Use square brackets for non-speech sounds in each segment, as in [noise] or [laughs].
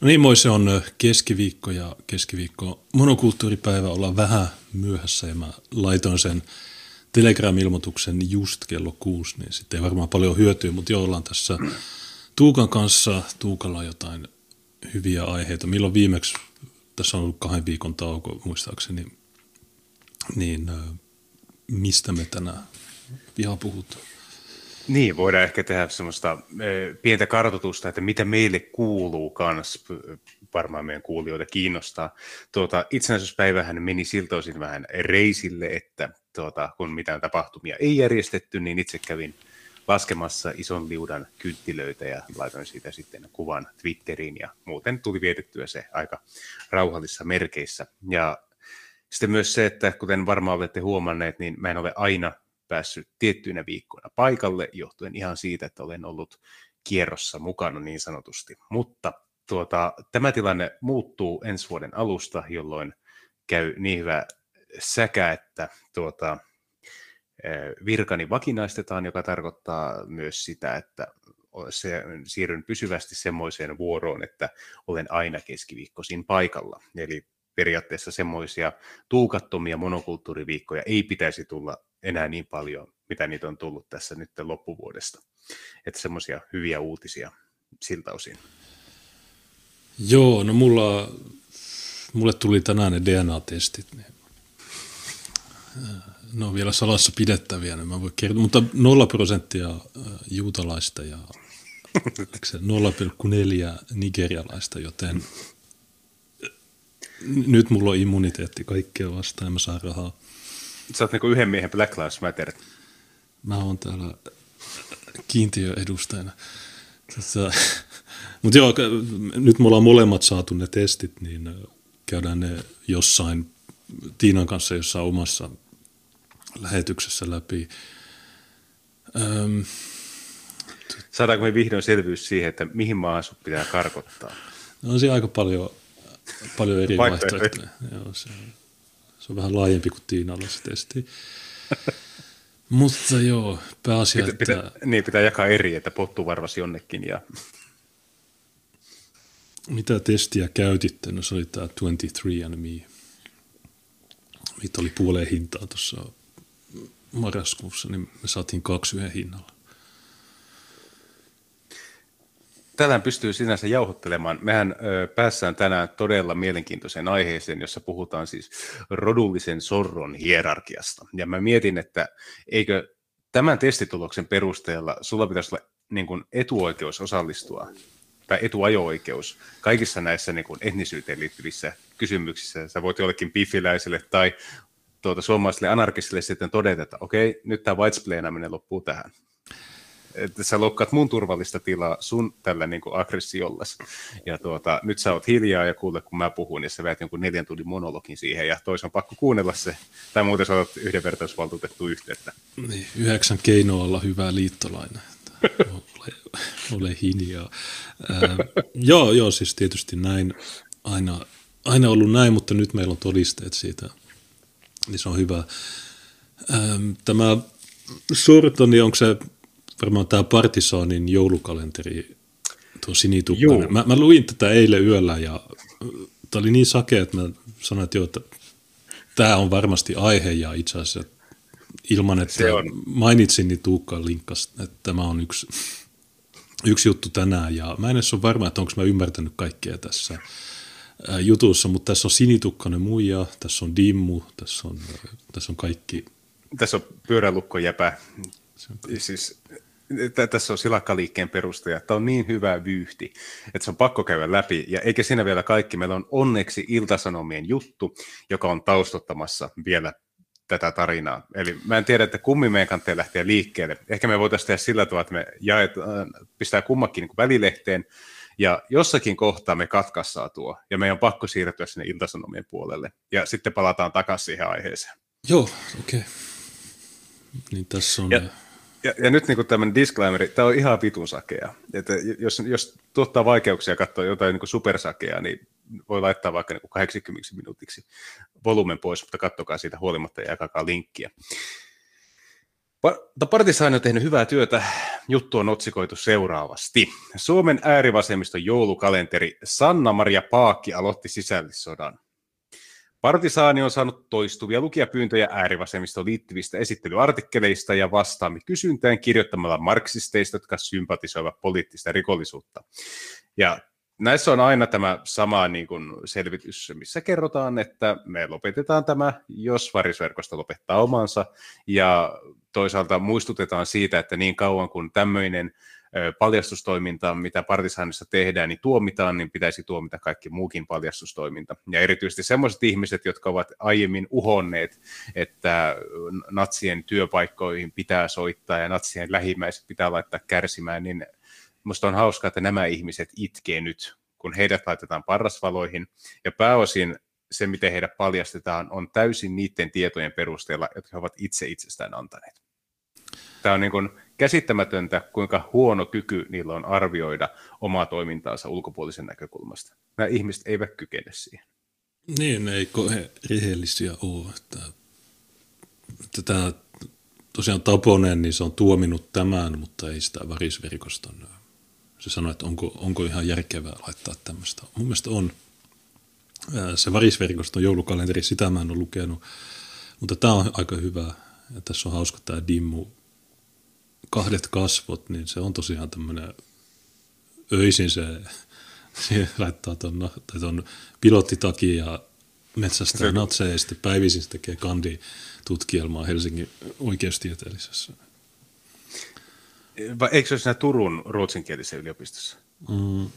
No niin, moi, se on keskiviikko ja keskiviikko monokulttuuripäivä. Ollaan vähän myöhässä ja mä laitoin sen Telegram-ilmoituksen just kello kuusi, niin sitten ei varmaan paljon hyötyä, mutta jo ollaan tässä Tuukan kanssa. Tuukalla on jotain hyviä aiheita. Milloin viimeksi, tässä on ollut kahden viikon tauko muistaakseni, niin mistä me tänään ihan puhutaan? Niin, voidaan ehkä tehdä semmoista pientä kartoitusta, että mitä meille kuuluu kans, varmaan meidän kuulijoita kiinnostaa. Tuota, itsenäisyyspäivähän meni siltä osin vähän reisille, että tuota, kun mitään tapahtumia ei järjestetty, niin itse kävin laskemassa ison liudan kynttilöitä ja laitoin siitä sitten kuvan Twitteriin ja muuten tuli vietettyä se aika rauhallisissa merkeissä. Ja sitten myös se, että kuten varmaan olette huomanneet, niin mä en ole aina päässyt tiettyinä viikkoina paikalle, johtuen ihan siitä, että olen ollut kierrossa mukana niin sanotusti. Mutta tuota, tämä tilanne muuttuu ensi vuoden alusta, jolloin käy niin hyvä säkä, että tuota, virkani vakinaistetaan, joka tarkoittaa myös sitä, että se, siirryn pysyvästi semmoiseen vuoroon, että olen aina keskiviikkoisin paikalla. Eli periaatteessa semmoisia tuukattomia monokulttuuriviikkoja ei pitäisi tulla enää niin paljon, mitä niitä on tullut tässä nyt loppuvuodesta. Että semmoisia hyviä uutisia siltä osin. Joo, no mulla, mulle tuli tänään ne DNA-testit. Niin ne on vielä salassa pidettäviä, niin mä voin kertoa, mutta 0 prosenttia juutalaista ja 0,4 nigerialaista, joten nyt mulla on immuniteetti kaikkea vastaan ja mä saan rahaa. Sä oot niinku yhden miehen Black Lives Matter. Mä oon täällä kiintiöedustajana. Tässä, mutta joo, nyt me ollaan molemmat saatu ne testit, niin käydään ne jossain Tiinan kanssa jossain omassa lähetyksessä läpi. Öm, Saadaanko me vihdoin selvyys siihen, että mihin maahan sut pitää karkottaa? No on siinä aika paljon, paljon eri vaihtoehtoja. Joo, se, se on vähän laajempi kuin Tiinalla se testi. [laughs] Mutta joo, pääasia, pitä, pitä, että... Niin, pitää jakaa eri, että pottuu varmasti jonnekin. Ja... [laughs] Mitä testiä käytitte? No se oli tämä 23andMe. Mitä oli puoleen hintaa tuossa marraskuussa, niin me saatiin kaksi yhden hinnalla. Tänään pystyy sinänsä jauhottelemaan. Mehän ö, päässään tänään todella mielenkiintoiseen aiheeseen, jossa puhutaan siis rodullisen sorron hierarkiasta. Ja mä mietin, että eikö tämän testituloksen perusteella sulla pitäisi olla niin kuin etuoikeus osallistua tai etuajo-oikeus kaikissa näissä niin kuin etnisyyteen liittyvissä kysymyksissä. Sä voit jollekin piffiläiselle tai tuota, suomalaisille anarkistille sitten todeta, että okei, nyt tämä whitesplainaaminen loppuu tähän. Että sä loukkaat mun turvallista tilaa sun tällä niin aggressiollas. Ja tuota, nyt sä oot hiljaa ja kuule, kun mä puhun, ja sä väät jonkun neljän tunnin monologin siihen, ja toisen on pakko kuunnella se. Tai muuten sä oot yhdenvertaisvaltuutettu yhteyttä. Niin, yhdeksän keinoa olla hyvää liittolainen. ole, ole hiljaa. Äh, joo, joo, siis tietysti näin aina, aina ollut näin, mutta nyt meillä on todisteet siitä niin se on hyvä. Ähm, tämä Sorto, niin onko se varmaan tämä Partisanin joulukalenteri, tuo sinitukkainen. Mä, mä luin tätä eilen yöllä ja tämä oli niin sakea, että mä sanoin, että joo, että tämä on varmasti aihe ja itse asiassa ilman, että mainitsin, niin Tuukka linkkas, että tämä on yksi, yksi juttu tänään. Ja mä en edes ole varma, että onko mä ymmärtänyt kaikkea tässä jutussa, mutta tässä on sinitukkainen muija, tässä on dimmu, tässä on, tässä on kaikki. Tässä on pyörälukkojäpä, siis tässä on silakkaliikkeen perustaja. Tämä on niin hyvä vyyhti, että se on pakko käydä läpi. Ja eikä siinä vielä kaikki. Meillä on onneksi Iltasanomien juttu, joka on taustottamassa vielä tätä tarinaa. Eli mä en tiedä, että kummi meidän kannattaa lähteä liikkeelle. Ehkä me voitaisiin tehdä sillä tavalla, että me jaetaan, pistää kummakin niin välilehteen, ja jossakin kohtaa me katkassaa tuo, ja meidän on pakko siirtyä sinne iltasanomien puolelle. Ja sitten palataan takaisin siihen aiheeseen. Joo, okei. Okay. Niin tässä on... Ja, ja, ja nyt niin tämmöinen disclaimeri, tämä on ihan vitun sakea. Että jos, jos tuottaa vaikeuksia katsoa jotain niin supersakea, niin voi laittaa vaikka niin 80 minuutiksi volumen pois, mutta kattokaa siitä huolimatta ja jakakaa linkkiä. Partisaani on tehnyt hyvää työtä. Juttu on otsikoitu seuraavasti. Suomen äärivasemmiston joulukalenteri Sanna-Maria Paakki aloitti sisällissodan. Partisaani on saanut toistuvia lukijapyyntöjä äärivasemmistoon liittyvistä esittelyartikkeleista ja vastaamme kysyntään kirjoittamalla marksisteista, jotka sympatisoivat poliittista rikollisuutta. Ja näissä on aina tämä sama niin kuin selvitys, missä kerrotaan, että me lopetetaan tämä, jos varisverkosto lopettaa omansa, ja toisaalta muistutetaan siitä, että niin kauan kuin tämmöinen paljastustoiminta, mitä partisaanissa tehdään, niin tuomitaan, niin pitäisi tuomita kaikki muukin paljastustoiminta. Ja erityisesti sellaiset ihmiset, jotka ovat aiemmin uhonneet, että natsien työpaikkoihin pitää soittaa ja natsien lähimmäiset pitää laittaa kärsimään, niin Minusta on hauskaa, että nämä ihmiset itkee nyt, kun heidät laitetaan parrasvaloihin, ja pääosin se, miten heidät paljastetaan, on täysin niiden tietojen perusteella, jotka he ovat itse itsestään antaneet. Tämä on niin kuin käsittämätöntä, kuinka huono kyky niillä on arvioida omaa toimintaansa ulkopuolisen näkökulmasta. Nämä ihmiset eivät kykene siihen. Niin, ei he rehellisiä ole. Että, että tämä tosiaan Taponen, niin se on tuominut tämän, mutta ei sitä varisverkoston se sanoi, että onko, onko ihan järkevää laittaa tämmöistä. Mun mielestä on. Se varisverkoston joulukalenteri, sitä mä en ole lukenut, mutta tämä on aika hyvä. Ja tässä on hauska tämä Dimmu, kahdet kasvot, niin se on tosiaan tämmöinen öisin se, se laittaa tuon, ton pilottitakin ja metsästää natseja ja sitten päivisin se tekee kandi-tutkielmaa Helsingin oikeustieteellisessä vai eikö se ole siinä Turun ruotsinkielisessä yliopistossa? Mm.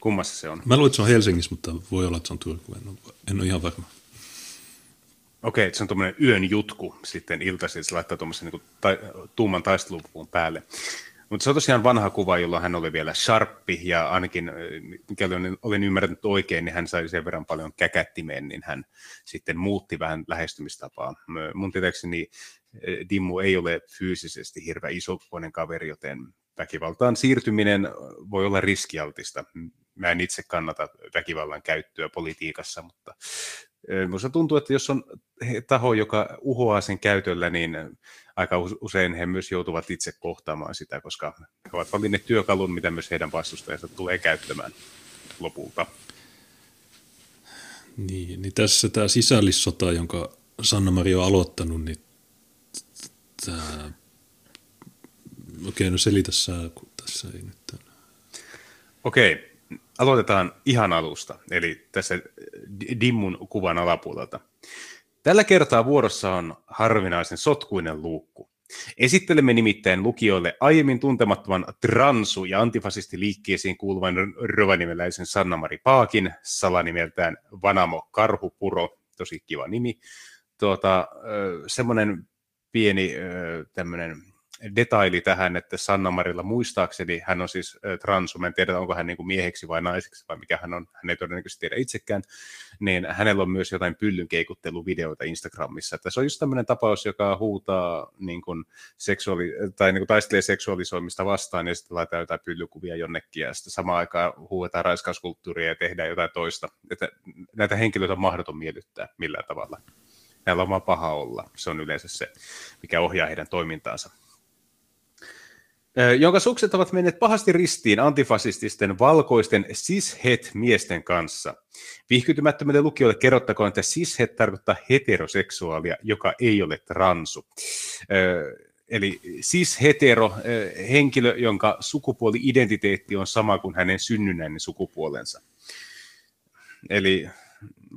Kummassa se on? Mä luulen, että se on Helsingissä, mutta voi olla, että se on Turku. En ole, en ole ihan varma. Okei, okay, se on tuommoinen yön jutku sitten iltaisin, se laittaa tuommoisen niin ta- tuuman taistelupuun päälle. Mutta se on tosiaan vanha kuva, jolloin hän oli vielä sharppi, ja ainakin, mikäli olen ymmärtänyt oikein, niin hän sai sen verran paljon käkättimeen, niin hän sitten muutti vähän lähestymistapaa. Mun tietääkseni Dimmu ei ole fyysisesti hirveän isokoinen kaveri, joten väkivaltaan siirtyminen voi olla riskialtista. Mä en itse kannata väkivallan käyttöä politiikassa, mutta minusta tuntuu, että jos on taho, joka uhoaa sen käytöllä, niin aika usein he myös joutuvat itse kohtaamaan sitä, koska he ovat valinneet työkalun, mitä myös heidän vastustajansa tulee käyttämään lopulta. Niin, niin tässä tämä sisällissota, jonka Sanna-Mari on aloittanut, niin tämä... Okei, no selitä sä, kun tässä ei nyt... Okei, aloitetaan ihan alusta, eli tässä Dimmun kuvan alapuolelta. Tällä kertaa vuorossa on harvinaisen sotkuinen luukku. Esittelemme nimittäin lukijoille aiemmin tuntemattoman transu- ja antifasistiliikkeisiin kuuluvan rovanimeläisen Sanna-Mari Paakin, salanimeltään Vanamo Karhupuro, tosi kiva nimi. Tuota, semmoinen pieni tämmöinen detaili tähän, että Sanna Marilla muistaakseni, hän on siis transu, mä en tiedä onko hän niin kuin mieheksi vai naiseksi vai mikä hän on, hän ei todennäköisesti tiedä itsekään, niin hänellä on myös jotain pyllynkeikutteluvideoita Instagramissa, että se on just tämmöinen tapaus, joka huutaa niin kuin seksuaali- tai niin kuin taistelee seksuaalisoimista vastaan ja sitten laitetaan jotain pyllykuvia jonnekin ja sitten samaan aikaan huuetaan raiskauskulttuuria ja tehdään jotain toista, että näitä henkilöitä on mahdoton miellyttää millään tavalla näillä on vaan paha olla. Se on yleensä se, mikä ohjaa heidän toimintaansa. Jonka sukset ovat menneet pahasti ristiin antifasististen valkoisten cishet-miesten kanssa. Vihkytymättömille lukijoille kerrottakoon, että cishet tarkoittaa heteroseksuaalia, joka ei ole transu. Eli cis-hetero henkilö, jonka sukupuoli-identiteetti on sama kuin hänen synnynnäinen sukupuolensa. Eli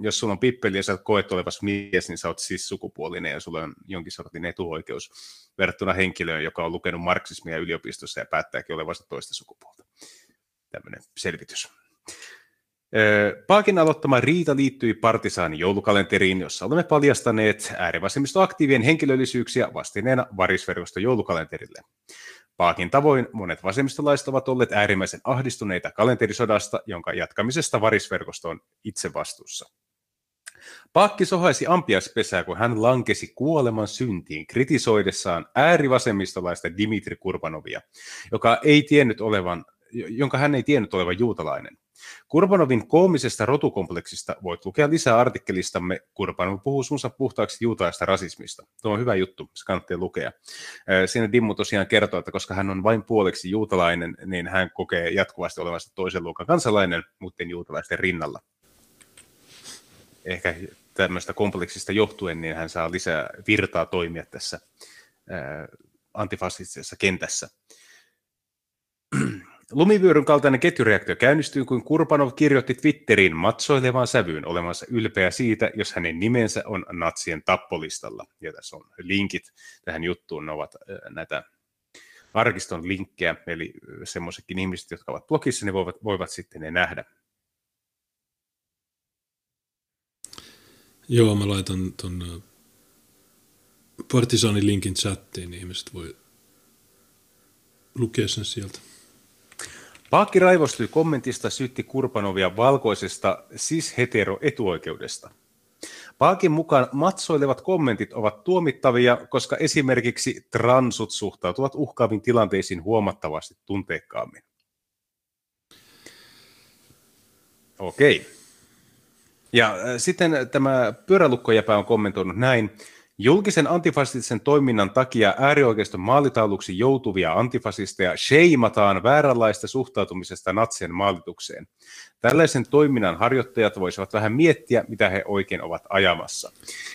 jos sulla on pippeli ja sä koet olevas mies, niin sä oot siis sukupuolinen ja sulla on jonkin sortin etuoikeus verrattuna henkilöön, joka on lukenut marksismia yliopistossa ja päättääkin olevansa toista sukupuolta. Tämmöinen selvitys. Paakin aloittama riita liittyi partisaanin joulukalenteriin, jossa olemme paljastaneet äärivasemmistoaktiivien henkilöllisyyksiä vastineena varisverkoston joulukalenterille. Paakin tavoin monet vasemmistolaiset ovat olleet äärimmäisen ahdistuneita kalenterisodasta, jonka jatkamisesta varisverkosto on itse vastuussa. Paakki sohaisi ampiaspesää, kun hän lankesi kuoleman syntiin kritisoidessaan äärivasemmistolaista Dimitri Kurbanovia, joka ei tiennyt olevan, jonka hän ei tiennyt olevan juutalainen. Kurbanovin koomisesta rotukompleksista voit lukea lisää artikkelistamme Kurbanov puhuu sunsa puhtaaksi juutalaista rasismista. Tuo on hyvä juttu, se kannattaa lukea. Siinä Dimmu tosiaan kertoo, että koska hän on vain puoleksi juutalainen, niin hän kokee jatkuvasti olevansa toisen luokan kansalainen muiden juutalaisten rinnalla. Ehkä tämmöistä kompleksista johtuen, niin hän saa lisää virtaa toimia tässä antifasistisessa kentässä. [clears throat] Lumivyöryn kaltainen ketjureaktio käynnistyy, kun Kurbanov kirjoitti Twitteriin matsoilevaan sävyyn olevansa ylpeä siitä, jos hänen nimensä on natsien tappolistalla. Ja tässä on linkit tähän juttuun, ne ovat näitä arkiston linkkejä, eli semmoisetkin ihmiset, jotka ovat blogissa, ne voivat, voivat sitten ne nähdä. Joo, mä laitan ton Partisanin linkin chattiin, niin ihmiset voi lukea sen sieltä. Paakki raivostui kommentista syytti Kurpanovia valkoisesta cis-hetero-etuoikeudesta. Paakin mukaan matsoilevat kommentit ovat tuomittavia, koska esimerkiksi transut suhtautuvat uhkaaviin tilanteisiin huomattavasti tunteikkaammin. Okei. Ja äh, sitten tämä pyörälukkojäpä on kommentoinut näin. Julkisen antifasistisen toiminnan takia äärioikeiston maalitauluksi joutuvia antifasisteja sheimataan vääränlaista suhtautumisesta natsien maalitukseen. Tällaisen toiminnan harjoittajat voisivat vähän miettiä, mitä he oikein ovat ajamassa.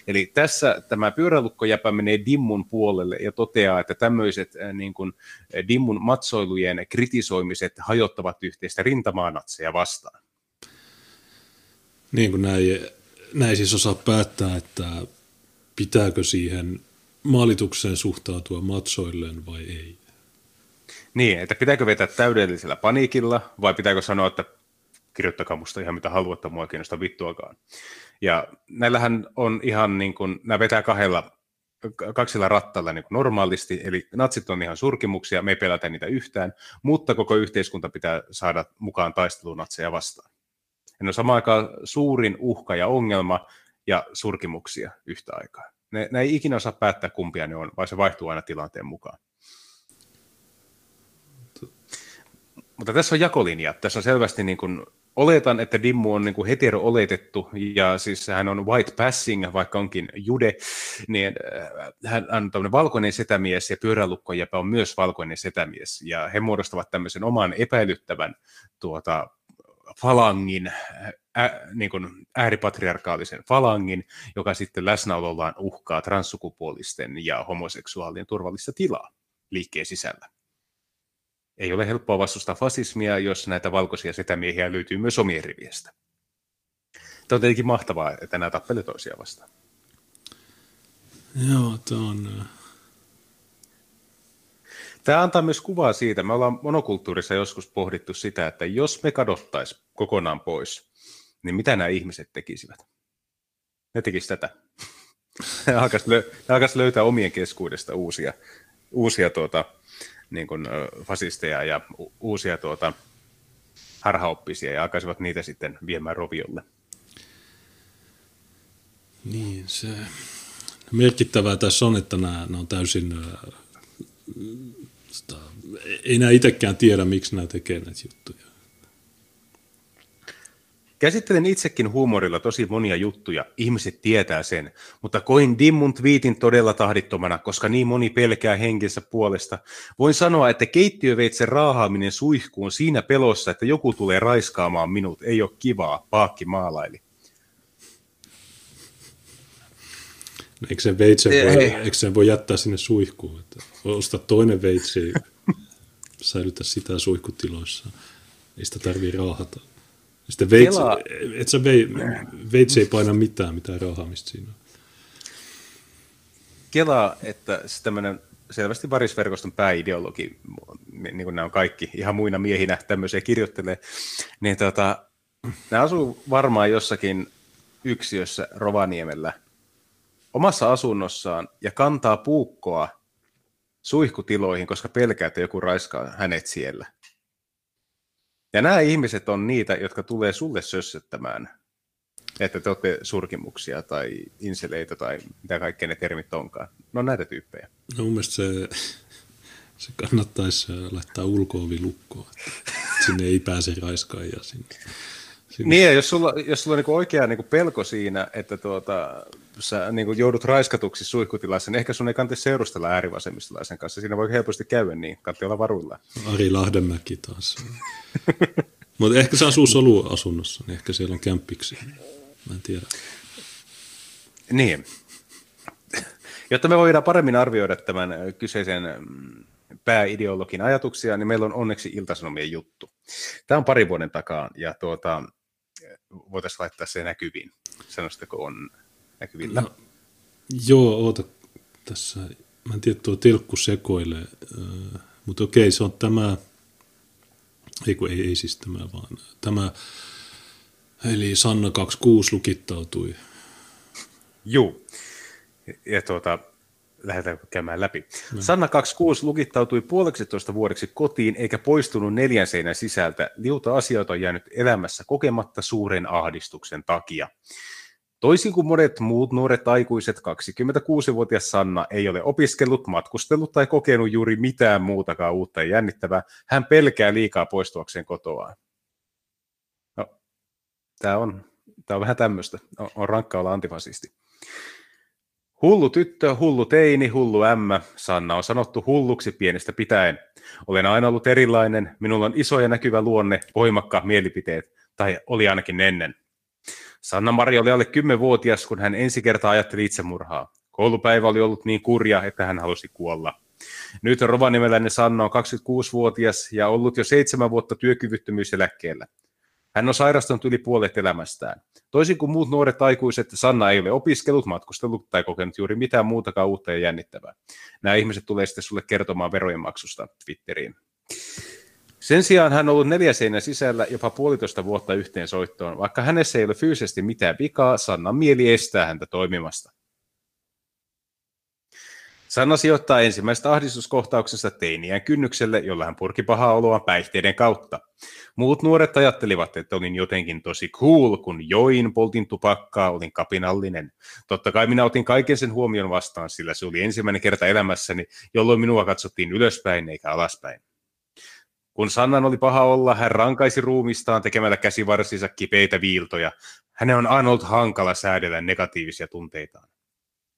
Eli tässä tämä pyörälukkojäpä menee Dimmun puolelle ja toteaa, että tämmöiset äh, niin kuin äh, Dimmun matsoilujen kritisoimiset hajottavat yhteistä rintamaa natseja vastaan. Niin kuin näin, näin siis osaa päättää, että pitääkö siihen maalitukseen suhtautua matsoilleen vai ei. Niin, että pitääkö vetää täydellisellä paniikilla vai pitääkö sanoa, että kirjoittakaa musta ihan mitä haluatte, mua kiinnosta vittuakaan. Ja näillähän on ihan niin kuin, nämä vetää kahdella, kaksilla rattailla niin kuin normaalisti, eli natsit on ihan surkimuksia, me ei pelätä niitä yhtään, mutta koko yhteiskunta pitää saada mukaan taistelunatseja vastaan. Ja ne on samaan aikaan suurin uhka ja ongelma, ja surkimuksia yhtä aikaa. Ne, ne ei ikinä osaa päättää, kumpia ne on, vaan se vaihtuu aina tilanteen mukaan. Mutta tässä on jakolinja. Tässä on selvästi niin kuin, oletan, että Dimmu on niin kuin hetero-oletettu, ja siis hän on white passing, vaikka onkin jude, niin äh, hän on tämmöinen valkoinen setämies, ja pyörälukkojäpä on myös valkoinen setämies, ja he muodostavat tämmöisen oman epäilyttävän tuota, falangin, ä, niin kuin ääripatriarkaalisen falangin, joka sitten läsnäolollaan uhkaa transsukupuolisten ja homoseksuaalien turvallista tilaa liikkeen sisällä. Ei ole helppoa vastustaa fasismia, jos näitä valkoisia setämiehiä löytyy myös omien riviestä. Tämä on tietenkin mahtavaa, että nämä tappelee toisiaan vastaan. Joo, tämä on Tämä antaa myös kuvaa siitä, me ollaan monokulttuurissa joskus pohdittu sitä, että jos me kadottaisiin kokonaan pois, niin mitä nämä ihmiset tekisivät? Ne tekisivät tätä. Ne alkaisi löytää omien keskuudesta uusia, uusia tuota, niin kuin, fasisteja ja uusia tuota, harhaoppisia ja alkaisivat niitä sitten viemään roviolle. Niin, se merkittävää tässä on, että nämä, nämä on täysin Tota, ei nämä itsekään tiedä, miksi nämä tekee näitä juttuja. Käsittelen itsekin huumorilla tosi monia juttuja, ihmiset tietää sen, mutta koin Dimmun twiitin todella tahdittomana, koska niin moni pelkää henkensä puolesta. Voin sanoa, että keittiöveitsen raahaaminen suihkuun siinä pelossa, että joku tulee raiskaamaan minut, ei ole kivaa, Paakki maalaili. Eikö sen veitsen voi, eikö sen voi jättää sinne suihkuun? Että osta toinen veitsi säilytä sitä suihkutiloissa. Ei sitä tarvii raahata. Sitten veitsi, Kela... et sä vei, veitsi ei paina mitään, mitään raahaamista siinä. Kelaa, että tämmöinen selvästi varisverkoston pääideologi, niin kuin nämä on kaikki ihan muina miehinä tämmöisiä kirjoittelee, niin tota, nämä asuu varmaan jossakin yksiössä Rovaniemellä – omassa asunnossaan ja kantaa puukkoa suihkutiloihin, koska pelkää, että joku raiskaa hänet siellä. Ja nämä ihmiset on niitä, jotka tulee sulle sössöttämään, että te olette surkimuksia tai inseleitä tai mitä kaikkea ne termit onkaan. No näitä tyyppejä. No mun mielestä se, se kannattaisi laittaa ulko lukkoon. sinne ei pääse raiskaajia sinne. Sinne. Niin, jos sulla, jos sulla on niin oikea niin pelko siinä, että tuota, sä niin joudut raiskatuksi suihkutilassa, niin ehkä sun ei kannata seurustella äärivasemmistolaisen kanssa. Siinä voi helposti käydä niin, kannattaa olla varuilla. Ari Lahdenmäki taas. [laughs] Mutta ehkä se asuu soluasunnossa, niin ehkä siellä on kämppiksi. Mä en tiedä. Niin. Jotta me voidaan paremmin arvioida tämän kyseisen pääideologin ajatuksia, niin meillä on onneksi Iltasanomien juttu. Tämä on pari vuoden takaa, ja tuota, voitaisiin laittaa se näkyviin. Sanoisitteko on näkyvillä? No, joo, oota tässä. Mä en tiedä, tuo tilkku sekoilee, mutta okei, se on tämä, ei kun ei, ei siis tämä, vaan tämä, eli Sanna 26 lukittautui. Joo, ja tuota, lähdetään käymään läpi. No. Sanna 26 lukittautui puoleksitoista vuodeksi kotiin eikä poistunut neljän seinän sisältä. Liuta asioita on jäänyt elämässä kokematta suuren ahdistuksen takia. Toisin kuin monet muut nuoret aikuiset, 26-vuotias Sanna ei ole opiskellut, matkustellut tai kokenut juuri mitään muutakaan uutta ja jännittävää. Hän pelkää liikaa poistuakseen kotoaan. No, tämä on, tämä on vähän tämmöistä. On, on rankka olla antifasisti. Hullu tyttö, hullu teini, hullu ämmä. Sanna on sanottu hulluksi pienestä pitäen. Olen aina ollut erilainen, minulla on iso ja näkyvä luonne, voimakkaat mielipiteet, tai oli ainakin ennen. Sanna-Mari oli alle 10-vuotias, kun hän ensi kertaa ajatteli itsemurhaa. Koulupäivä oli ollut niin kurja, että hän halusi kuolla. Nyt rovanimeläinen Sanna on 26-vuotias ja ollut jo seitsemän vuotta työkyvyttömyyseläkkeellä. Hän on sairastunut yli puolet elämästään. Toisin kuin muut nuoret aikuiset, Sanna ei ole opiskellut, matkustellut tai kokenut juuri mitään muutakaan uutta ja jännittävää. Nämä ihmiset tulee sitten sulle kertomaan verojen maksusta Twitteriin. Sen sijaan hän on ollut neljä seinän sisällä jopa puolitoista vuotta yhteen soittoon. Vaikka hänessä ei ole fyysisesti mitään vikaa, Sannan mieli estää häntä toimimasta. Sanna sijoittaa ensimmäisestä ahdistuskohtauksesta teiniän kynnykselle, jolla hän purki pahaa oloa päihteiden kautta. Muut nuoret ajattelivat, että olin jotenkin tosi cool, kun join, poltin tupakkaa, olin kapinallinen. Totta kai minä otin kaiken sen huomion vastaan, sillä se oli ensimmäinen kerta elämässäni, jolloin minua katsottiin ylöspäin eikä alaspäin. Kun Sannan oli paha olla, hän rankaisi ruumistaan tekemällä käsivarsinsa kipeitä viiltoja. Hänen on aina ollut hankala säädellä negatiivisia tunteitaan.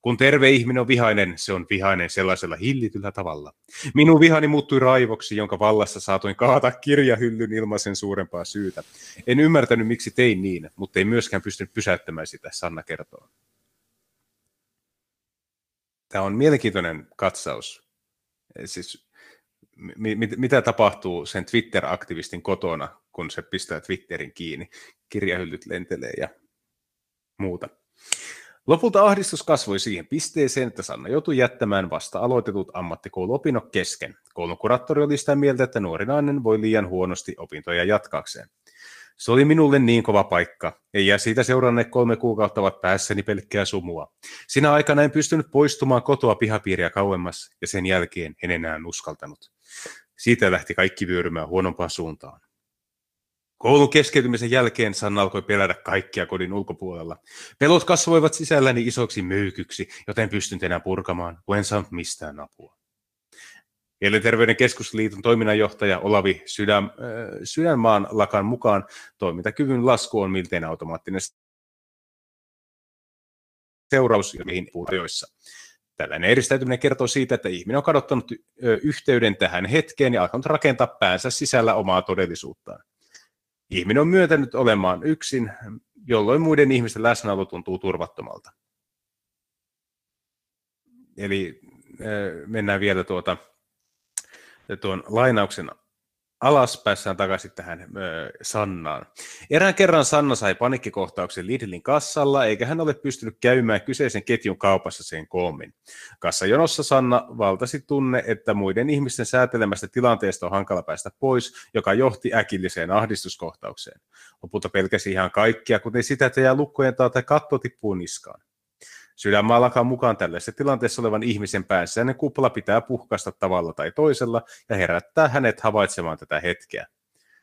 Kun terve ihminen on vihainen, se on vihainen sellaisella hillityllä tavalla. Minun vihani muuttui raivoksi, jonka vallassa saatoin kaata kirjahyllyn ilman sen suurempaa syytä. En ymmärtänyt, miksi tein niin, mutta ei myöskään pystynyt pysäyttämään sitä, Sanna kertoo. Tämä on mielenkiintoinen katsaus. Siis, mit, mitä tapahtuu sen Twitter-aktivistin kotona, kun se pistää Twitterin kiinni. Kirjahyllyt lentelee ja muuta. Lopulta ahdistus kasvoi siihen pisteeseen, että Sanna joutui jättämään vasta aloitetut ammattikouluopinnot kesken. Koulun kuraattori oli sitä mieltä, että nuori nainen voi liian huonosti opintoja jatkaakseen. Se oli minulle niin kova paikka, ei ja siitä seuranneet kolme kuukautta ovat päässäni pelkkää sumua. Sinä aikana en pystynyt poistumaan kotoa pihapiiriä kauemmas, ja sen jälkeen en enää uskaltanut. Siitä lähti kaikki vyörymään huonompaan suuntaan. Koulun keskeytymisen jälkeen Sanna alkoi pelätä kaikkia kodin ulkopuolella. Pelot kasvoivat sisälläni isoksi myykyksi, joten pystyn enää purkamaan, kun en saanut mistään apua. Mielenterveyden keskusliiton toiminnanjohtaja Olavi Sydän, äh, Sydänmaan lakan mukaan toimintakyvyn lasku on miltein automaattinen seuraus mihin ajoissa. Tällainen eristäytyminen kertoo siitä, että ihminen on kadottanut yhteyden tähän hetkeen ja alkanut rakentaa päänsä sisällä omaa todellisuuttaan. Ihminen on myöntänyt olemaan yksin, jolloin muiden ihmisten läsnäolo tuntuu turvattomalta. Eli mennään vielä tuota, tuon lainauksen alas, päässään takaisin tähän ö, Sannaan. Erään kerran Sanna sai panikkikohtauksen Lidlin kassalla, eikä hän ole pystynyt käymään kyseisen ketjun kaupassa sen koommin. Kassajonossa Sanna valtasi tunne, että muiden ihmisten säätelemästä tilanteesta on hankala päästä pois, joka johti äkilliseen ahdistuskohtaukseen. Lopulta pelkäsi ihan kaikkia, kuten sitä, että jää lukkojen tai katto tippuu niskaan. Sydänmaallakaan mukaan tällaisessa tilanteessa olevan ihmisen päässä ne kupla pitää puhkaista tavalla tai toisella ja herättää hänet havaitsemaan tätä hetkeä.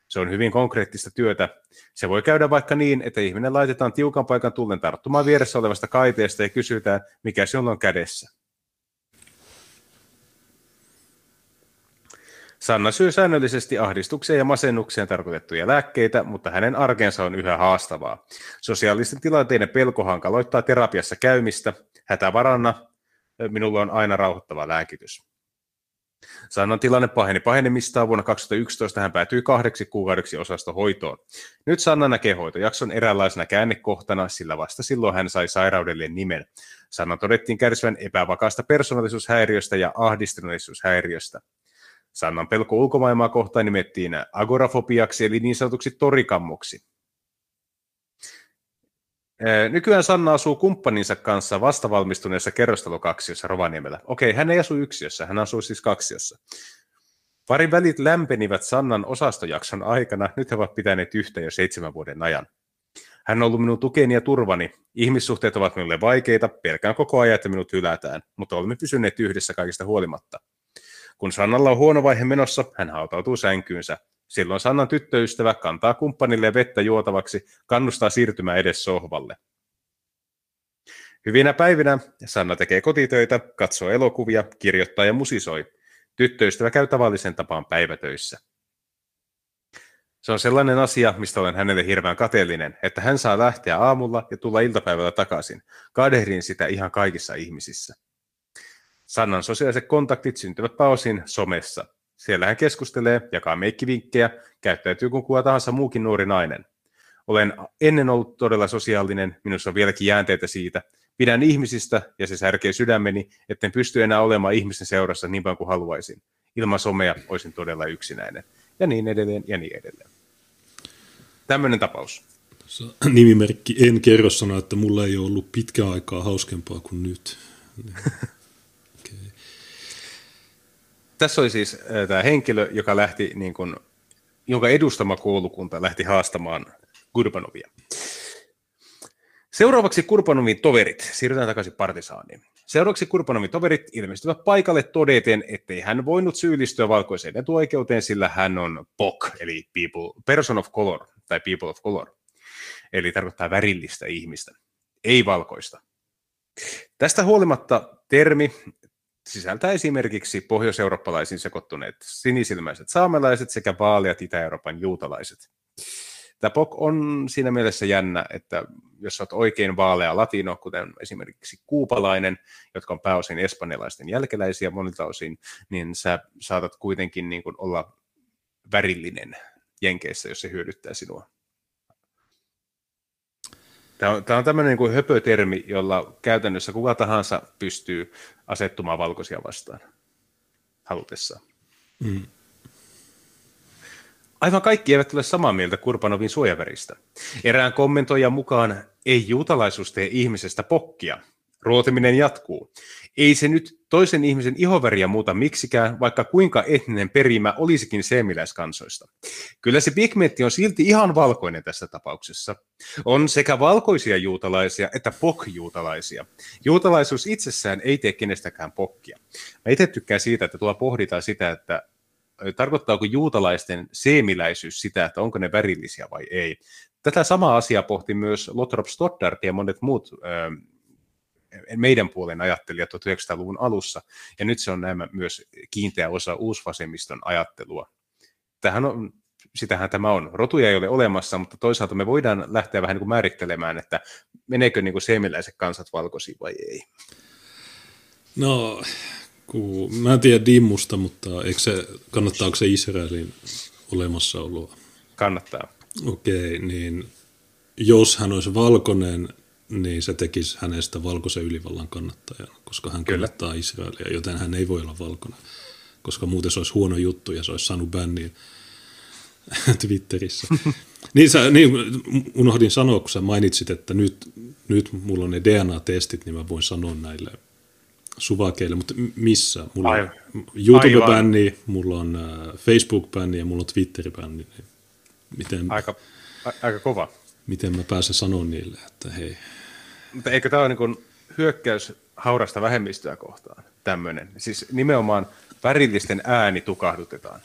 Se on hyvin konkreettista työtä. Se voi käydä vaikka niin, että ihminen laitetaan tiukan paikan tullen tarttumaan vieressä olevasta kaiteesta ja kysytään, mikä sinulla on kädessä. Sanna syö säännöllisesti ahdistukseen ja masennukseen tarkoitettuja lääkkeitä, mutta hänen arkensa on yhä haastavaa. Sosiaalisten tilanteiden pelko hankaloittaa terapiassa käymistä. Hätävaranna minulla on aina rauhoittava lääkitys. Sannan tilanne paheni pahenemistaan. Vuonna 2011 hän päätyi kahdeksi kuukaudeksi osastohoitoon. Nyt Sanna näkee hoitojakson eräänlaisena käännekohtana, sillä vasta silloin hän sai sairaudelle nimen. Sanna todettiin kärsivän epävakaasta persoonallisuushäiriöstä ja ahdistuneisuushäiriöstä. Sannan pelko ulkomaailmaa kohtaan nimettiin agorafobiaksi eli niin sanotuksi torikammoksi. Nykyään Sanna asuu kumppaninsa kanssa vastavalmistuneessa kerrostalokaksiossa Rovaniemellä. Okei, hän ei asu yksiössä, hän asuu siis kaksiossa. Parin välit lämpenivät Sannan osastojakson aikana, nyt he ovat pitäneet yhtä jo seitsemän vuoden ajan. Hän on ollut minun tukeni ja turvani. Ihmissuhteet ovat minulle vaikeita, pelkään koko ajan, että minut hylätään, mutta olemme pysyneet yhdessä kaikista huolimatta. Kun Sannalla on huono vaihe menossa, hän hautautuu sänkyynsä. Silloin Sannan tyttöystävä kantaa kumppanille vettä juotavaksi, kannustaa siirtymään edes sohvalle. Hyvinä päivinä Sanna tekee kotitöitä, katsoo elokuvia, kirjoittaa ja musisoi. Tyttöystävä käy tavallisen tapaan päivätöissä. Se on sellainen asia, mistä olen hänelle hirveän kateellinen, että hän saa lähteä aamulla ja tulla iltapäivällä takaisin. Kadehdin sitä ihan kaikissa ihmisissä. Sannan sosiaaliset kontaktit syntyvät pääosin somessa. Siellä hän keskustelee, jakaa meikkivinkkejä, käyttäytyy kuin kuka tahansa muukin nuori nainen. Olen ennen ollut todella sosiaalinen, minussa on vieläkin jäänteitä siitä. Pidän ihmisistä ja se särkee sydämeni, etten pysty enää olemaan ihmisten seurassa niin paljon kuin haluaisin. Ilman somea olisin todella yksinäinen. Ja niin edelleen ja niin edelleen. Tämmöinen tapaus. Nimimerkki En kerro sanoa, että mulla ei ole ollut pitkä aikaa hauskempaa kuin nyt. Tässä oli siis äh, tämä henkilö, joka lähti, niin kuin, jonka edustama koulukunta lähti haastamaan Kurbanovia. Seuraavaksi Kurbanovin toverit, siirrytään takaisin partisaaniin. Seuraavaksi Kurbanovin toverit ilmestyvät paikalle todeten, ettei hän voinut syyllistyä valkoiseen etuoikeuteen, sillä hän on POC, eli people, person of color, tai people of color. Eli tarkoittaa värillistä ihmistä, ei valkoista. Tästä huolimatta termi sisältää esimerkiksi pohjoiseurooppalaisiin sekoittuneet sinisilmäiset saamelaiset sekä vaaleat Itä-Euroopan juutalaiset. Tämä POK on siinä mielessä jännä, että jos olet oikein vaalea latino, kuten esimerkiksi kuupalainen, jotka on pääosin espanjalaisten jälkeläisiä monilta osin, niin sä saatat kuitenkin niin kuin olla värillinen Jenkeissä, jos se hyödyttää sinua. Tämä on, tämä on tämmöinen niin kuin höpötermi, jolla käytännössä kuka tahansa pystyy asettumaan valkoisia vastaan halutessaan. Mm. Aivan kaikki eivät ole samaa mieltä Kurpanovin suojaväristä. Erään kommentoijan mukaan ei juutalaisuus tee ihmisestä pokkia. Ruotiminen jatkuu. Ei se nyt toisen ihmisen ihoväriä muuta miksikään, vaikka kuinka etninen perimä olisikin seemiläiskansoista. Kyllä se pigmentti on silti ihan valkoinen tässä tapauksessa. On sekä valkoisia juutalaisia että pok-juutalaisia. Juutalaisuus itsessään ei tee kenestäkään pokkia. Mä itse tykkään siitä, että tuolla pohditaan sitä, että tarkoittaako juutalaisten seemiläisyys sitä, että onko ne värillisiä vai ei. Tätä samaa asiaa pohti myös Lothrop Stoddart ja monet muut meidän puolen ajattelija 1900-luvun alussa, ja nyt se on nämä myös kiinteä osa uusvasemmiston ajattelua. Tähän on, sitähän tämä on. Rotuja ei ole olemassa, mutta toisaalta me voidaan lähteä vähän niin kuin määrittelemään, että meneekö niin kuin seemiläiset kansat valkoisiin vai ei. No, kun, mä en tiedä Dimmusta, mutta eikö se, kannattaako se Israelin olemassaoloa? Kannattaa. Okei, okay, niin jos hän olisi valkoinen, niin se tekisi hänestä valkoisen ylivallan kannattajan, koska hän Kyllä. kannattaa Israelia, joten hän ei voi olla valkoinen, koska muuten se olisi huono juttu ja se olisi saanut bänniin [laughs] Twitterissä. [laughs] niin, sä, niin, unohdin sanoa, kun sä mainitsit, että nyt, nyt mulla on ne DNA-testit, niin mä voin sanoa näille suvakeille, mutta missä? Mulla on YouTube-bänni, mulla on äh, Facebook-bänni ja mulla on Twitter-bänni. Miten, aika, aika kova. Miten mä pääsen sanoa niille, että hei, mutta eikö tämä ole niin hyökkäys haurasta vähemmistöä kohtaan, tämmöinen? Siis nimenomaan värillisten ääni tukahdutetaan.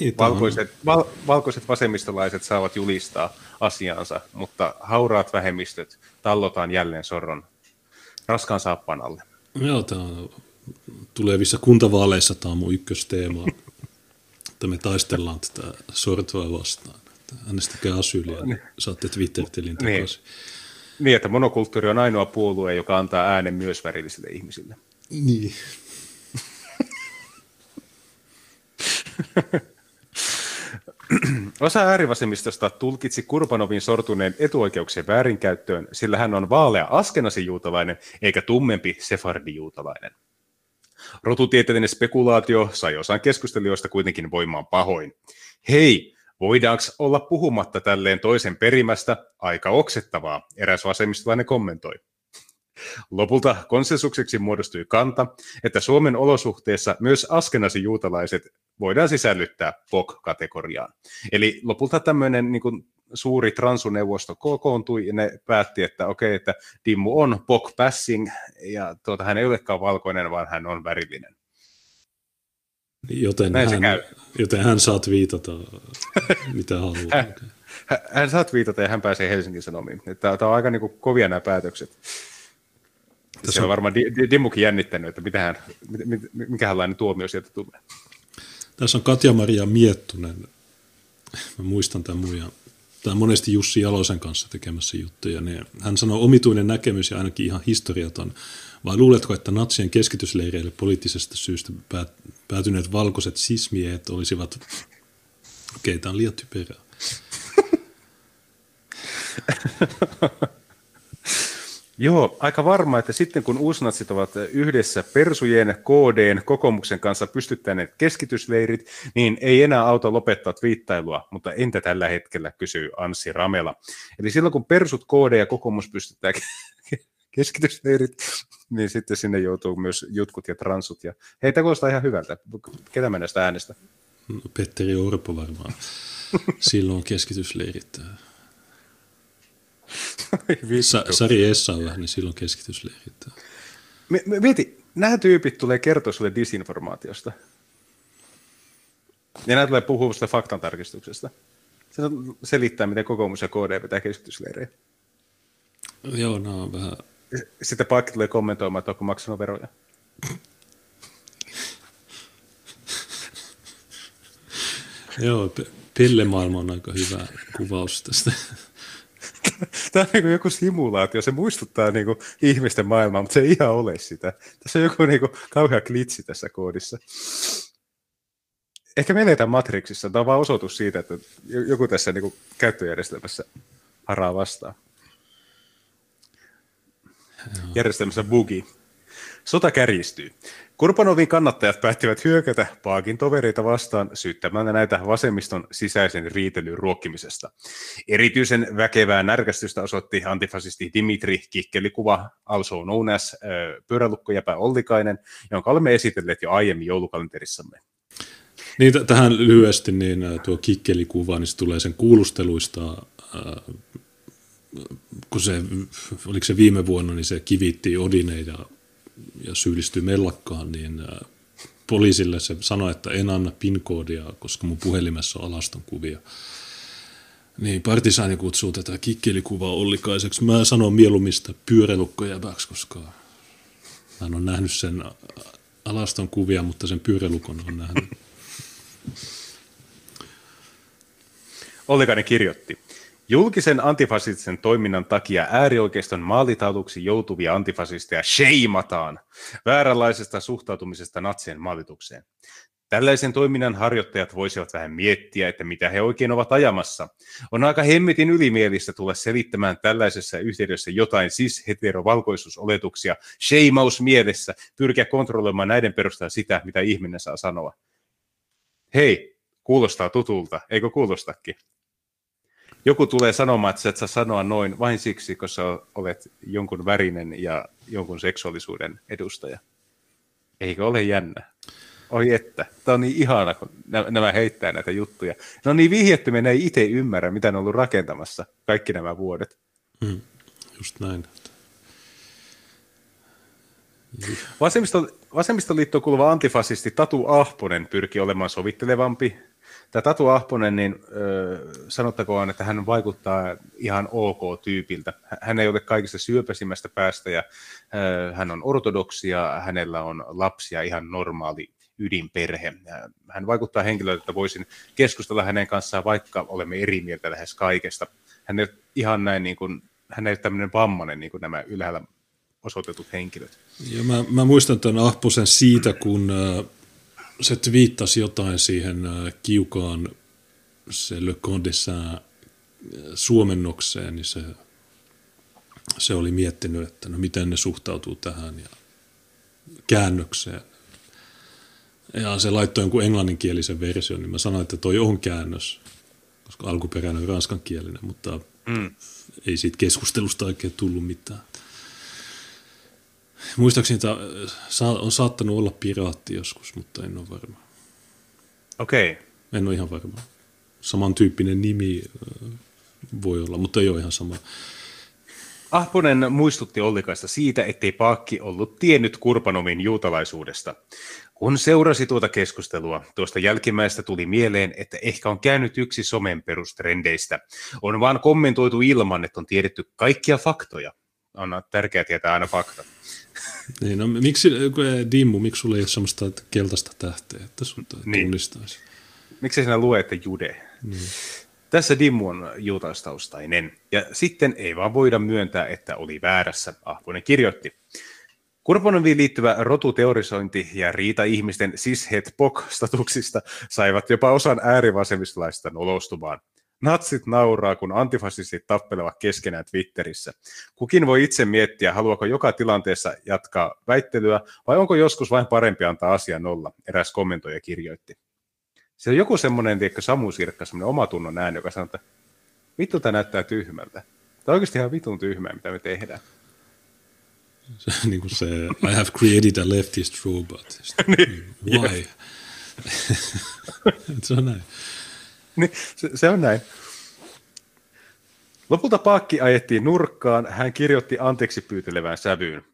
Niin, valkoiset, val, valkoiset vasemmistolaiset saavat julistaa asiansa, mutta hauraat vähemmistöt tallotaan jälleen sorron raskaan saappaan alle. Joo, tämä on tulevissa kuntavaaleissa tämä on mun ykkösteema. että me taistellaan tätä sortoa vastaan. Äänestäkää asyyliä, niin saatte Twitter-tilin Niin. takaisin. Niin, että monokulttuuri on ainoa puolue, joka antaa äänen myös värillisille ihmisille. Niin. [laughs] Osa äärivasemmistosta tulkitsi Kurbanovin sortuneen etuoikeuksien väärinkäyttöön, sillä hän on vaalea askenasijuutalainen eikä tummempi sefardijuutalainen. Rotutieteellinen spekulaatio sai osan keskustelijoista kuitenkin voimaan pahoin. Hei, voidaanko olla puhumatta tälleen toisen perimästä? Aika oksettavaa, eräs vasemmistolainen kommentoi. Lopulta konsensukseksi muodostui kanta, että Suomen olosuhteessa myös askenasi-juutalaiset voidaan sisällyttää POK-kategoriaan. Eli lopulta tämmöinen niin kuin, suuri transuneuvosto kokoontui ja ne päätti, että okei, että Dimmu on POK-passing ja tuota, hän ei olekaan valkoinen, vaan hän on värillinen. Joten Näin hän, käy. joten hän saat viitata, mitä haluaa. [laughs] Hän- Hän, saat viitata ja hän pääsee Helsingin Sanomiin. Tämä on aika niin kuin, kovia nämä päätökset. Tässä on varmaan Di- Di- Dimmukin jännittänyt, että mitähän, mit- mit- mikähänlainen tuomio sieltä tulee. Tässä on Katja-Maria Miettunen. Mä muistan tämän mun ja tämä on monesti Jussi Jalosen kanssa tekemässä juttuja. Niin hän sanoi omituinen näkemys ja ainakin ihan historiaton. Vai luuletko, että natsien keskitysleireille poliittisesta syystä päät- päätyneet valkoiset sismiehet olisivat... Okei, okay, tämä on liian typerää. [laughs] Joo, aika varma, että sitten kun uusnatsit ovat yhdessä Persujen, KDn, kokoomuksen kanssa pystyttäneet keskitysleirit, niin ei enää auta lopettaa viittailua, mutta entä tällä hetkellä, kysyy Anssi Ramela. Eli silloin kun Persut, KD ja kokoomus pystyttää keskitysleirit, [laughs] niin sitten sinne joutuu myös jutkut ja transut. Ja hei, tämä kuulostaa ihan hyvältä. Ketä mä näistä äänestä? No, Petteri Orpo varmaan. [laughs] Silloin keskitysleirit. Sa- Sari Essalah, niin silloin keskitysleirit. Mi- Mieti, nämä tyypit tulee kertoa sulle disinformaatiosta. Ja nämä tulee puhua sitä faktantarkistuksesta. Se selittää, miten kokoomus ja KD pitää keskitysleirejä. Joo, nämä on vähän... Sitten Paakki tulee kommentoimaan, että onko maksanut veroja. Joo, Pelle-maailma on aika hyvä kuvaus tästä. Tämä on niin kuin joku simulaatio, se muistuttaa niin kuin ihmisten maailmaa, mutta se ei ihan ole sitä. Tässä on joku niin kuin kauhea klitsi tässä koodissa. Ehkä me eletään Matrixissa, tämä on vain osoitus siitä, että joku tässä niin kuin käyttöjärjestelmässä haraa vastaan. Järjestelmässä bugi. Sota kärjistyy. Kurpanovin kannattajat päättivät hyökätä Paakin tovereita vastaan syyttämällä näitä vasemmiston sisäisen riitelyn ruokkimisesta. Erityisen väkevää närkästystä osoitti antifasisti Dimitri Kikkelikuva, also known as äh, pyörälukkojäpä Ollikainen, jonka olemme esitelleet jo aiemmin joulukalenterissamme. Niin, t- tähän lyhyesti, niin tuo kikkelikuva, niin se tulee sen kuulusteluista, ää, kun se, oliko se viime vuonna, niin se kivitti Odine ja, ja syyllistyi mellakkaan, niin ää, poliisille se sanoi, että en anna PIN-koodia, koska mun puhelimessa on alaston kuvia. Niin, partisaani kutsuu tätä kikkelikuvaa Ollikaiseksi. Mä sanon mieluummin sitä pyörälukkojäväksi, koska mä en ole nähnyt sen ä, alaston kuvia, mutta sen pyörälukon on nähnyt. Ollikainen kirjoitti. Julkisen antifasistisen toiminnan takia äärioikeiston maalitauluksi joutuvia antifasisteja sheimataan vääränlaisesta suhtautumisesta natsien maalitukseen. Tällaisen toiminnan harjoittajat voisivat vähän miettiä, että mitä he oikein ovat ajamassa. On aika hemmetin ylimielistä tulla selittämään tällaisessa yhteydessä jotain cis-heterovalkoisuusoletuksia sheimaus mielessä, pyrkiä kontrolloimaan näiden perusteella sitä, mitä ihminen saa sanoa. Hei, kuulostaa tutulta, eikö kuulostakin? Joku tulee sanomaan, että sä et saa sanoa noin vain siksi, koska olet jonkun värinen ja jonkun seksuaalisuuden edustaja. Eikö ole jännä? Oi että, tämä on niin ihana, kun nä- nämä heittää näitä juttuja. Ne on niin vihjettömiä, ne ei itse ymmärrä, mitä ne on ollut rakentamassa kaikki nämä vuodet. Mm, just näin. Vasemmisto, vasemmistoliittoon kuuluva antifasisti Tatu Ahponen pyrkii olemaan sovittelevampi. Tämä Tatu Ahponen, niin sanottakoon, että hän vaikuttaa ihan ok-tyypiltä. Hän ei ole kaikista syöpäisimmästä päästä ja hän on ortodoksia, hänellä on lapsia ihan normaali ydinperhe. Hän vaikuttaa henkilöltä, että voisin keskustella hänen kanssaan, vaikka olemme eri mieltä lähes kaikesta. Hän ei ihan näin niin kuin, hän ei ole tämmöinen vammainen niin kuin nämä ylhäällä osoitetut henkilöt. Ja mä, mä muistan tämän Ahposen siitä, kun se twiittasi jotain siihen äh, kiukaan se Le Conde äh, suomennokseen, niin se, se oli miettinyt, että no miten ne suhtautuu tähän ja käännökseen. Ja se laittoi jonkun englanninkielisen version, niin mä sanoin, että toi on käännös, koska alkuperäinen on ranskankielinen, mutta mm. ei siitä keskustelusta oikein tullut mitään. Muistaakseni että on saattanut olla piraatti joskus, mutta en ole varma. Okei. Okay. En ole ihan varma. Samantyyppinen nimi voi olla, mutta ei ole ihan sama. Ahponen muistutti Ollikaista siitä, ettei Paakki ollut tiennyt Kurpanomin juutalaisuudesta. Kun seurasi tuota keskustelua, tuosta jälkimmäistä tuli mieleen, että ehkä on käynyt yksi somen perustrendeistä. On vaan kommentoitu ilman, että on tiedetty kaikkia faktoja. On tärkeää tietää aina faktat. Niin, no, miksi, Dimmu, miksi sulla ei ole sellaista keltaista tähteä, että sun niin. tunnistaisi? Miksi sinä lue, että jude? Niin. Tässä Dimmu on juutalaistaustainen, ja sitten ei vaan voida myöntää, että oli väärässä, Ahvonen kirjoitti. Kurponoviin liittyvä rotuteorisointi ja riita ihmisten cis-het statuksista saivat jopa osan äärivasemmistolaista nolostumaan. Natsit nauraa, kun antifasistit tappelevat keskenään Twitterissä. Kukin voi itse miettiä, haluaako joka tilanteessa jatkaa väittelyä, vai onko joskus vain parempi antaa asia nolla, eräs kommentoija kirjoitti. Se on joku semmoinen, tiedätkö, Samu Sirkka, semmoinen omatunnon ääni, joka sanoo, että vittu tämä näyttää tyhmältä. Tämä on oikeasti ihan vitun tyhmää, mitä me tehdään. Se, niin kuin se, I have created a leftist robot. [laughs] niin, Why? [laughs] se on näin. [laughs] Niin, se, se on näin. Lopulta Paakki ajettiin nurkkaan, hän kirjoitti anteeksi pyytelevään sävyyn.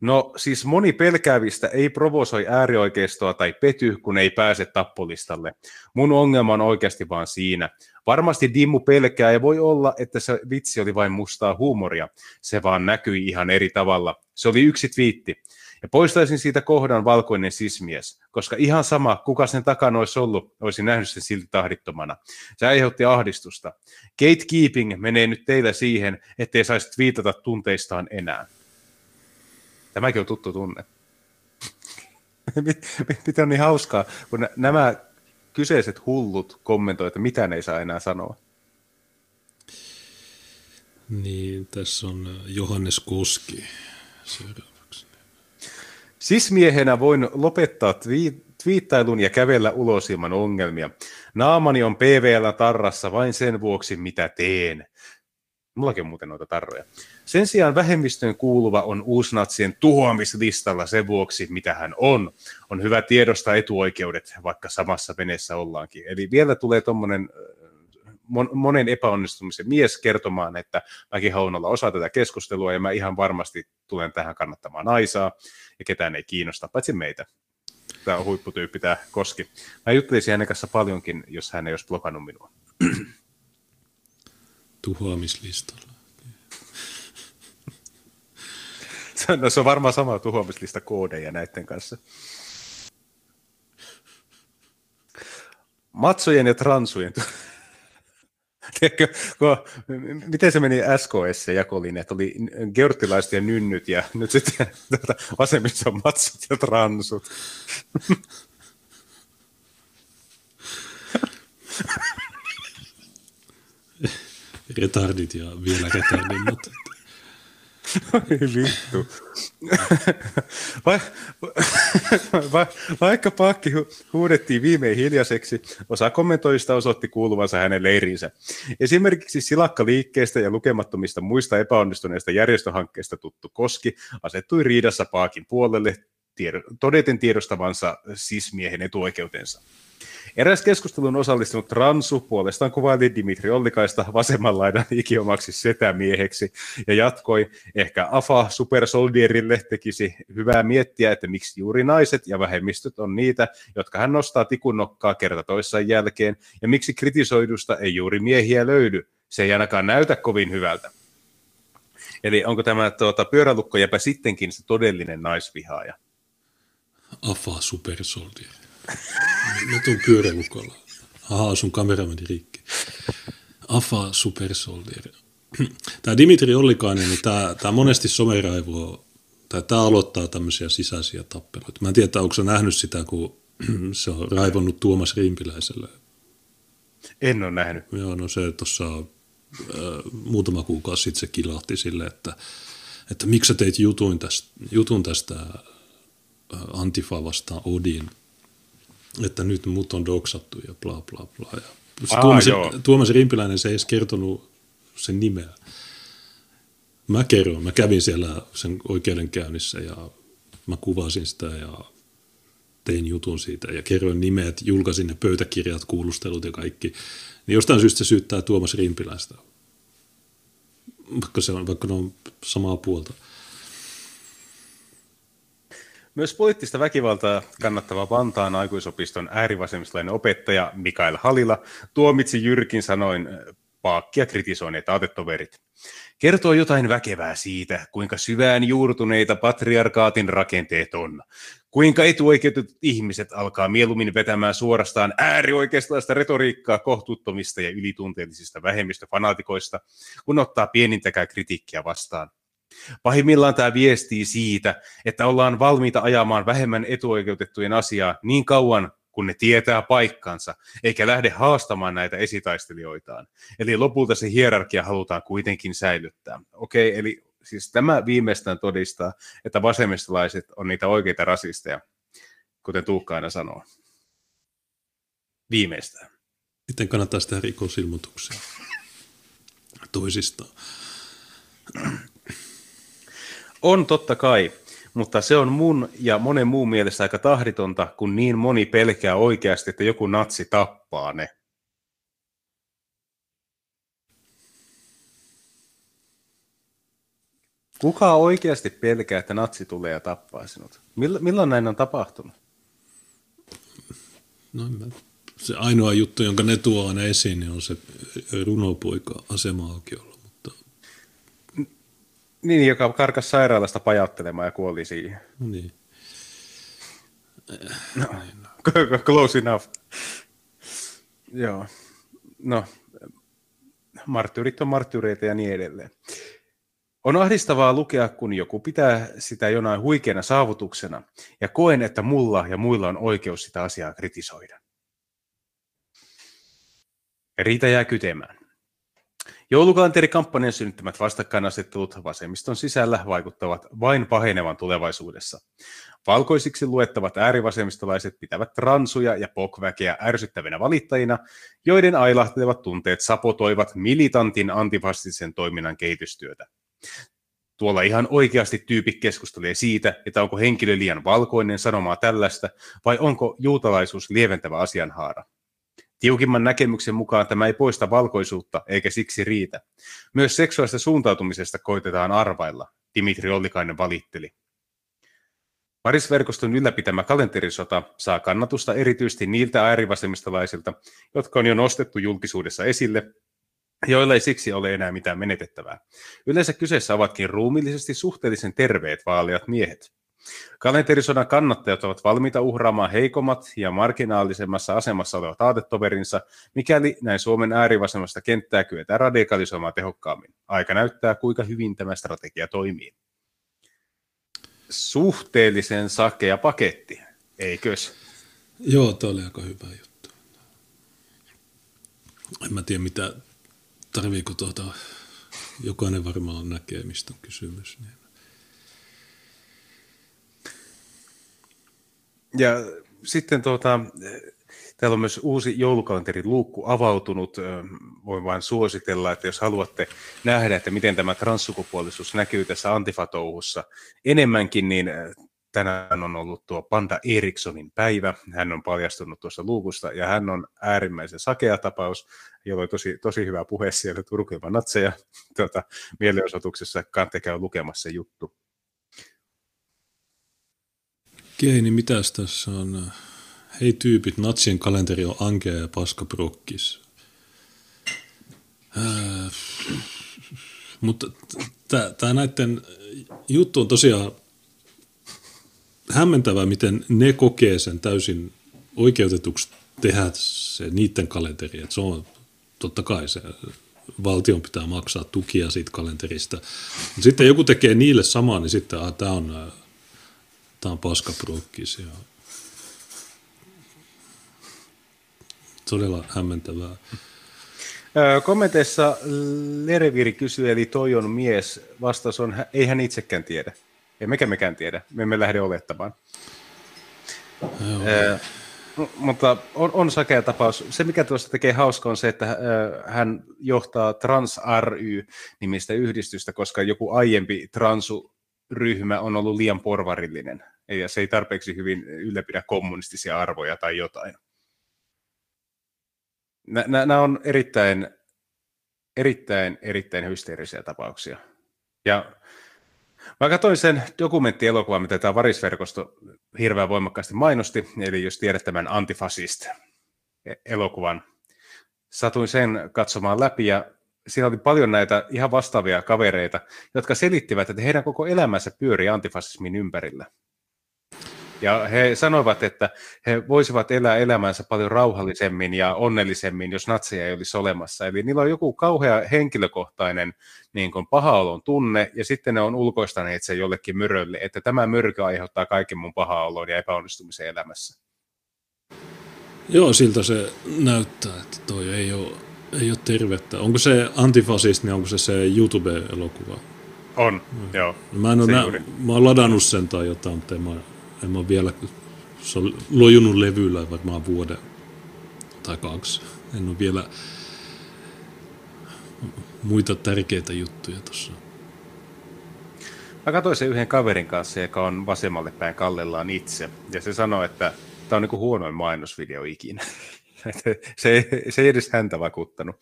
No siis moni pelkäävistä ei provosoi äärioikeistoa tai pety, kun ei pääse tappolistalle. Mun ongelma on oikeasti vaan siinä. Varmasti Dimmu pelkää ja voi olla, että se vitsi oli vain mustaa huumoria. Se vaan näkyi ihan eri tavalla. Se oli yksi twiitti. Ja poistaisin siitä kohdan valkoinen sismies, koska ihan sama, kuka sen takana olisi ollut, olisi nähnyt sen silti tahdittomana. Se aiheutti ahdistusta. Gatekeeping menee nyt teillä siihen, ettei saisi viitata tunteistaan enää. Tämäkin on tuttu tunne. [laughs] Miten on niin hauskaa, kun nämä kyseiset hullut kommentoivat, että mitä ne ei saa enää sanoa. Niin, tässä on Johannes Koski seuraavaksi. Sismiehenä voin lopettaa twiittailun ja kävellä ulos ilman ongelmia. Naamani on PVL tarrassa vain sen vuoksi, mitä teen. Mullakin on muuten noita tarroja. Sen sijaan vähemmistöön kuuluva on uusnatsien tuhoamislistalla sen vuoksi, mitä hän on. On hyvä tiedostaa etuoikeudet, vaikka samassa veneessä ollaankin. Eli vielä tulee tuommoinen monen epäonnistumisen mies kertomaan, että mäkin haluan olla osa tätä keskustelua ja mä ihan varmasti tulen tähän kannattamaan Aisaa ja ketään ei kiinnosta, paitsi meitä. Tämä on huipputyyppi tämä Koski. Mä juttelisin hänen kanssa paljonkin, jos hän ei olisi blokannut minua. [clears throat] Tuhoamislistalla. no, se on varmaan sama tuhoamislista koodeja näiden kanssa. Matsojen ja transujen. [laughs] Tiedätkö, kun, miten se meni SKS se jakolinja, että oli geortilaiset ja nynnyt ja nyt sitten tuota, vasemmissa on matsut ja transut. retardit ja vielä retardimmat. Vittu. Va, va, vaikka Pakki hu, huudettiin viimein hiljaiseksi, osa kommentoista osoitti kuuluvansa hänen leirinsä. Esimerkiksi Silakka-liikkeestä ja lukemattomista muista epäonnistuneista järjestöhankkeista tuttu Koski asettui riidassa Paakin puolelle, tiedo, todeten tiedostavansa sismiehen etuoikeutensa. Eräs keskustelun osallistunut Ransu puolestaan kuvaili Dimitri Ollikaista vasemman laidan [laughs] ikiomaksi setämieheksi ja jatkoi, ehkä AFA supersoldierille tekisi hyvää miettiä, että miksi juuri naiset ja vähemmistöt on niitä, jotka hän nostaa tikunnokkaa kerta toissain jälkeen ja miksi kritisoidusta ei juuri miehiä löydy. Se ei ainakaan näytä kovin hyvältä. Eli onko tämä tuota, pyörälukkojäpä sittenkin se todellinen naisvihaaja? AFA supersoldier. [laughs] Mä tuun pyörälukolla. Ahaa, sun kamera meni rikki. Afa Super Soldier. Tämä Dimitri Ollikainen, niin tämä, tämä monesti someraivoa, tai tämä aloittaa tämmöisiä sisäisiä tappeluita. Mä en tiedä, onko sä nähnyt sitä, kun se on raivonnut Tuomas Rimpiläiselle. En ole nähnyt. Joo, no se tuossa äh, muutama kuukausi sitten se kilahti sille, että, että miksi sä teit jutun tästä, jutun tästä äh, Antifa vastaan Odin, että nyt mut on doksattu ja bla bla bla. Ja Aa, Tuomas. Tuomas Rimpiläinen se ei edes kertonut sen nimeä. Mä kerron, mä kävin siellä sen oikeudenkäynnissä ja mä kuvasin sitä ja tein jutun siitä ja kerroin nimet, julkaisin ne pöytäkirjat, kuulustelut ja kaikki. Niin jostain syystä se syyttää Tuomas Rimpiläistä. Vaikka, se on, vaikka ne on samaa puolta. Myös poliittista väkivaltaa kannattava Vantaan aikuisopiston äärivasemmistolainen opettaja Mikael Halila tuomitsi Jyrkin sanoin äh, paakkia kritisoineet aatetoverit. Kertoo jotain väkevää siitä, kuinka syvään juurtuneita patriarkaatin rakenteet on. Kuinka etuoikeutetut ihmiset alkaa mieluummin vetämään suorastaan äärioikeistolaista retoriikkaa kohtuuttomista ja ylitunteellisista vähemmistöfanaatikoista, kun ottaa pienintäkään kritiikkiä vastaan. Pahimmillaan tämä viestii siitä, että ollaan valmiita ajamaan vähemmän etuoikeutettujen asiaa niin kauan, kun ne tietää paikkansa, eikä lähde haastamaan näitä esitaistelijoitaan. Eli lopulta se hierarkia halutaan kuitenkin säilyttää. Okei, eli siis tämä viimeistään todistaa, että vasemmistolaiset on niitä oikeita rasisteja, kuten Tuukka aina sanoo. Viimeistään. Miten kannattaa sitä rikosilmoituksia toisistaan? On totta kai, mutta se on mun ja monen muun mielestä aika tahditonta, kun niin moni pelkää oikeasti, että joku natsi tappaa ne. Kuka oikeasti pelkää, että natsi tulee ja tappaa sinut? Mill- milloin näin on tapahtunut? No, se ainoa juttu, jonka ne tuo aina esiin, niin on se runopoika asema-aukiolla. Mutta, Niin, joka karkas sairaalasta pajattelemaan ja kuoli siihen. no niin. [laughs] Close enough. Joo. No, marttyyrit on marttyyreitä ja niin edelleen. On ahdistavaa lukea, kun joku pitää sitä jonain huikeana saavutuksena, ja koen, että mulla ja muilla on oikeus sitä asiaa kritisoida. Ja Riita jää kytemään. Joulukalenterikampanjan synnyttämät vastakkainasettelut vasemmiston sisällä vaikuttavat vain pahenevan tulevaisuudessa. Valkoisiksi luettavat äärivasemmistolaiset pitävät transuja ja pokväkeä ärsyttävinä valittajina, joiden ailahtelevat tunteet sapotoivat militantin antifastisen toiminnan kehitystyötä. Tuolla ihan oikeasti tyypit keskustelee siitä, että onko henkilö liian valkoinen sanomaa tällaista, vai onko juutalaisuus lieventävä asianhaara. Tiukimman näkemyksen mukaan tämä ei poista valkoisuutta, eikä siksi riitä. Myös seksuaalista suuntautumisesta koitetaan arvailla, Dimitri Ollikainen valitteli. Parisverkoston ylläpitämä kalenterisota saa kannatusta erityisesti niiltä äärivasemmistolaisilta, jotka on jo nostettu julkisuudessa esille, joilla ei siksi ole enää mitään menetettävää. Yleensä kyseessä ovatkin ruumillisesti suhteellisen terveet vaaleat miehet. Kalenterisodan kannattajat ovat valmiita uhraamaan heikommat ja marginaalisemmassa asemassa olevat aatetoverinsa, mikäli näin Suomen äärivasemmasta kenttää kyetään radikalisoimaan tehokkaammin. Aika näyttää, kuinka hyvin tämä strategia toimii. Suhteellisen sakea paketti, eikös? Joo, tämä oli aika hyvä juttu. En mä tiedä, mitä tarviiko tuota, jokainen varmaan näkee, mistä on kysymys. Niin. Ja sitten tuota, täällä on myös uusi joulukalenterin luukku avautunut. Voin vain suositella, että jos haluatte nähdä, että miten tämä transsukupuolisuus näkyy tässä antifatouhussa enemmänkin, niin tänään on ollut tuo Panda Erikssonin päivä. Hän on paljastunut tuossa luukusta ja hän on äärimmäisen sakea tapaus, jolla oli tosi, tosi hyvä puhe siellä Turku ilman natseja tuota, mielenosoituksessa. Kantte käy lukemassa juttu. Okei, niin mitäs tässä on? Hei tyypit, natsien kalenteri on ankea ja paska prokkis. Äh, mutta tämä näiden juttu on tosiaan hämmentävää, miten ne kokee sen täysin oikeutetuksi tehdä se niiden kalenteri, että se on totta kai se valtion pitää maksaa tukia siitä kalenterista. Sitten joku tekee niille samaa, niin sitten ah, tämä on, tää on paskapruukkis ja todella hämmentävää. Kommenteissa Lereviri kysyy, eli toi on mies. Vastaus on, ei hän itsekään tiedä. Ei mekään mekään tiedä. Me emme lähde olettamaan. Joo. Äh, mutta on, on sakea tapaus. Se, mikä tuossa tekee hauska, on se, että hän johtaa Trans ry-nimistä yhdistystä, koska joku aiempi transuryhmä on ollut liian porvarillinen. Ja se ei tarpeeksi hyvin ylläpidä kommunistisia arvoja tai jotain. Nämä on erittäin, erittäin, erittäin hysteerisiä tapauksia. Ja Mä katsoin sen dokumenttielokuvan, mitä tämä varisverkosto hirveän voimakkaasti mainosti, eli jos tiedät tämän Antifascist-elokuvan. Satuin sen katsomaan läpi ja siinä oli paljon näitä ihan vastaavia kavereita, jotka selittivät, että heidän koko elämänsä pyörii antifasismin ympärillä. Ja he sanoivat, että he voisivat elää elämänsä paljon rauhallisemmin ja onnellisemmin, jos natseja ei olisi olemassa. Eli niillä on joku kauhea henkilökohtainen niin kuin paha-olon tunne, ja sitten ne on ulkoistaneet sen jollekin myrölle, että tämä myrky aiheuttaa kaiken mun paha-olon ja epäonnistumisen elämässä. Joo, siltä se näyttää, että toi ei ole, ei ole tervettä. Onko se antifasist, niin onko se se YouTube-elokuva? On, no. joo. Mä, en ole nä- mä oon ladannut sen tai jotain, mutta en mä en mä ole vielä, se on lojunut levyllä varmaan vuoden tai kaksi. En ole vielä muita tärkeitä juttuja tuossa. Mä katsoin sen yhden kaverin kanssa, joka on vasemmalle päin kallellaan itse. Ja se sanoi, että tämä on niin kuin huonoin mainosvideo ikinä. [laughs] se, se ei edes häntä vakuuttanut.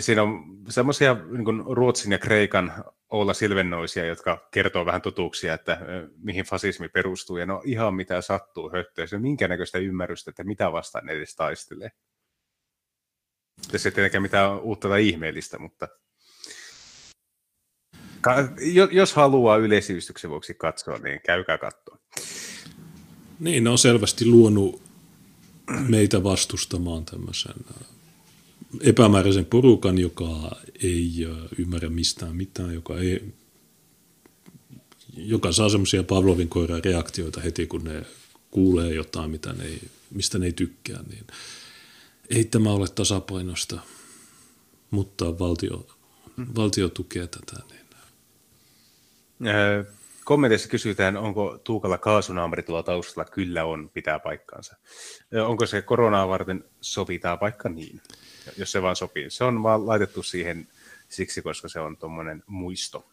Siinä on semmoisia niin Ruotsin ja Kreikan olla silvennoisia, jotka kertoo vähän totuuksia, että mihin fasismi perustuu, ja no ihan mitä sattuu höttöä, se on minkäännäköistä ymmärrystä, että mitä vastaan edes taistelee. Tässä ei tietenkään mitään uutta tai ihmeellistä, mutta jos haluaa yleisivistyksen vuoksi katsoa, niin käykää katsoa. Niin, ne on selvästi luonut meitä vastustamaan tämmöisen epämääräisen porukan, joka ei ymmärrä mistään mitään, joka, ei, joka saa semmoisia Pavlovin koiran reaktioita heti, kun ne kuulee jotain, mitä ne ei, mistä ne ei tykkää, niin ei tämä ole tasapainosta, mutta valtio, valtio tukee tätä. Niin. Kommenteissa kysytään, onko Tuukalla kaasunaamari tuolla taustalla? Kyllä on, pitää paikkaansa. Onko se koronaa varten sovitaan vaikka niin? Jos se vaan sopii. Se on vaan laitettu siihen siksi, koska se on tuommoinen muisto.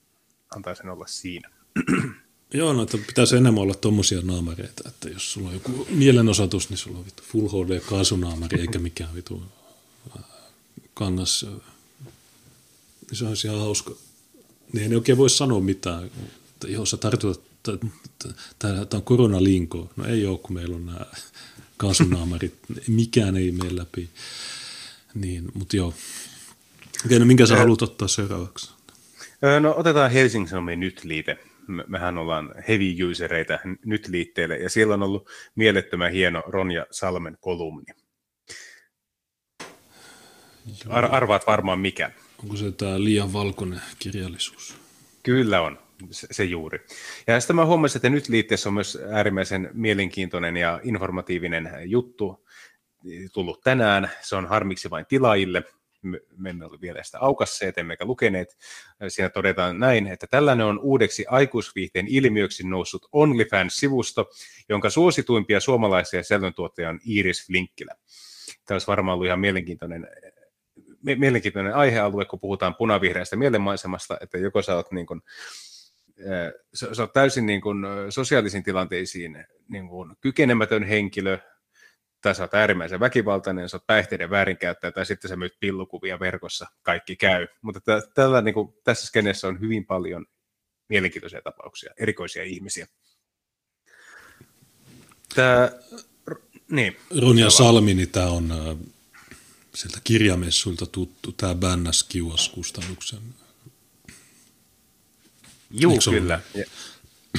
Antaa sen olla siinä. [clears throat] Joo, no, että pitäisi enemmän olla tuommoisia naamareita, että jos sulla on joku mielenosoitus, niin sulla on vittu Full HD kaasunaamari, eikä mikään vitu äh, kangas. Niin se on ihan hauska. Niin ei oikein voi sanoa mitään, että joo, sä tartutat, tämä on koronalinko. No ei ole, kun meillä on nämä kaasunaamarit, mikään ei mene läpi. Niin, mutta joo. Okei, no minkä sä haluat ottaa seuraavaksi? No otetaan Helsingin Sanomien nyt liite. Mehän ollaan heavy usereita nyt liitteelle, ja siellä on ollut mielettömän hieno Ronja Salmen kolumni. Ar- arvaat varmaan mikä. Onko se tämä liian valkoinen kirjallisuus? Kyllä on, se, se juuri. Ja sitten mä huomasin, että nyt liitteessä on myös äärimmäisen mielenkiintoinen ja informatiivinen juttu tullut tänään. Se on harmiksi vain tilaajille. Me emme ole vielä sitä aukasseet, emmekä lukeneet. Siinä todetaan näin, että tällainen on uudeksi aikuisviihteen ilmiöksi noussut OnlyFans-sivusto, jonka suosituimpia suomalaisia selventuottajia on Iris Flinkkilä. Tämä olisi varmaan ollut ihan mielenkiintoinen mielenkiintoinen aihealue, kun puhutaan punavihreästä mielenmaisemasta, että joko sä oot niin kuin, sä, sä oot täysin niin kuin sosiaalisiin tilanteisiin niin kuin kykenemätön henkilö, tai sä oot äärimmäisen väkivaltainen, sä oot päihteiden väärinkäyttäjä, tai sitten sä myyt pillukuvia verkossa, kaikki käy. Mutta t- tällä, niin kuin, tässä skenessä on hyvin paljon mielenkiintoisia tapauksia, erikoisia ihmisiä. Tämä, niin. Ronja Salmini, niin tämä on sieltä kirjamessuilta tuttu, tämä bännäs kiuas kustannuksen. Juu, kyllä. Ja,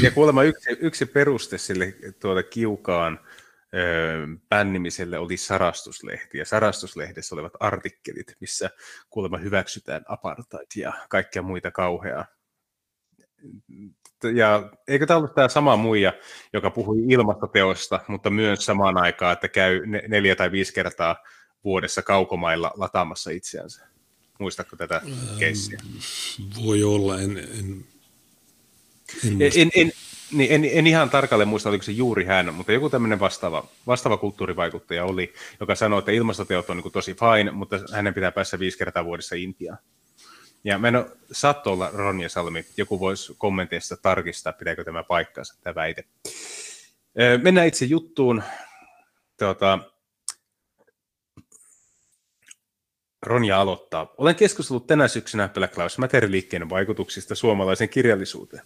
Ja kuulemma yksi, yksi peruste sille tuota kiukaan bännimiselle oli sarastuslehti, ja sarastuslehdessä olevat artikkelit, missä kuulemma hyväksytään apartheid ja kaikkia muita kauheaa. Ja eikö tämä ollut tämä sama muija, joka puhui ilmastoteosta, mutta myös samaan aikaan, että käy neljä tai viisi kertaa vuodessa kaukomailla lataamassa itseänsä? Muistatko tätä keissiä? Voi olla, en, en, en, en, en, niin en, en ihan tarkalleen muista, oliko se juuri hän, mutta joku tämmöinen vastaava, vastaava kulttuurivaikuttaja oli, joka sanoi, että ilmastoteot on niin tosi fine, mutta hänen pitää päässä viisi kertaa vuodessa Intiaan. Ja mä en ole olla Ronja Salmi. Joku voisi kommenteista tarkistaa, pitääkö tämä paikkaansa, tämä väite. Mennään itse juttuun. Tuota, Ronja aloittaa. Olen keskustellut tänä syksynä Black Lives Matter-liikkeen vaikutuksista suomalaisen kirjallisuuteen.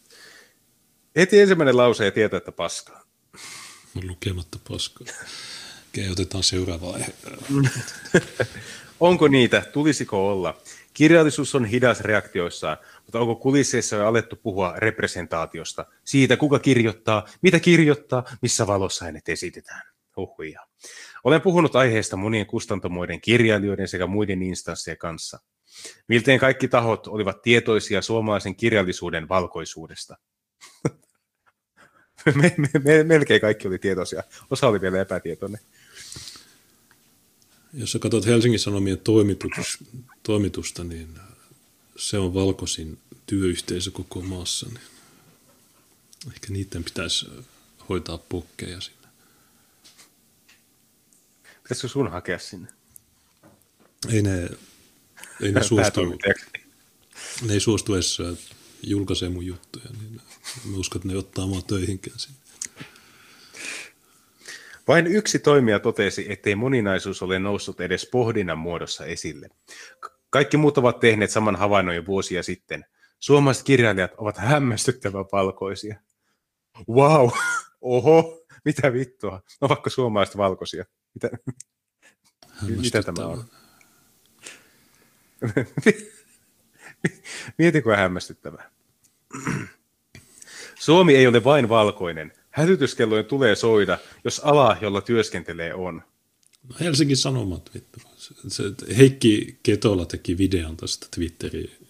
Heti ensimmäinen lause ja tietää, että paskaa. Lukematta paskaa. Okei, otetaan seuraava aihe. [laughs] onko niitä? Tulisiko olla? Kirjallisuus on hidas reaktioissaan, mutta onko kulisseissa jo alettu puhua representaatiosta? Siitä, kuka kirjoittaa, mitä kirjoittaa, missä valossa hänet esitetään? Huhuja. Olen puhunut aiheesta monien kustantamoiden, kirjailijoiden sekä muiden instanssien kanssa. Milteen kaikki tahot olivat tietoisia suomalaisen kirjallisuuden valkoisuudesta. Me, me, me, melkein kaikki oli tietoisia. Osa oli vielä epätietoinen. Jos sä katsot Helsingin Sanomien toimitus, toimitusta, niin se on valkoisin työyhteisö koko maassa. Niin ehkä niiden pitäisi hoitaa pokkeja sinne. Pitäisikö sun hakea sinne? Ei ne, ei ne suostu, ne ei suostu edes julkaisee mun juttuja, niin mä uskon, että ne ottaa mua töihinkään sinne. Vain yksi toimija totesi, ettei moninaisuus ole noussut edes pohdinnan muodossa esille. Kaikki muut ovat tehneet saman havainnon jo vuosia sitten. Suomalaiset kirjailijat ovat hämmästyttävän valkoisia. Wow, [laughs] oho, mitä vittua. Ovatko suomalaiset valkoisia? Mitä, mitä tämä on? [laughs] Mietinkö hämmästyttävää. Suomi ei ole vain valkoinen. Hälytyskellojen tulee soida, jos ala, jolla työskentelee, on. No Helsingin Sanomat, vittu. Se, Heikki Ketola teki videon tuosta Twitteriin,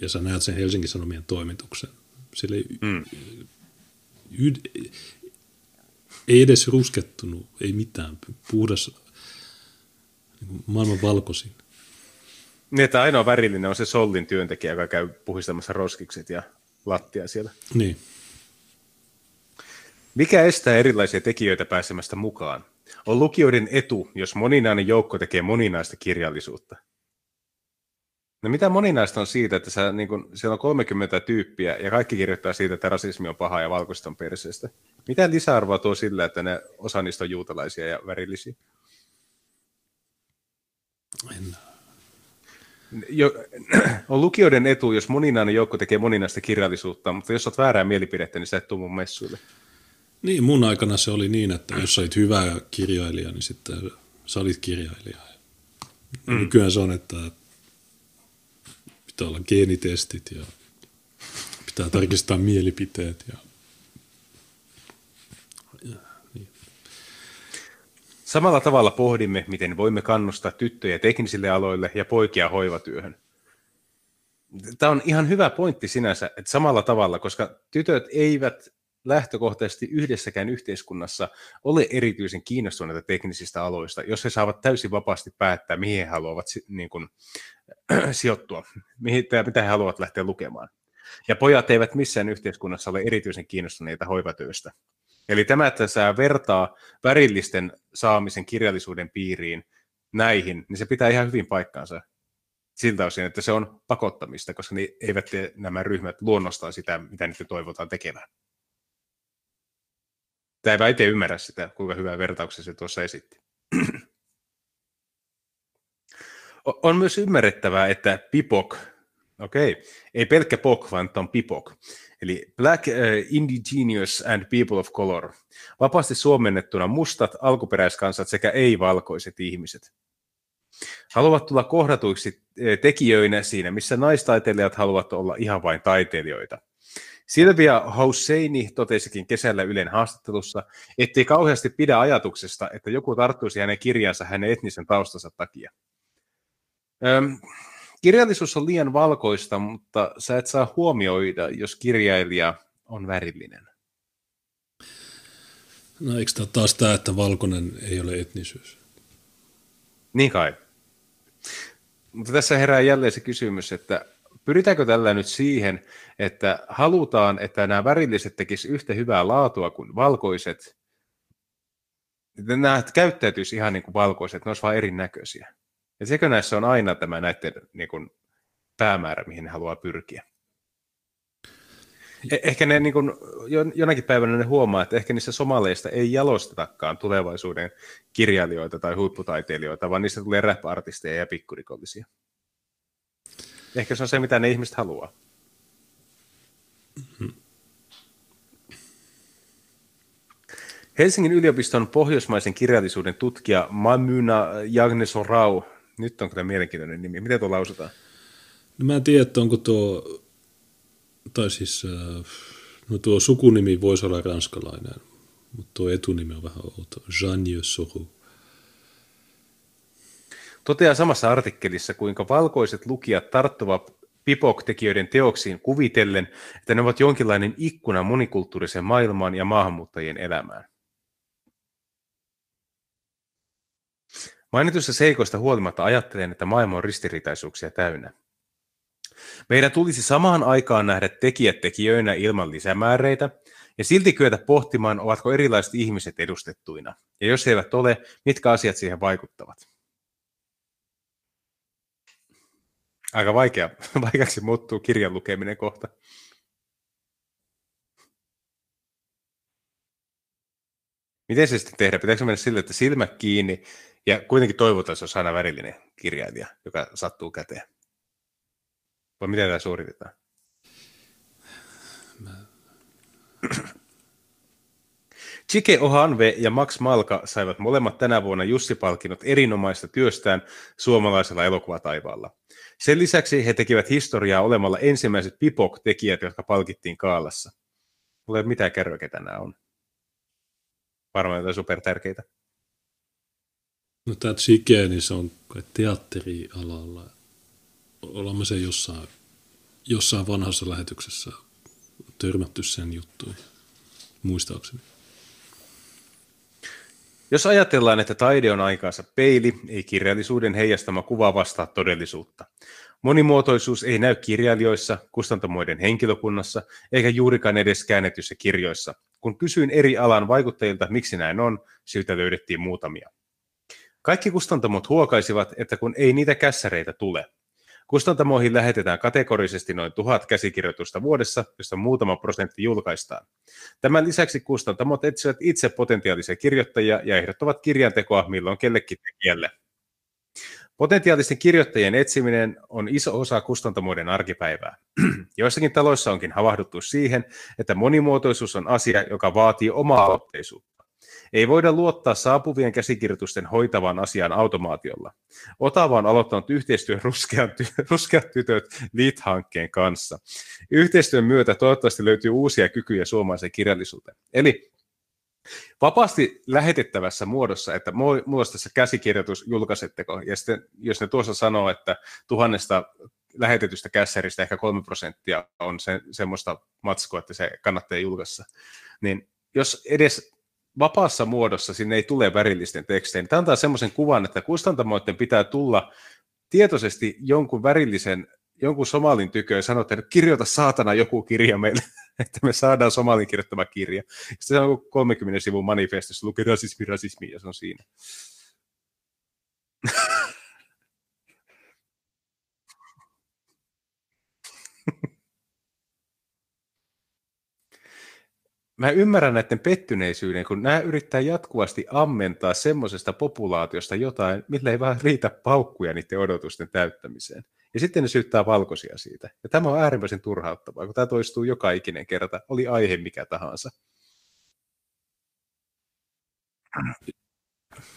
ja sä näet sen Helsingin Sanomien toimituksen. Sillä ei, mm. yd, ei edes ruskettunut, ei mitään. Puhdas, niin maailman valkoisin. Niin, että ainoa värillinen on se Sollin työntekijä, joka käy puhistamassa roskikset ja lattia siellä. Niin. Mikä estää erilaisia tekijöitä pääsemästä mukaan? On lukijoiden etu, jos moninainen joukko tekee moninaista kirjallisuutta. No mitä moninaista on siitä, että sä, niin kun, siellä on 30 tyyppiä ja kaikki kirjoittaa siitä, että rasismi on paha ja valkoista on perseestä? Mitä lisäarvoa tuo sillä, että ne osa niistä on juutalaisia ja värillisiä? En jo, [clears throat] on lukijoiden etu, jos moninainen joukko tekee moninaista kirjallisuutta, mutta jos olet väärää mielipidettä, niin sä et tule mun messuille. Niin, mun aikana se oli niin, että jos sä hyvä kirjailija, niin sitten sä olit kirjailija. Mm. Nykyään se on, että pitää olla geenitestit ja pitää tarkistaa mielipiteet ja Samalla tavalla pohdimme, miten voimme kannustaa tyttöjä teknisille aloille ja poikia hoivatyöhön. Tämä on ihan hyvä pointti sinänsä, että samalla tavalla, koska tytöt eivät lähtökohtaisesti yhdessäkään yhteiskunnassa ole erityisen kiinnostuneita teknisistä aloista, jos he saavat täysin vapaasti päättää, mihin he haluavat niin kuin, [clears throat] sijoittua, mihin, mitä he haluavat lähteä lukemaan. Ja pojat eivät missään yhteiskunnassa ole erityisen kiinnostuneita hoivatyöstä. Eli tämä, että sä vertaa värillisten saamisen kirjallisuuden piiriin näihin, niin se pitää ihan hyvin paikkaansa siltä osin, että se on pakottamista, koska ne eivät nämä ryhmät luonnostaan sitä, mitä niitä toivotaan tekevän. Tämä ei itse ymmärrä sitä, kuinka hyvää vertauksia se tuossa esitti. [clears throat] on myös ymmärrettävää, että Pipok, okei, okay, ei pelkkä POK, vaan on Pipok, Eli Black, uh, Indigenous and People of Color. Vapaasti suomennettuna mustat, alkuperäiskansat sekä ei-valkoiset ihmiset. Haluavat tulla kohdatuiksi eh, tekijöinä siinä, missä naistaiteilijat haluavat olla ihan vain taiteilijoita. Silvia Hosseini totesikin kesällä Ylen haastattelussa, ettei kauheasti pidä ajatuksesta, että joku tarttuisi hänen kirjansa hänen etnisen taustansa takia. Öm, kirjallisuus on liian valkoista, mutta sä et saa huomioida, jos kirjailija on värillinen. No eikö tämä taas tämä, että valkoinen ei ole etnisyys? Niin kai. Mutta tässä herää jälleen se kysymys, että pyritäänkö tällä nyt siihen, että halutaan, että nämä värilliset tekisivät yhtä hyvää laatua kuin valkoiset, nämä käyttäytyisi ihan niin kuin valkoiset, ne olisivat vain erinäköisiä. Ja sekö näissä on aina tämä näiden niin kuin, päämäärä, mihin ne haluaa pyrkiä? Eh- ehkä ne niin kuin, jonakin päivänä ne huomaa, että ehkä niissä somaleista ei jalostetakaan tulevaisuuden kirjailijoita tai huipputaiteilijoita, vaan niistä tulee rap-artisteja ja pikkurikollisia. Ehkä se on se, mitä ne ihmiset haluaa. Mm-hmm. Helsingin yliopiston pohjoismaisen kirjallisuuden tutkija Mamyna Jagnesorau, nyt on kyllä mielenkiintoinen nimi, miten tuo lausutaan? No mä en tiedä, että onko tuo, tai siis, äh, no tuo sukunimi voisi olla ranskalainen, mutta tuo etunimi on vähän outo, Jean Soru. Toteaa samassa artikkelissa, kuinka valkoiset lukijat tarttuvat Pipok-tekijöiden teoksiin kuvitellen, että ne ovat jonkinlainen ikkuna monikulttuuriseen maailmaan ja maahanmuuttajien elämään. Mainitusta seikoista huolimatta ajattelen, että maailma on ristiriitaisuuksia täynnä. Meidän tulisi samaan aikaan nähdä tekijät tekijöinä ilman lisämääreitä, ja silti kyetä pohtimaan, ovatko erilaiset ihmiset edustettuina, ja jos eivät ole, mitkä asiat siihen vaikuttavat. Aika vaikea, [laughs] vaikeaksi muuttuu kirjan lukeminen kohta. Miten se sitten tehdä? Pitääkö mennä sille, että silmät kiinni ja kuitenkin toivotaan, että se on aina värillinen kirjailija, joka sattuu käteen? Vai miten tämä suoritetaan? Mä... [clears throat] Chike Ohanve ja Max Malka saivat molemmat tänä vuonna Jussi-palkinnot erinomaista työstään suomalaisella elokuvataivaalla. Sen lisäksi he tekivät historiaa olemalla ensimmäiset Pipok-tekijät, jotka palkittiin Kaalassa. Mulla ei ole mitään kerroa, ketä nämä on. Varmaan jotain supertärkeitä. No tämä Chike, niin se on teatterialalla. Olemme se jossain, jossain vanhassa lähetyksessä törmätty sen juttuihin, muistaakseni. Jos ajatellaan, että taide on aikaansa peili, ei kirjallisuuden heijastama kuva vastaa todellisuutta. Monimuotoisuus ei näy kirjailijoissa, kustantamoiden henkilökunnassa, eikä juurikaan edes käännetyissä kirjoissa. Kun kysyin eri alan vaikuttajilta, miksi näin on, syytä löydettiin muutamia. Kaikki kustantamot huokaisivat, että kun ei niitä kässäreitä tule, Kustantamoihin lähetetään kategorisesti noin tuhat käsikirjoitusta vuodessa, josta muutama prosentti julkaistaan. Tämän lisäksi kustantamot etsivät itse potentiaalisia kirjoittajia ja ehdottavat kirjantekoa milloin kellekin tekijälle. Potentiaalisten kirjoittajien etsiminen on iso osa kustantamoiden arkipäivää. [clears throat] Joissakin taloissa onkin havahduttu siihen, että monimuotoisuus on asia, joka vaatii omaa aloitteisuutta. Ei voida luottaa saapuvien käsikirjoitusten hoitavan asian automaatiolla. Otava on aloittanut yhteistyön ruskeat, ty- [laughs] ruskeat tytöt LEAD-hankkeen kanssa. Yhteistyön myötä toivottavasti löytyy uusia kykyjä suomalaiseen kirjallisuuteen. Eli vapaasti lähetettävässä muodossa, että muodossa tässä käsikirjoitus julkaisetteko, ja sitten jos ne tuossa sanoo, että tuhannesta lähetetystä kässäristä ehkä kolme prosenttia on se, semmoista matskua, että se kannattaa julkaista, niin jos edes vapaassa muodossa sinne ei tule värillisten tekstejä. Tämä antaa semmoisen kuvan, että kustantamoiden pitää tulla tietoisesti jonkun värillisen, jonkun somalin tykö ja sanoa, että kirjoita saatana joku kirja meille, [laughs] että me saadaan somalin kirjoittama kirja. Sitten se on 30 sivun manifestissa, lukee rasismi, rasismi ja se on siinä. [laughs] mä ymmärrän näiden pettyneisyyden, kun nämä yrittää jatkuvasti ammentaa semmoisesta populaatiosta jotain, millä ei vaan riitä paukkuja niiden odotusten täyttämiseen. Ja sitten ne syyttää valkoisia siitä. Ja tämä on äärimmäisen turhauttavaa, kun tämä toistuu joka ikinen kerta, oli aihe mikä tahansa.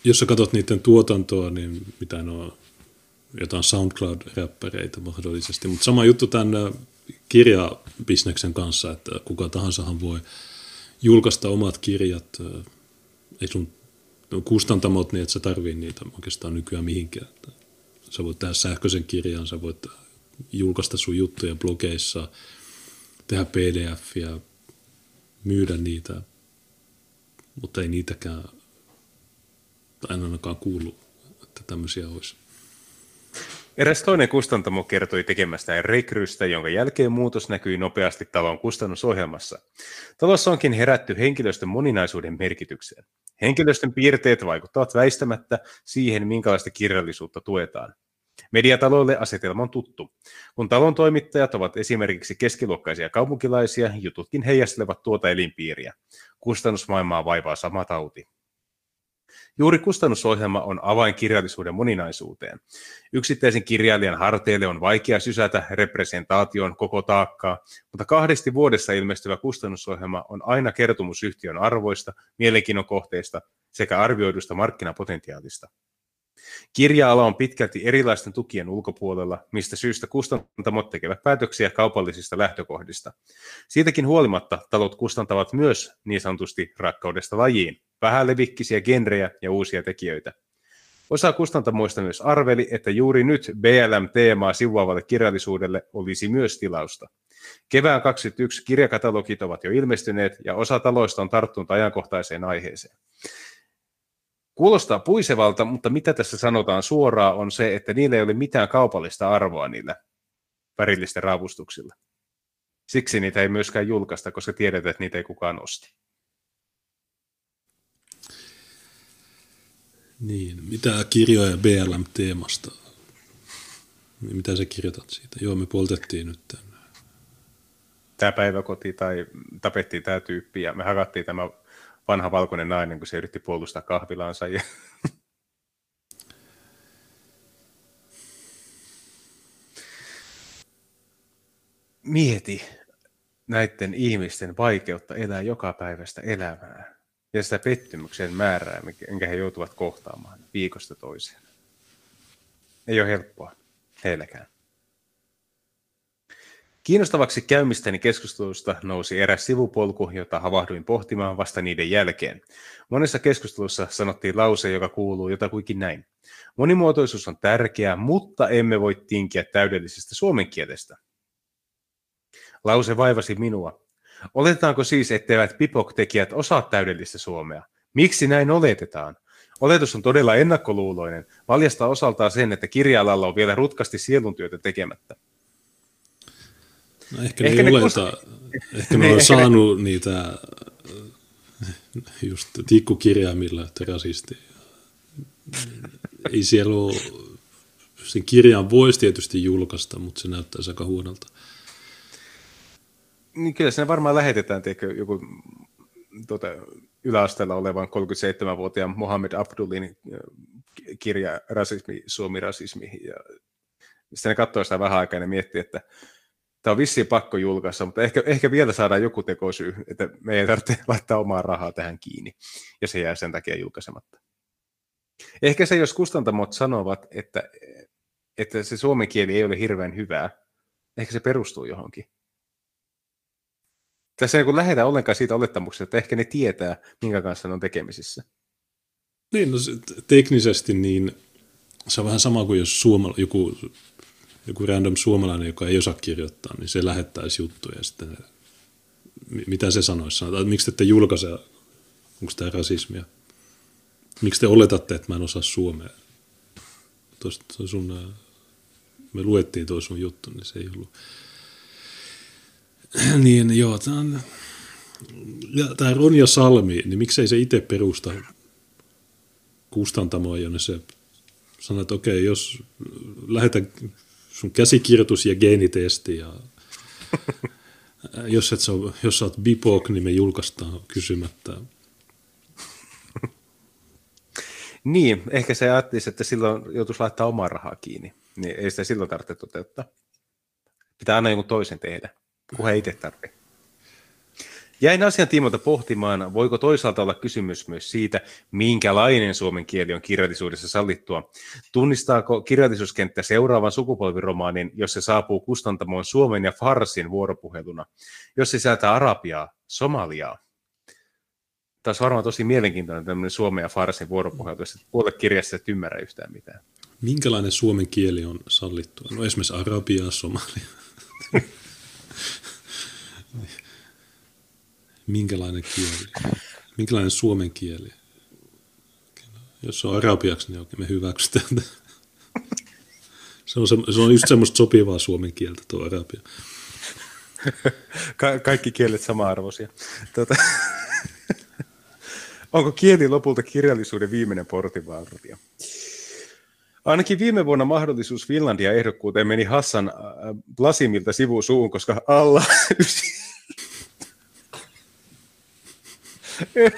Jos sä katsot niiden tuotantoa, niin mitä ne on, jotain SoundCloud-räppäreitä mahdollisesti. Mutta sama juttu tämän kirjabisneksen kanssa, että kuka tahansahan voi julkaista omat kirjat. Ei sun kustantamot niin, että sä tarvii niitä oikeastaan nykyään mihinkään. Sä voit tehdä sähköisen kirjan, sä voit julkaista sun juttuja blogeissa, tehdä pdf ja myydä niitä, mutta ei niitäkään, tai en ainakaan kuulu, että tämmöisiä olisi. Eräs toinen kustantamo kertoi tekemästään rekrystä, jonka jälkeen muutos näkyi nopeasti talon kustannusohjelmassa. Talossa onkin herätty henkilöstön moninaisuuden merkitykseen. Henkilöstön piirteet vaikuttavat väistämättä siihen, minkälaista kirjallisuutta tuetaan. Mediataloille asetelma on tuttu. Kun talon toimittajat ovat esimerkiksi keskiluokkaisia kaupunkilaisia, jututkin heijastelevat tuota elinpiiriä. Kustannusmaailmaa vaivaa sama tauti. Juuri kustannusohjelma on avain kirjallisuuden moninaisuuteen. Yksittäisen kirjailijan harteille on vaikea sysätä representaation koko taakkaa, mutta kahdesti vuodessa ilmestyvä kustannusohjelma on aina kertomus yhtiön arvoista, mielenkiinnon kohteista sekä arvioidusta markkinapotentiaalista. Kirja-ala on pitkälti erilaisten tukien ulkopuolella, mistä syystä kustantamot tekevät päätöksiä kaupallisista lähtökohdista. Siitäkin huolimatta talot kustantavat myös niin sanotusti rakkaudesta lajiin, vähälevikkisiä genrejä ja uusia tekijöitä. Osa kustantamoista myös arveli, että juuri nyt BLM-teemaa sivuavalle kirjallisuudelle olisi myös tilausta. Kevään 2021 kirjakatalogit ovat jo ilmestyneet ja osa taloista on tarttunut ajankohtaiseen aiheeseen. Kuulostaa puisevalta, mutta mitä tässä sanotaan suoraan on se, että niillä ei ole mitään kaupallista arvoa niillä värillisten raavustuksilla. Siksi niitä ei myöskään julkaista, koska tiedetään, että niitä ei kukaan osti. Niin, mitä kirjoja BLM-teemasta? Mitä sä kirjoitat siitä? Joo, me poltettiin nyt tämän. Tämä päiväkoti tai tapettiin tämä tyyppi ja me hakattiin tämä vanha valkoinen nainen, kun se yritti puolustaa kahvilaansa. Ja... Mieti näiden ihmisten vaikeutta elää joka päivästä elämää ja sitä pettymyksen määrää, minkä he joutuvat kohtaamaan viikosta toiseen. Ei ole helppoa heilläkään. Kiinnostavaksi käymistäni keskustelusta nousi eräs sivupolku, jota havahduin pohtimaan vasta niiden jälkeen. Monessa keskustelussa sanottiin lause, joka kuuluu jotakuinkin näin. Monimuotoisuus on tärkeää, mutta emme voi tinkiä täydellisestä suomen kielestä. Lause vaivasi minua. Oletetaanko siis, etteivät pipok-tekijät osaa täydellistä suomea? Miksi näin oletetaan? Oletus on todella ennakkoluuloinen, valjastaa osaltaan sen, että kirja-alalla on vielä rutkasti sieluntyötä tekemättä. No ehkä, ehkä ne, ne oleta, ehkä ne [laughs] on saanut niitä just tikkukirjaimilla, että rasisti. Ei siellä ole, sen kirjan voisi tietysti julkaista, mutta se näyttää aika huonolta. Niin kyllä sinne varmaan lähetetään teikö, joku tuota, yläasteella olevan 37-vuotiaan Mohammed Abdulin kirja Rasismi, Suomi-rasismi. Ja sitten ne katsoo sitä vähän aikaa ja miettii, että tämä on vissiin pakko julkaista, mutta ehkä, ehkä vielä saadaan joku tekosyy, että me ei tarvitse [laughs] laittaa omaa rahaa tähän kiinni, ja se jää sen takia julkaisematta. Ehkä se, jos kustantamot sanovat, että, että se suomen kieli ei ole hirveän hyvää, ehkä se perustuu johonkin. Tässä ei kun lähdetä ollenkaan siitä olettamuksesta, että ehkä ne tietää, minkä kanssa ne on tekemisissä. Niin, no teknisesti niin se on vähän sama kuin jos suomala, joku joku random suomalainen, joka ei osaa kirjoittaa, niin se lähettäisi juttuja ja sitten mitä se sanoisi? Sanotaan, että miksi te ette julkaise, onko tämä rasismia? Miksi te oletatte, että mä en osaa suomea? Tuosta sun, me luettiin tuo sun juttu, niin se ei ollut. [clears throat] niin joo, tämä on, ja tämä Ronja Salmi, niin miksei se itse perusta kustantamoa, jonne se sanoo, että okei, jos lähetä sun käsikirjoitus ja geenitesti ja jos, et sä, jos sä oot BIPOC, niin me julkaistaan kysymättä. niin, ehkä se ajattelisi, että silloin joutuisi laittaa omaa rahaa kiinni. Niin ei sitä silloin tarvitse toteuttaa. Pitää aina jonkun toisen tehdä, kun he itse tarvitse. Jäin asian tiimoilta pohtimaan, voiko toisaalta olla kysymys myös siitä, minkälainen suomen kieli on kirjallisuudessa sallittua. Tunnistaako kirjallisuuskenttä seuraavan sukupolviromaanin, jos se saapuu kustantamoon suomen ja farsin vuoropuheluna, jos se sisältää arabiaa, somaliaa? Tämä varmaan tosi mielenkiintoinen tämmöinen suomen ja farsin vuoropuhelu, jos puolet kirjassa et ymmärrä yhtään mitään. Minkälainen suomen kieli on sallittua? No esimerkiksi arabiaa, somalia. [laughs] Minkälainen kieli? Minkälainen suomen kieli? Jos se on arabiaksi, niin oikein me hyväksytään. Se on, se, se on just semmoista sopivaa suomen kieltä tuo arabia. Ka- kaikki kielet sama-arvoisia. Tuota, onko kieli lopulta kirjallisuuden viimeinen portinvartija? Ainakin viime vuonna mahdollisuus Finlandia ehdokkuuteen meni Hassan äh, Blasimilta sivusuun, koska alla [laughs]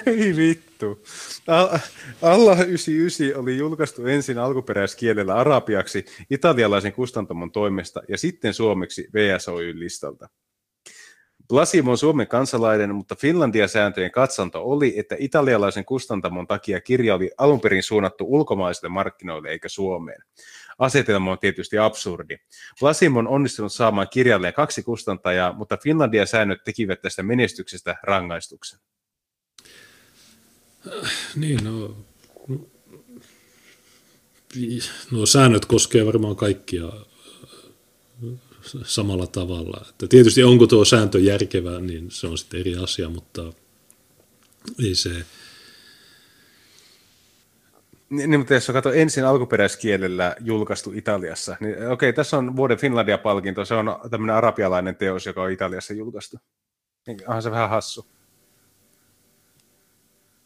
Ei vittu. Alla 99 oli julkaistu ensin alkuperäiskielellä arabiaksi italialaisen kustantamon toimesta ja sitten suomeksi VSOY-listalta. Blasim on Suomen kansalainen, mutta Finlandia-sääntöjen katsanto oli, että italialaisen kustantamon takia kirja oli alun perin suunnattu ulkomaisille markkinoille eikä Suomeen. Asetelma on tietysti absurdi. Blasim on onnistunut saamaan kirjalleen kaksi kustantajaa, mutta Finlandia-säännöt tekivät tästä menestyksestä rangaistuksen. Niin, no, no säännöt koskee varmaan kaikkia samalla tavalla. Että tietysti onko tuo sääntö järkevä, niin se on sitten eri asia, mutta ei se... Niin, mutta jos katsoo ensin alkuperäiskielellä julkaistu Italiassa, niin okei, tässä on vuoden Finlandia-palkinto, se on tämmöinen arabialainen teos, joka on Italiassa julkaistu. Niin, onhan se vähän hassu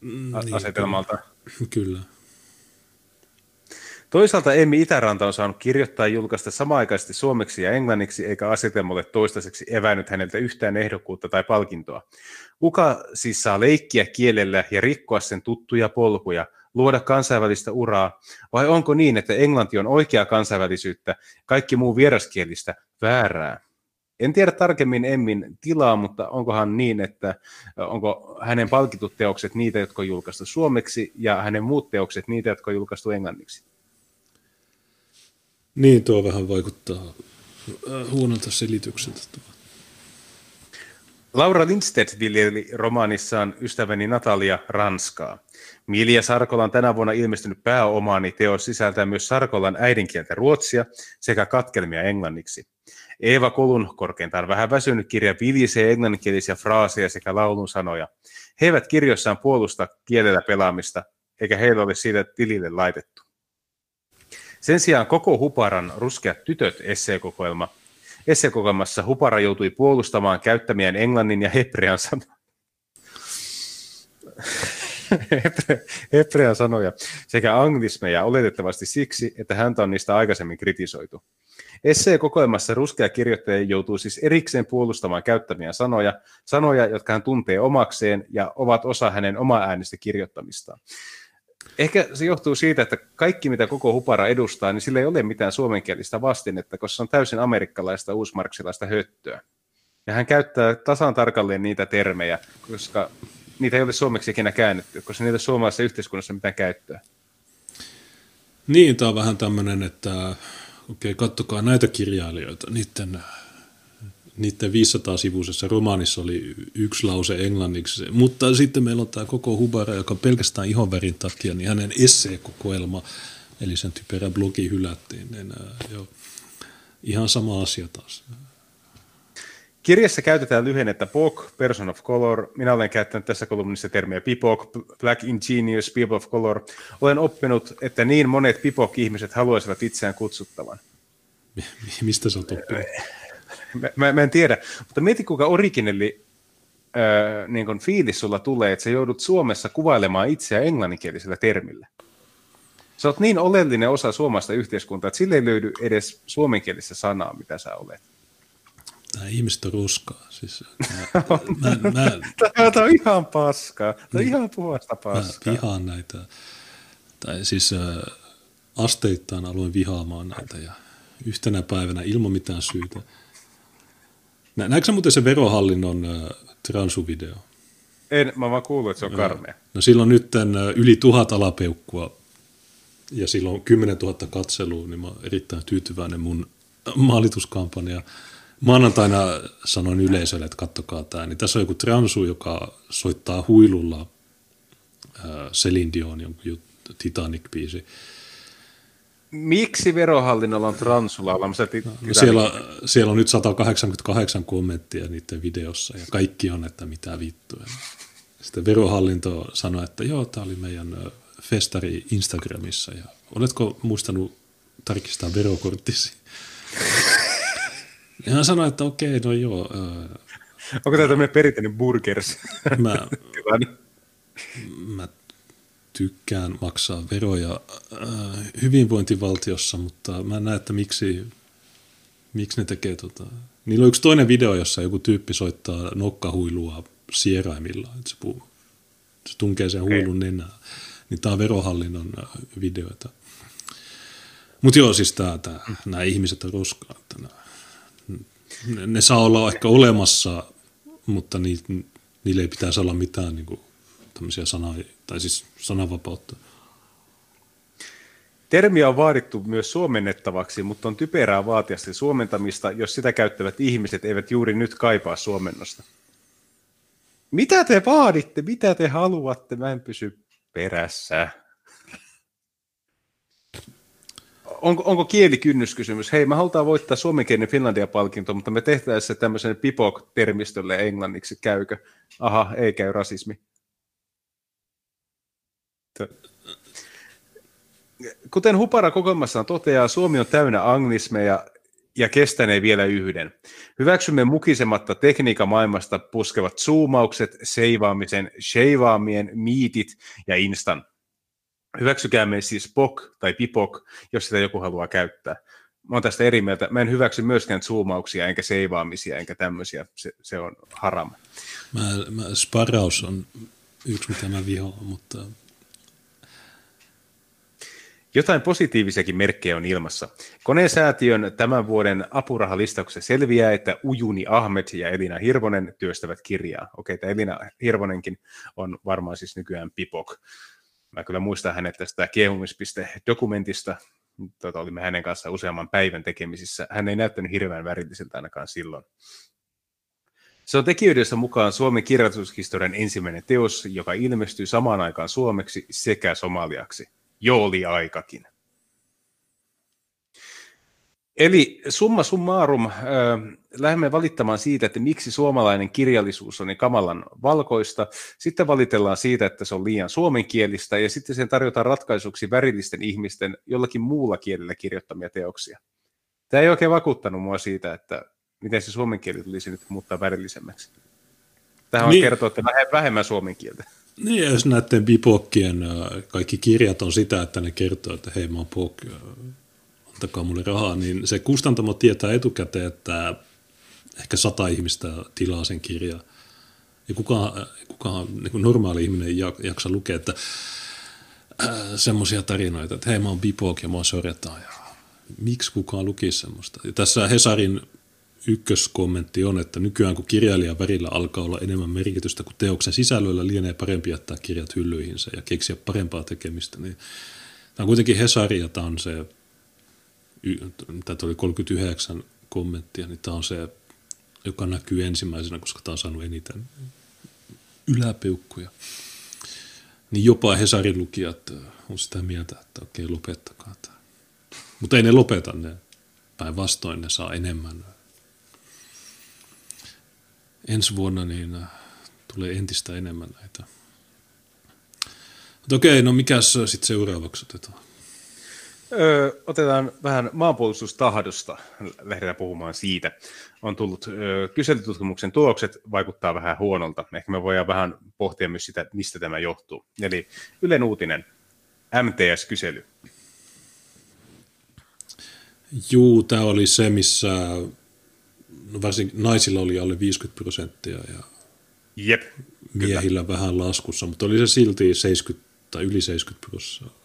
niin, asetelmalta. Kyllä. Toisaalta Emmi Itäranta on saanut kirjoittaa ja julkaista samaaikaisesti suomeksi ja englanniksi, eikä asetelmalle toistaiseksi evännyt häneltä yhtään ehdokkuutta tai palkintoa. Kuka siis saa leikkiä kielellä ja rikkoa sen tuttuja polkuja, luoda kansainvälistä uraa, vai onko niin, että englanti on oikea kansainvälisyyttä, kaikki muu vieraskielistä väärää? En tiedä tarkemmin Emmin tilaa, mutta onkohan niin, että onko hänen palkitut teokset niitä, jotka on julkaistu suomeksi, ja hänen muut teokset niitä, jotka on julkaistu englanniksi? Niin, tuo vähän vaikuttaa huonolta selitykseltä. Laura Lindstedt viljeli romaanissaan Ystäväni Natalia Ranskaa. Milja Sarkolan tänä vuonna ilmestynyt pääomaani teos sisältää myös Sarkolan äidinkieltä ruotsia sekä katkelmia englanniksi. Eeva Kolun korkeintaan vähän väsynyt kirja viljisee englanninkielisiä fraaseja sekä laulun sanoja. He eivät kirjoissaan puolusta kielellä pelaamista, eikä heillä ole siitä tilille laitettu. Sen sijaan koko Huparan Ruskeat tytöt esseekokoelma. Esseekokoelmassa Hupara joutui puolustamaan käyttämien englannin ja hebrean sanoja. Hebrean sanoja sekä anglismeja oletettavasti siksi, että häntä on niistä aikaisemmin kritisoitu. Essee-kokoelmassa ruskea kirjoittaja joutuu siis erikseen puolustamaan käyttämiä sanoja, sanoja, jotka hän tuntee omakseen ja ovat osa hänen oma äänistä kirjoittamistaan. Ehkä se johtuu siitä, että kaikki mitä koko Hupara edustaa, niin sillä ei ole mitään suomenkielistä vastinetta, koska se on täysin amerikkalaista uusmarksilaista höttöä. Ja hän käyttää tasan tarkalleen niitä termejä, koska niitä ei ole suomeksi ikinä käännetty, koska niitä suomalaisessa yhteiskunnassa mitään käyttöä. Niin, tämä on vähän tämmöinen, että okei, kattokaa näitä kirjailijoita, niiden, niiden 500-sivuisessa romaanissa oli yksi lause englanniksi, mutta sitten meillä on tämä koko Hubara, joka pelkästään ihonvärin takia, niin hänen esseekokoelma, eli sen typerä blogi hylättiin, niin jo, ihan sama asia taas. Kirjassa käytetään lyhennettä POC, Person of Color. Minä olen käyttänyt tässä kolumnissa termiä PIPOC, Black Ingenious People of Color. Olen oppinut, että niin monet PIPOC-ihmiset haluaisivat itseään kutsuttavan. [laughs] Mistä sä oot oppinut? Mä, mä, mä en tiedä, mutta mieti kuinka originelli äh, niin kun fiilis sulla tulee, että sä joudut Suomessa kuvailemaan itseä englanninkielisellä termillä. Sä oot niin oleellinen osa suomalaista yhteiskuntaa, että sille ei löydy edes suomenkielistä sanaa, mitä sä olet. Nämä ihmiset on ruskaa. Siis, mä, mä, mä, Tämä on ihan paskaa. Tämä on niin, ihan puhasta paskaa. Mä vihaan näitä. Tai siis äh, asteittain aloin vihaamaan näitä ja yhtenä päivänä ilman mitään syytä Nä, näetkö muuten se verohallinnon äh, transuvideo? En, mä vaan kuullut, että se on karmea. No silloin nyt äh, yli tuhat alapeukkua ja silloin 10 000 katselua, niin mä erittäin tyytyväinen mun maalituskampanja. Maanantaina sanoin yleisölle, että kattokaa tämä, niin tässä on joku transu, joka soittaa huilulla Celine Dion, jonkun Titanic-biisi. Miksi verohallinnolla on transulla olemassa? No, siellä, siellä on nyt 188 kommenttia niiden videossa ja kaikki on, että mitä vittua. Sitten verohallinto sanoi, että joo, tämä oli meidän festari Instagramissa ja oletko muistanut tarkistaa verokorttisi? [laughs] Ja hän sanoi, että okei, no joo. Onko tämä tämmöinen perinteinen burgers? Mä, mä tykkään maksaa veroja äh, hyvinvointivaltiossa, mutta mä en näe, että miksi, miksi ne tekee tota. Niillä on yksi toinen video, jossa joku tyyppi soittaa nokkahuilua sieraimilla, että se, puu, se tunkee sen huilun nenään. Niin tämä on verohallinnon äh, videoita. Mutta joo, siis tää, tää, nämä ihmiset on roskaa. Että nää, ne, ne saa olla ehkä olemassa, mutta ni, niille ei pitäisi olla mitään niin kuin, tämmöisiä sana, tai siis sananvapautta. Termiä on vaadittu myös suomennettavaksi, mutta on typerää vaatia sen suomentamista, jos sitä käyttävät ihmiset eivät juuri nyt kaipaa suomennosta. Mitä te vaaditte? Mitä te haluatte? Mä en pysy perässä. Onko, onko kielikynnyskysymys? Hei, me halutaan voittaa suomenkielinen Finlandia-palkinto, mutta me tehtäisiin se tämmöisen pipok-termistölle englanniksi. Käykö? Aha, ei käy rasismi. Kuten Hupara kokoelmassaan toteaa, Suomi on täynnä anglismeja ja kestänee vielä yhden. Hyväksymme mukisematta tekniikan maailmasta puskevat zoomaukset, seivaamisen, sheivaamien, miitit ja instan. Hyväksykäämme siis POK tai PIPOK, jos sitä joku haluaa käyttää. Mä oon tästä eri mieltä. Mä en hyväksy myöskään zoomauksia, enkä seivaamisia, enkä tämmöisiä. Se, se on haram. Mä, mä, sparraus on yksi, mitä mä vihoan, mutta jotain positiivisiakin merkkejä on ilmassa. Koneesäätiön tämän vuoden apurahalistauksessa selviää, että Ujuni Ahmed ja Elina Hirvonen työstävät kirjaa. Okei, tämä Elina Hirvonenkin on varmaan siis nykyään Pipok. Mä kyllä muistan hänet tästä kiehumispiste-dokumentista. Tuota, olimme hänen kanssaan useamman päivän tekemisissä. Hän ei näyttänyt hirveän värilliseltä ainakaan silloin. Se on tekijöidensä mukaan Suomen kirjoitushistorian ensimmäinen teos, joka ilmestyy samaan aikaan suomeksi sekä somaliaksi. Jooli-aikakin. Eli summa summarum, äh, lähdemme valittamaan siitä, että miksi suomalainen kirjallisuus on niin kamalan valkoista. Sitten valitellaan siitä, että se on liian suomenkielistä, ja sitten sen tarjotaan ratkaisuksi värillisten ihmisten jollakin muulla kielellä kirjoittamia teoksia. Tämä ei oikein vakuuttanut mua siitä, että miten se suomen kieli tulisi nyt muuttaa värillisemmäksi. Tähän on niin. kertoa, että vähemmän suomen kieltä. Niin, jos näiden bipokkien kaikki kirjat on sitä, että ne kertoo, että hei mä oon pok, antakaa mulle rahaa, niin se kustantamo tietää etukäteen, että ehkä sata ihmistä tilaa sen kirjan. Ja kukaan, kukaan niin normaali ihminen ei jaksa lukea, että äh, semmoisia tarinoita, että hei mä oon bipok ja mua soretaan ja miksi kukaan lukisi semmoista. Ja tässä Hesarin ykköskommentti on, että nykyään kun kirjailijan värillä alkaa olla enemmän merkitystä kuin teoksen sisällöllä, lienee parempi jättää kirjat hyllyihinsä ja keksiä parempaa tekemistä. Niin tämä on kuitenkin Hesari ja tämä on se, mitä oli 39 kommenttia, niin tämä on se, joka näkyy ensimmäisenä, koska tämä on saanut eniten yläpeukkuja. Niin jopa Hesarin lukijat on sitä mieltä, että okei, lopettakaa tämä. Mutta ei ne lopeta ne. Päinvastoin ne saa enemmän ensi vuonna niin tulee entistä enemmän näitä. Mutta okei, no mikäs sitten seuraavaksi otetaan? Öö, otetaan vähän maanpuolustustahdosta, lähdetään puhumaan siitä. On tullut öö, kyselytutkimuksen tulokset, vaikuttaa vähän huonolta. Ehkä me voidaan vähän pohtia myös sitä, mistä tämä johtuu. Eli Ylen uutinen, MTS-kysely. Juu, tämä oli se, missä no varsinkin naisilla oli alle 50 prosenttia ja Jep, miehillä kyllä. vähän laskussa, mutta oli se silti 70 tai yli 70 prosenttia.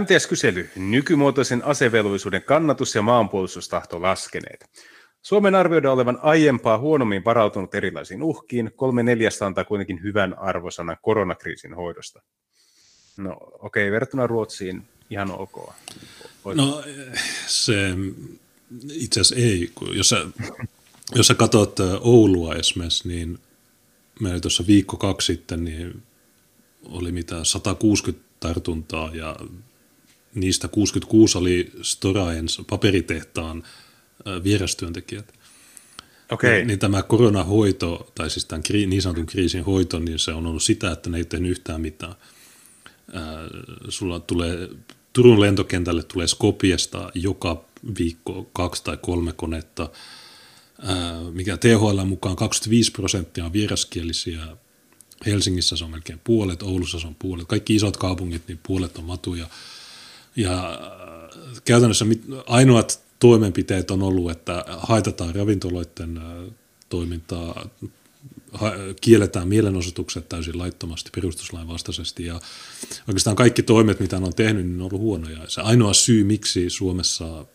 MTS-kysely. Nykymuotoisen asevelvollisuuden kannatus ja maanpuolustustahto laskeneet. Suomen arvioidaan olevan aiempaa huonommin varautunut erilaisiin uhkiin. Kolme neljästä antaa kuitenkin hyvän arvosanan koronakriisin hoidosta. No okei, okay, verrattuna Ruotsiin ihan ok. Voit... No se itse asiassa ei. Jos sä, jos sä katsot Oulua esimerkiksi, niin meillä tuossa viikko kaksi sitten, niin oli mitä 160 tartuntaa ja niistä 66 oli Storaens paperitehtaan vierastyöntekijät. Okay. Niin, niin tämä koronahoito, tai siis tämän niin sanotun kriisin hoito, niin se on ollut sitä, että ne ei tehnyt yhtään mitään. sulla tulee, Turun lentokentälle tulee Skopiesta joka viikko kaksi tai kolme konetta, mikä THL mukaan 25 prosenttia on vieraskielisiä. Helsingissä se on melkein puolet, Oulussa se on puolet. Kaikki isot kaupungit, niin puolet on matuja. Ja käytännössä ainoat toimenpiteet on ollut, että haitataan ravintoloiden toimintaa, kielletään mielenosoitukset täysin laittomasti perustuslain vastaisesti ja oikeastaan kaikki toimet, mitä on tehnyt, niin on ollut huonoja. Se ainoa syy, miksi Suomessa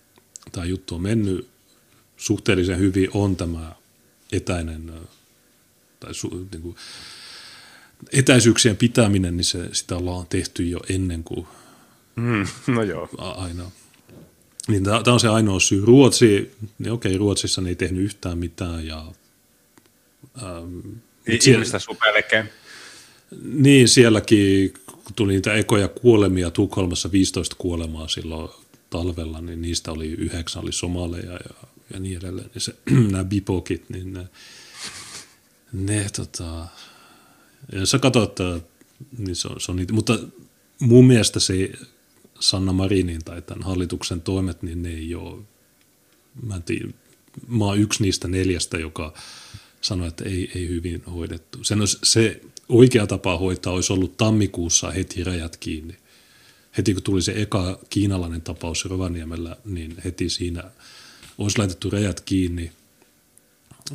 tämä juttu on mennyt suhteellisen hyvin, on tämä etäinen tai su, niin kuin, etäisyyksien pitäminen, niin se, sitä ollaan tehty jo ennen kuin mm, no joo. aina. Niin tämä on se ainoa syy. Ruotsi, niin okei, Ruotsissa ne ei tehnyt yhtään mitään. Ja, ähm, Ihmistä siellä, Niin, sielläkin kun tuli niitä ekoja kuolemia, Tukholmassa 15 kuolemaa silloin talvella, niin niistä oli yhdeksän oli somaleja ja, ja niin edelleen. Ja se, [clears throat] nämä bipokit, niin ne, ne tota, ja sä katsot, niin se on, se on niitä, mutta mun mielestä se Sanna Marinin tai tämän hallituksen toimet, niin ne ei ole, mä, en tiedä, mä oon yksi niistä neljästä, joka sanoi, että ei, ei hyvin hoidettu. Sen olisi, se oikea tapa hoitaa olisi ollut tammikuussa heti rajat kiinni. Heti kun tuli se eka kiinalainen tapaus Rovaniemellä, niin heti siinä olisi laitettu rajat kiinni,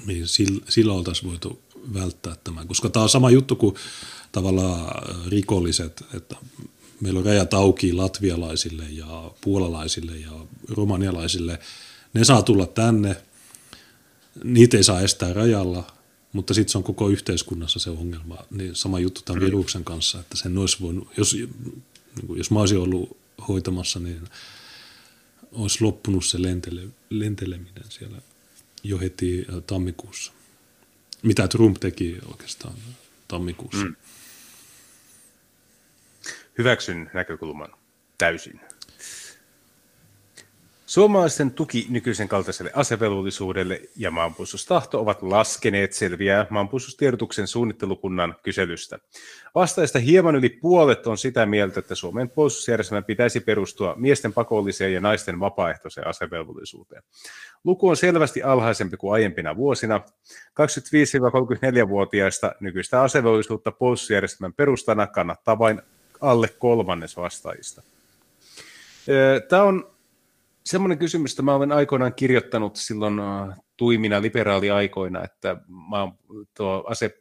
niin sillä, sillä oltaisiin voitu välttää tämän. Koska tämä on sama juttu kuin tavallaan rikolliset, että meillä on rajat auki latvialaisille ja puolalaisille ja romanialaisille. Ne saa tulla tänne, niitä ei saa estää rajalla, mutta sitten se on koko yhteiskunnassa se ongelma. Niin sama juttu tämän viruksen kanssa, että sen olisi voinut, jos, niin jos mä olisin ollut hoitamassa, niin olisi loppunut se lentele, lenteleminen siellä jo heti tammikuussa. Mitä Trump teki oikeastaan tammikuussa. Mm. Hyväksyn näkökulman täysin. Suomalaisten tuki nykyisen kaltaiselle asevelvollisuudelle ja maanpuolustustahto ovat laskeneet selviää maanpuolustustiedotuksen suunnittelukunnan kyselystä. Vastaista hieman yli puolet on sitä mieltä, että Suomen puolustusjärjestelmän pitäisi perustua miesten pakolliseen ja naisten vapaaehtoiseen asevelvollisuuteen. Luku on selvästi alhaisempi kuin aiempina vuosina. 25-34-vuotiaista nykyistä asevelvollisuutta puolustusjärjestelmän perustana kannattaa vain alle kolmannes vastaajista. Tämä on semmoinen kysymys, että mä olen aikoinaan kirjoittanut silloin tuimina liberaaliaikoina, että mä, tuo ase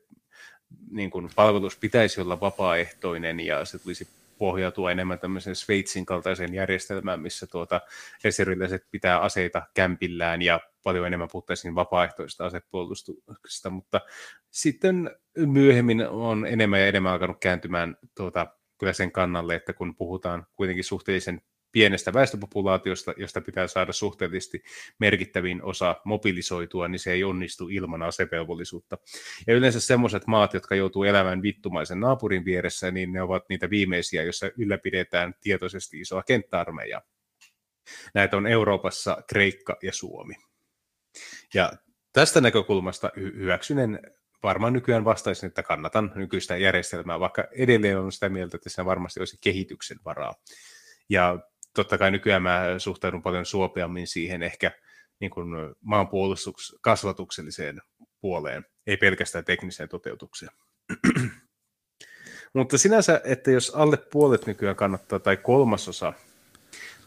niin kuin palvelus pitäisi olla vapaaehtoinen ja se tulisi pohjautua enemmän tämmöiseen Sveitsin kaltaiseen järjestelmään, missä tuota reserviläiset pitää aseita kämpillään ja paljon enemmän puhuttaisiin vapaaehtoista asepuolustuksesta, mutta sitten myöhemmin on enemmän ja enemmän alkanut kääntymään tuota kyllä sen kannalle, että kun puhutaan kuitenkin suhteellisen pienestä väestöpopulaatiosta, josta pitää saada suhteellisesti merkittävin osa mobilisoitua, niin se ei onnistu ilman asevelvollisuutta. Ja yleensä semmoiset maat, jotka joutuu elämään vittumaisen naapurin vieressä, niin ne ovat niitä viimeisiä, joissa ylläpidetään tietoisesti isoa kenttäarmeijaa. Näitä on Euroopassa Kreikka ja Suomi. Ja tästä näkökulmasta hyväksynen varmaan nykyään vastaisin, että kannatan nykyistä järjestelmää, vaikka edelleen on sitä mieltä, että se varmasti olisi kehityksen varaa. Ja totta kai nykyään mä suhtaudun paljon suopeammin siihen ehkä niin kuin maanpuolustuks- kasvatukselliseen puoleen, ei pelkästään tekniseen toteutukseen. Mutta sinänsä, että jos alle puolet nykyään kannattaa tai kolmasosa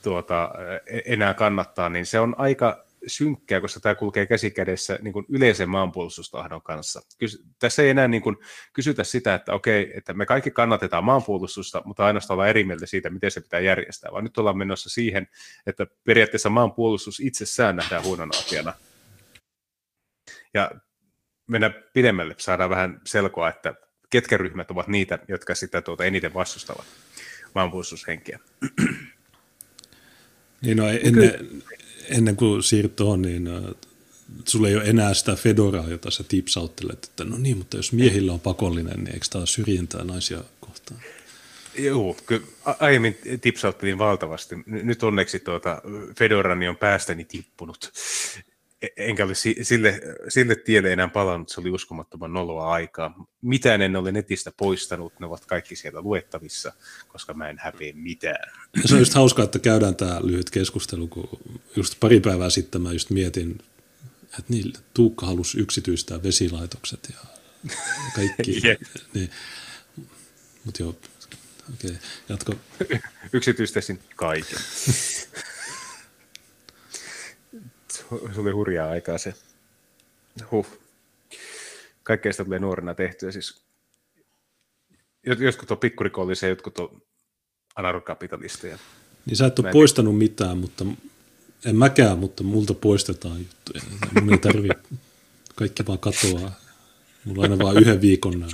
tuota, e-, enää kannattaa, niin se on aika synkkää, koska tämä kulkee käsikädessä niin kuin yleisen maanpuolustustahdon kanssa. Kys- tässä ei enää niin kuin kysytä sitä, että okei, että me kaikki kannatetaan maanpuolustusta, mutta ainoastaan ollaan eri mieltä siitä, miten se pitää järjestää, vaan nyt ollaan menossa siihen, että periaatteessa maanpuolustus itsessään nähdään huonona asiana. Ja mennä pidemmälle, saadaan vähän selkoa, että ketkä ryhmät ovat niitä, jotka sitä tuota eniten vastustavat maanpuolustushenkeä. Niin no, ennen, ennen kuin siirryt tuohon, niin sulla ei ole enää sitä fedoraa, jota sä tipsauttelet, että no niin, mutta jos miehillä on pakollinen, niin eikö tämä syrjintää naisia kohtaan? Joo, kyllä aiemmin tipsauttelin valtavasti. Nyt onneksi tuota, Fedorani on päästäni tippunut. E, enkä ole sille, sille tielle enää palannut, se oli uskomattoman noloa aikaa. Mitään en ole netistä poistanut, ne ovat kaikki siellä luettavissa, koska mä en häpeä mitään. Se on just hauskaa, että käydään tämä lyhyt keskustelu, kun just pari päivää sitten mä just mietin, että niin, Tuukka halusi yksityistää vesilaitokset ja kaikki. [laughs] yeah. niin, mutta joo, okei, okay, jatko. [laughs] Yksityistäisin kaiken. [laughs] se oli hurjaa aikaa se. Huh. Kaikkea sitä tulee nuorena tehtyä. Siis jotkut on pikkurikollisia, jotkut on anarkapitalisteja. Niin sä et ole poistanut mitään, mutta en mäkään, mutta multa poistetaan juttuja. Mun ei tarvi, kaikki vaan katoaa. Mulla on aina vain yhden viikon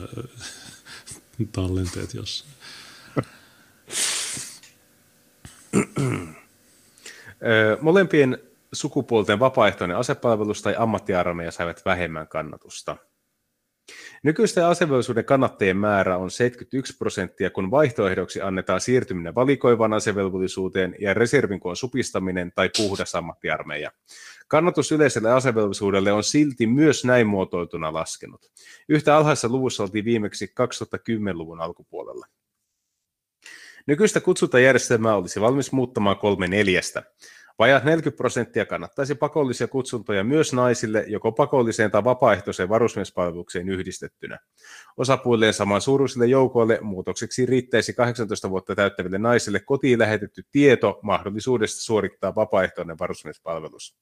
tallenteet jossain. Molempien sukupuolten vapaaehtoinen asepalvelus tai ammattiarmeija saivat vähemmän kannatusta. Nykyisten asevelvollisuuden kannattajien määrä on 71 prosenttia, kun vaihtoehdoksi annetaan siirtyminen valikoivaan asevelvollisuuteen ja reservin koon supistaminen tai puhdas ammattiarmeija. Kannatus yleiselle asevelvollisuudelle on silti myös näin muotoiltuna laskenut. Yhtä alhaisessa luvussa oltiin viimeksi 2010-luvun alkupuolella. Nykyistä kutsuntajärjestelmää olisi valmis muuttamaan kolme neljästä. Vajaat 40 prosenttia kannattaisi pakollisia kutsuntoja myös naisille, joko pakolliseen tai vapaaehtoiseen varusmiespalvelukseen yhdistettynä. Osapuilleen saman suuruisille joukoille muutokseksi riittäisi 18 vuotta täyttäville naisille kotiin lähetetty tieto mahdollisuudesta suorittaa vapaaehtoinen varusmiespalvelus.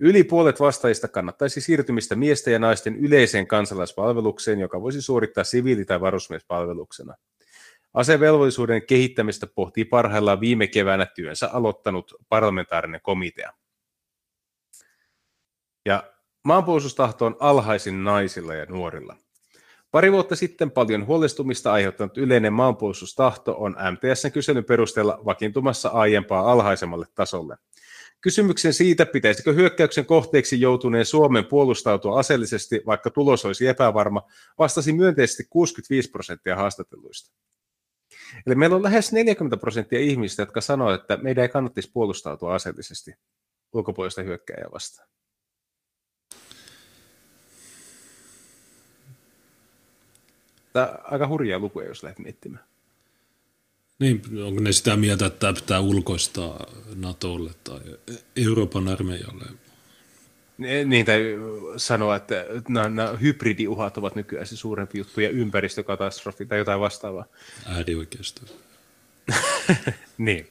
Yli puolet vastaajista kannattaisi siirtymistä miesten ja naisten yleiseen kansalaispalvelukseen, joka voisi suorittaa siviili- tai varusmiespalveluksena. Asevelvollisuuden kehittämistä pohtii parhaillaan viime keväänä työnsä aloittanut parlamentaarinen komitea. Ja maanpuolustustahto on alhaisin naisilla ja nuorilla. Pari vuotta sitten paljon huolestumista aiheuttanut yleinen maanpuolustustahto on MTSn kyselyn perusteella vakiintumassa aiempaa alhaisemmalle tasolle. Kysymyksen siitä, pitäisikö hyökkäyksen kohteeksi joutuneen Suomen puolustautua aseellisesti, vaikka tulos olisi epävarma, vastasi myönteisesti 65 prosenttia haastatelluista. Eli meillä on lähes 40 prosenttia ihmistä, jotka sanoo, että meidän ei kannattaisi puolustautua aseellisesti ulkopuolista hyökkäjää vastaan. Tämä on aika hurjaa lukuja, jos lähdet miettimään. Niin, onko ne sitä mieltä, että tämä pitää ulkoistaa NATOlle tai Euroopan armeijalle? Niin, tai sanoa, että nämä, nämä hybridiuhat ovat nykyään se suurempi juttu ja ympäristökatastrofi tai jotain vastaavaa. Äärioikeisto. [laughs] niin.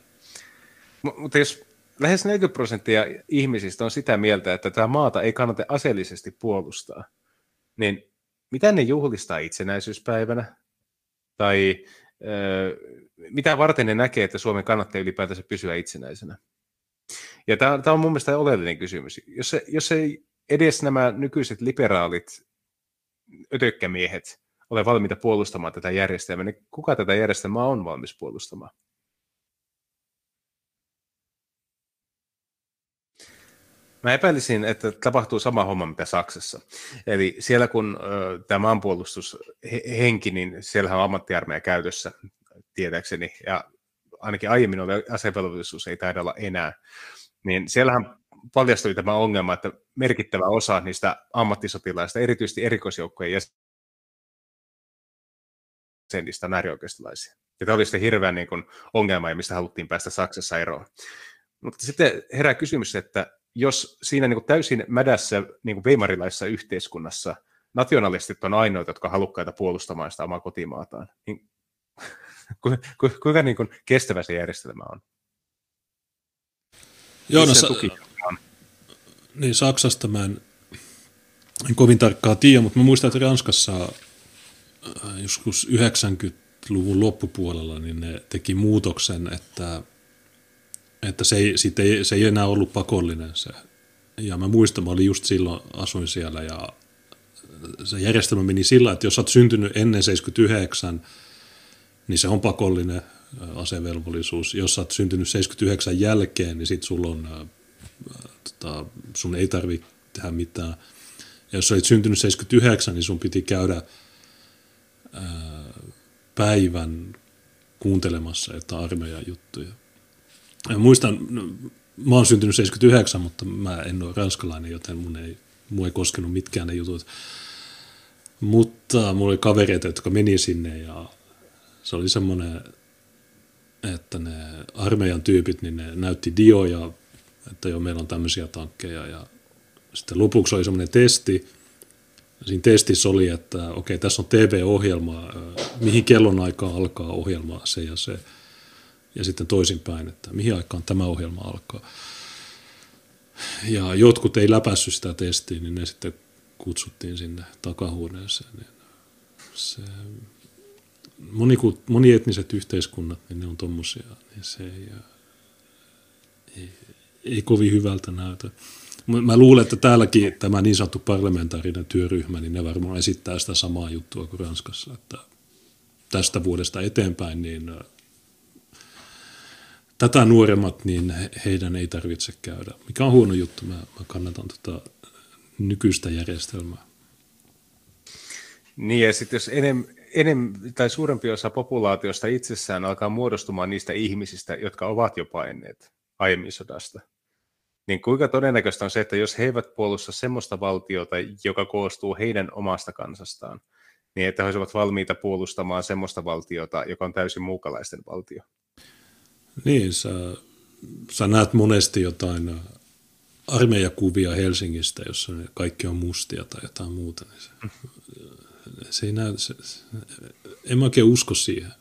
M- mutta jos lähes 40 prosenttia ihmisistä on sitä mieltä, että tämä maata ei kannata aseellisesti puolustaa, niin mitä ne juhlistaa itsenäisyyspäivänä? Tai ö, mitä varten ne näkee, että Suomen kannattaa ylipäätänsä pysyä itsenäisenä? Ja tämä, tämä on mun mielestä oleellinen kysymys. Jos, se, jos ei edes nämä nykyiset liberaalit ötökkämiehet ole valmiita puolustamaan tätä järjestelmää, niin kuka tätä järjestelmää on valmis puolustamaan? Mä epäilisin, että tapahtuu sama homma, mitä Saksassa. Eli siellä kun tämä maanpuolustushenki, niin siellähän on ammattiarmeija käytössä, tietääkseni, ja ainakin aiemmin oli asevelvollisuus, ei taida olla enää niin siellähän paljastui tämä ongelma, että merkittävä osa niistä ammattisotilaista, erityisesti erikoisjoukkojen jäsenistä on äärioikeistolaisia. Ja tämä oli sitten hirveän niin kuin, ongelma, mistä haluttiin päästä Saksassa eroon. Mutta sitten herää kysymys, että jos siinä niin kuin täysin mädässä niin kuin veimarilaisessa yhteiskunnassa nationalistit on ainoita, jotka halukkaita puolustamaan sitä omaa kotimaataan, niin [laughs] kuinka niin kuin kestävä se järjestelmä on? Joo, no, sa- niin Saksasta mä en, en kovin tarkkaan tiedä, mutta mä muistan, että Ranskassa äh, joskus 90-luvun loppupuolella niin ne teki muutoksen, että, että se, ei, ei, se ei enää ollut pakollinen se. Ja mä muistan, mä olin just silloin, asuin siellä ja se järjestelmä meni sillä, että jos olet syntynyt ennen 79, niin se on pakollinen asevelvollisuus. Jos olet syntynyt 79 jälkeen, niin sit sulla on, äh, tota, sun ei tarvitse tehdä mitään. Ja jos olit syntynyt 79, niin sun piti käydä äh, päivän kuuntelemassa jotain armeijan juttuja. Ja muistan, no, mä oon syntynyt 79, mutta mä en ole ranskalainen, joten mun ei, mun ei koskenut mitkään ne jutut. Mutta mulla oli kavereita, jotka meni sinne ja se oli semmoinen, että ne armeijan tyypit, niin ne näytti dioja, että joo, meillä on tämmöisiä tankkeja ja sitten lopuksi oli semmoinen testi, Siinä testissä oli, että okei, okay, tässä on TV-ohjelma, mihin kellonaikaan alkaa ohjelma se ja se. Ja sitten toisinpäin, että mihin aikaan tämä ohjelma alkaa. Ja jotkut ei läpässyt sitä testiä, niin ne sitten kutsuttiin sinne takahuoneeseen. Niin se, moni, monietniset yhteiskunnat, niin ne on tommosia, niin se ei, ei, ei kovin hyvältä näytä. Mä luulen, että täälläkin tämä niin sanottu parlamentaarinen työryhmä, niin ne varmaan esittää sitä samaa juttua kuin Ranskassa, että tästä vuodesta eteenpäin, niin tätä nuoremmat, niin heidän ei tarvitse käydä. Mikä on huono juttu, mä, mä kannatan tota nykyistä järjestelmää. Niin ja sitten jos enem, enem, tai suurempi osa populaatiosta itsessään alkaa muodostumaan niistä ihmisistä, jotka ovat jo paineet aiemmin sodasta, niin kuinka todennäköistä on se, että jos he eivät puolusta semmoista valtiota, joka koostuu heidän omasta kansastaan, niin että he olisivat valmiita puolustamaan semmoista valtiota, joka on täysin muukalaisten valtio? Niin, sä, sä näet monesti jotain armeijakuvia Helsingistä, jossa kaikki on mustia tai jotain muuta, niin se, se ei näy, se, en mä oikein usko siihen.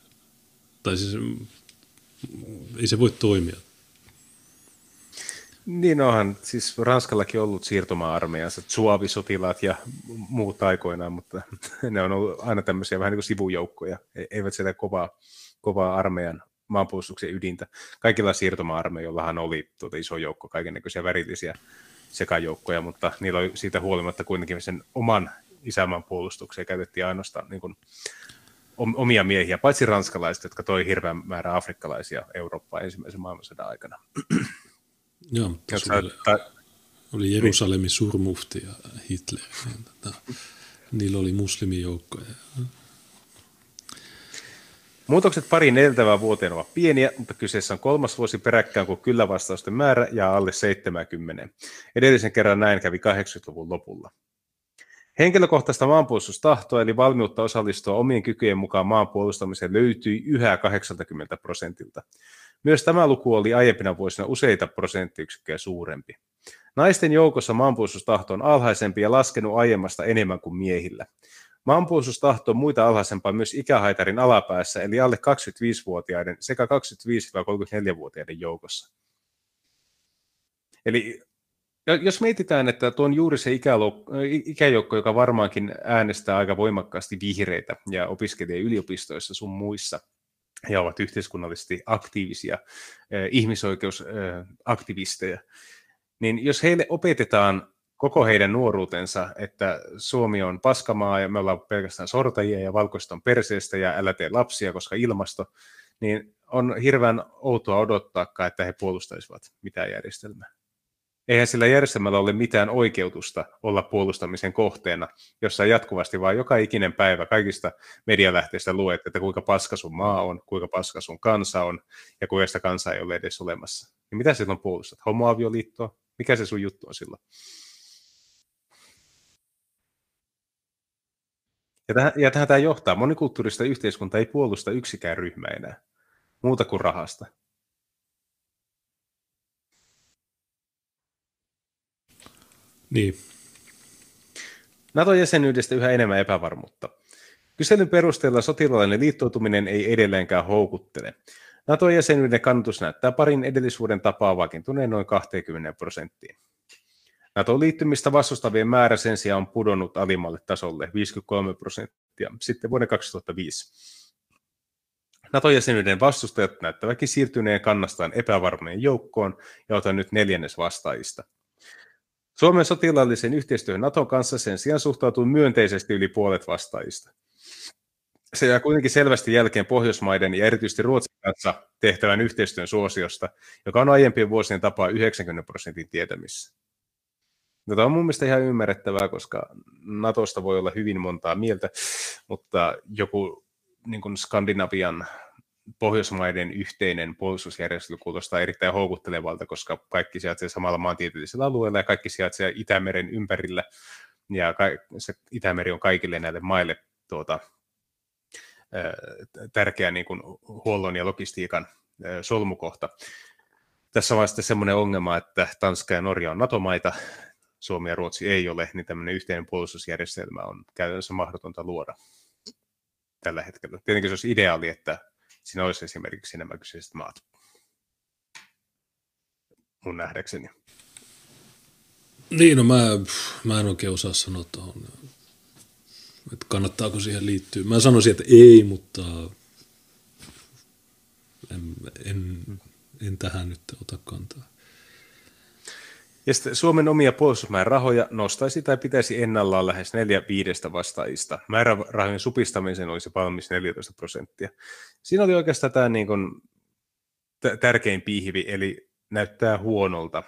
Tai siis, ei se voi toimia. Niin onhan, siis Ranskallakin ollut siirtoma-armeijansa, suavisotilaat ja muut aikoinaan, mutta [laughs] ne on ollut aina tämmöisiä vähän niin kuin sivujoukkoja, e-, eivät sitä kovaa, kovaa armeijan maanpuolustuksen ydintä. Kaikilla siirtoma-armeijoillahan oli tuota iso joukko kaikenlaisia värillisiä sekajoukkoja, mutta niillä oli siitä huolimatta kuitenkin sen oman isänmaan puolustukseen käytettiin ainoastaan niin kuin omia miehiä, paitsi ranskalaiset, jotka toi hirveän määrä afrikkalaisia Eurooppaan ensimmäisen maailmansodan aikana. Joo, mutta oli, ta- oli Jerusalemin surmufti ja Hitler. Niin, tota, niillä oli muslimijoukkoja. Muutokset pariin edeltävään vuoteen ovat pieniä, mutta kyseessä on kolmas vuosi peräkkään, kun kyllä vastausten määrä jää alle 70. Edellisen kerran näin kävi 80-luvun lopulla. Henkilökohtaista maanpuolustustahtoa eli valmiutta osallistua omien kykyjen mukaan maanpuolustamiseen löytyi yhä 80 prosentilta. Myös tämä luku oli aiempina vuosina useita prosenttiyksikköjä suurempi. Naisten joukossa maanpuolustustahto on alhaisempi ja laskenut aiemmasta enemmän kuin miehillä. Maanpuolustustahto on muita alhaisempaa myös ikähaitarin alapäässä, eli alle 25-vuotiaiden sekä 25-34-vuotiaiden joukossa. Eli jos mietitään, että tuo on juuri se ikäjoukko, joka varmaankin äänestää aika voimakkaasti vihreitä ja opiskelee yliopistoissa sun muissa, ja ovat yhteiskunnallisesti aktiivisia eh, ihmisoikeusaktivisteja, niin jos heille opetetaan koko heidän nuoruutensa, että Suomi on paskamaa ja me ollaan pelkästään sortajia ja valkoista on perseestä ja älä tee lapsia, koska ilmasto, niin on hirveän outoa odottaa, että he puolustaisivat mitään järjestelmää. Eihän sillä järjestelmällä ole mitään oikeutusta olla puolustamisen kohteena, jossa jatkuvasti vaan joka ikinen päivä kaikista medialähteistä luet, että kuinka paska sun maa on, kuinka paska sun kansa on ja kuinka sitä kansaa ei ole edes olemassa. Niin mitä silloin puolustat? Homoavioliittoa? Mikä se sun juttu on silloin? Ja tähän, ja tähän tämä johtaa. Monikulttuurista yhteiskunta ei puolusta yksikään ryhmä enää, muuta kuin rahasta. Niin. NATO-jäsenyydestä yhä enemmän epävarmuutta. Kyselyn perusteella sotilaallinen liittoutuminen ei edelleenkään houkuttele. NATO-jäsenyyden kannatus näyttää parin edellisvuoden tapaa vakiintuneen noin 20 prosenttiin. NATO-liittymistä vastustavien määrä sen sijaan on pudonnut alimmalle tasolle 53 prosenttia sitten vuoden 2005. NATO-jäsenyyden vastustajat näyttävätkin siirtyneen kannastaan epävarmojen joukkoon ja otan nyt neljännes vastaajista. Suomen sotilaallisen yhteistyön Naton kanssa sen sijaan suhtautuu myönteisesti yli puolet vastaajista. Se jää kuitenkin selvästi jälkeen Pohjoismaiden ja erityisesti Ruotsin kanssa tehtävän yhteistyön suosiosta, joka on aiempien vuosien tapaa 90 prosentin tietämissä. No, tämä on mun mielestä ihan ymmärrettävää, koska Natosta voi olla hyvin montaa mieltä, mutta joku niin kuin Skandinavian Pohjoismaiden yhteinen puolustusjärjestely kuulostaa erittäin houkuttelevalta, koska kaikki sijaitsee samalla maantieteellisellä alueella ja kaikki sijaitsee Itämeren ympärillä, ja se Itämeri on kaikille näille maille tuota, tärkeä niin kuin huollon ja logistiikan solmukohta. Tässä on sitten semmoinen ongelma, että Tanska ja Norja on NATO-maita, Suomi ja Ruotsi ei ole, niin tämmöinen yhteinen puolustusjärjestelmä on käytännössä mahdotonta luoda tällä hetkellä. Tietenkin se olisi ideaali, että siinä olisi esimerkiksi nämä kyseiset maat. Mun nähdäkseni. Niin, no mä, mä en oikein osaa sanoa tuohon, että kannattaako siihen liittyä. Mä sanoisin, että ei, mutta en, en, en tähän nyt ota kantaa. Ja sitten Suomen omia rahoja nostaisi tai pitäisi ennallaan lähes neljä viidestä vastaajista. Määrärahojen supistamisen olisi valmis 14 prosenttia. Siinä oli oikeastaan tämä niin kuin tärkein pihvi, eli näyttää huonolta.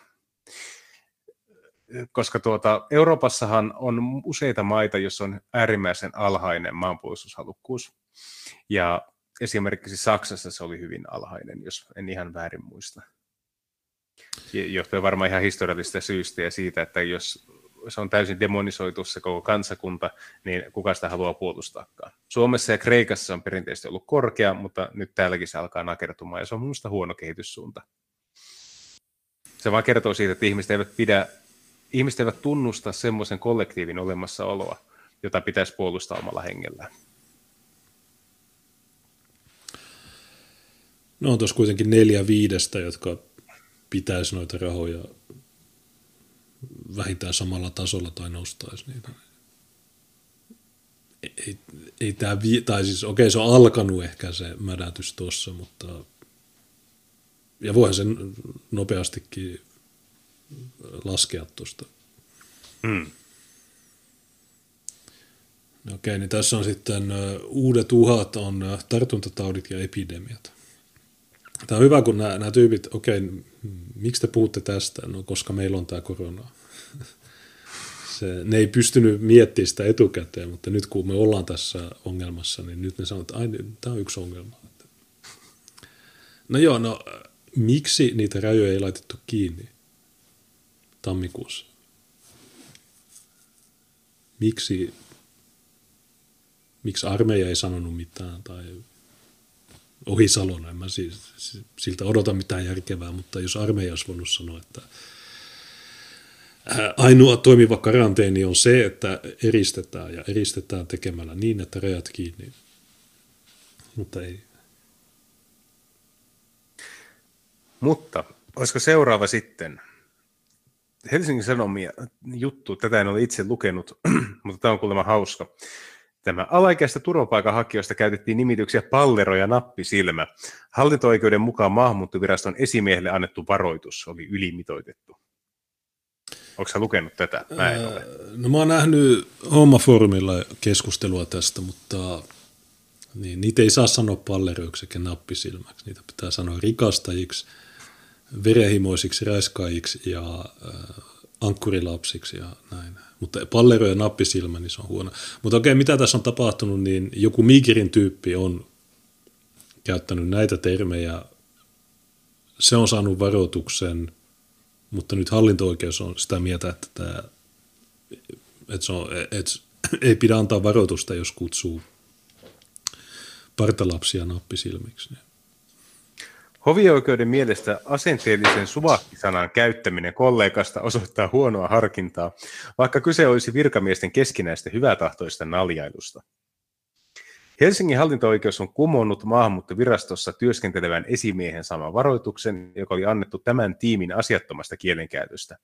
Koska tuota, Euroopassahan on useita maita, joissa on äärimmäisen alhainen maanpuolustushalukkuus. Ja esimerkiksi Saksassa se oli hyvin alhainen, jos en ihan väärin muista johtuen varmaan ihan historiallisista syistä ja siitä, että jos se on täysin demonisoitu se koko kansakunta, niin kuka sitä haluaa puolustaakaan. Suomessa ja Kreikassa on perinteisesti ollut korkea, mutta nyt täälläkin se alkaa nakertumaan ja se on minusta huono kehityssuunta. Se vaan kertoo siitä, että ihmiset eivät, pidä, ihmiset eivät tunnusta semmoisen kollektiivin olemassaoloa, jota pitäisi puolustaa omalla hengellään. No on tuossa kuitenkin neljä viidestä, jotka pitäisi noita rahoja vähintään samalla tasolla tai nostaisi niitä. Ei, ei tämä, tai siis okei okay, se on alkanut ehkä se mädätys tuossa, mutta ja voihan sen nopeastikin laskea tuosta. Hmm. No okei, niin tässä on sitten uudet uhat on tartuntataudit ja epidemiat. Tämä on hyvä, kun nämä, nämä tyypit, okei, okay, miksi te puhutte tästä? No, koska meillä on tämä korona. [laughs] Se, ne ei pystynyt miettimään sitä etukäteen, mutta nyt kun me ollaan tässä ongelmassa, niin nyt ne sanoo, että tämä on yksi ongelma. No joo, no miksi niitä rajoja ei laitettu kiinni tammikuussa? Miksi, miksi armeija ei sanonut mitään tai Ohisalon, en mä siis, siltä odota mitään järkevää, mutta jos armeija olisi voinut sanoa, että ainoa toimiva karanteeni on se, että eristetään ja eristetään tekemällä niin, että rajat kiinni. Mutta ei. Mutta olisiko seuraava sitten Helsingin Sanomia juttu, tätä en ole itse lukenut, [clears throat] mutta tämä on kuulemma hauska. Tämä alaikäistä turvapaikanhakijoista käytettiin nimityksiä pallero ja nappisilmä. Hallinto-oikeuden mukaan maahanmuuttoviraston esimiehelle annettu varoitus oli ylimitoitettu. Onko sä lukenut tätä? Mä en ole. No mä oon nähnyt Hommaforumilla keskustelua tästä, mutta niin, niitä ei saa sanoa palleroiksi eikä nappisilmäksi. Niitä pitää sanoa rikastajiksi, verehimoisiksi, räiskaajiksi ja äh, ankkurilapsiksi ja näin. Mutta pallero ja nappisilmä, niin se on huono. Mutta okei, mitä tässä on tapahtunut, niin joku Migirin tyyppi on käyttänyt näitä termejä. Se on saanut varoituksen, mutta nyt hallinto-oikeus on sitä mieltä, että, tämä, että, se on, että [clears throat] ei pidä antaa varoitusta, jos kutsuu partalapsia nappisilmiksi. Hovioikeuden mielestä asenteellisen suvahkisanan käyttäminen kollegasta osoittaa huonoa harkintaa, vaikka kyse olisi virkamiesten keskinäistä hyvätahtoista naljailusta. Helsingin hallinto-oikeus on kumonnut maahanmuuttovirastossa työskentelevän esimiehen saman varoituksen, joka oli annettu tämän tiimin asiattomasta kielenkäytöstä.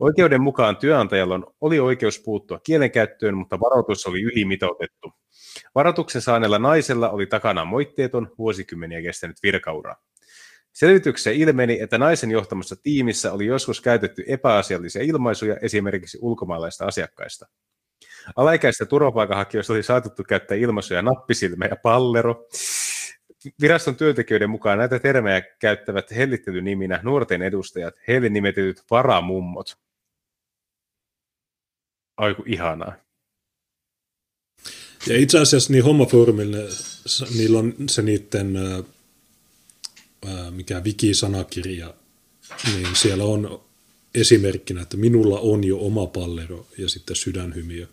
Oikeuden mukaan työnantajalla oli oikeus puuttua kielenkäyttöön, mutta varoitus oli ylimitoitettu. Varoituksen saaneella naisella oli takana moitteeton vuosikymmeniä kestänyt virkaura. Selvityksessä ilmeni, että naisen johtamassa tiimissä oli joskus käytetty epäasiallisia ilmaisuja esimerkiksi ulkomaalaista asiakkaista. Alaikäisistä turvapaikanhakijoista oli saatettu käyttää ilmaisuja nappisilmä ja pallero. Viraston työntekijöiden mukaan näitä termejä käyttävät hellittelyniminä nuorten edustajat, heille nimetetyt varamummot. Aiku ihanaa. Ja itse asiassa niin hommafoorumille, niillä on se niiden, mikä wiki-sanakirja, niin siellä on esimerkkinä, että minulla on jo oma pallero ja sitten sydänhymiö.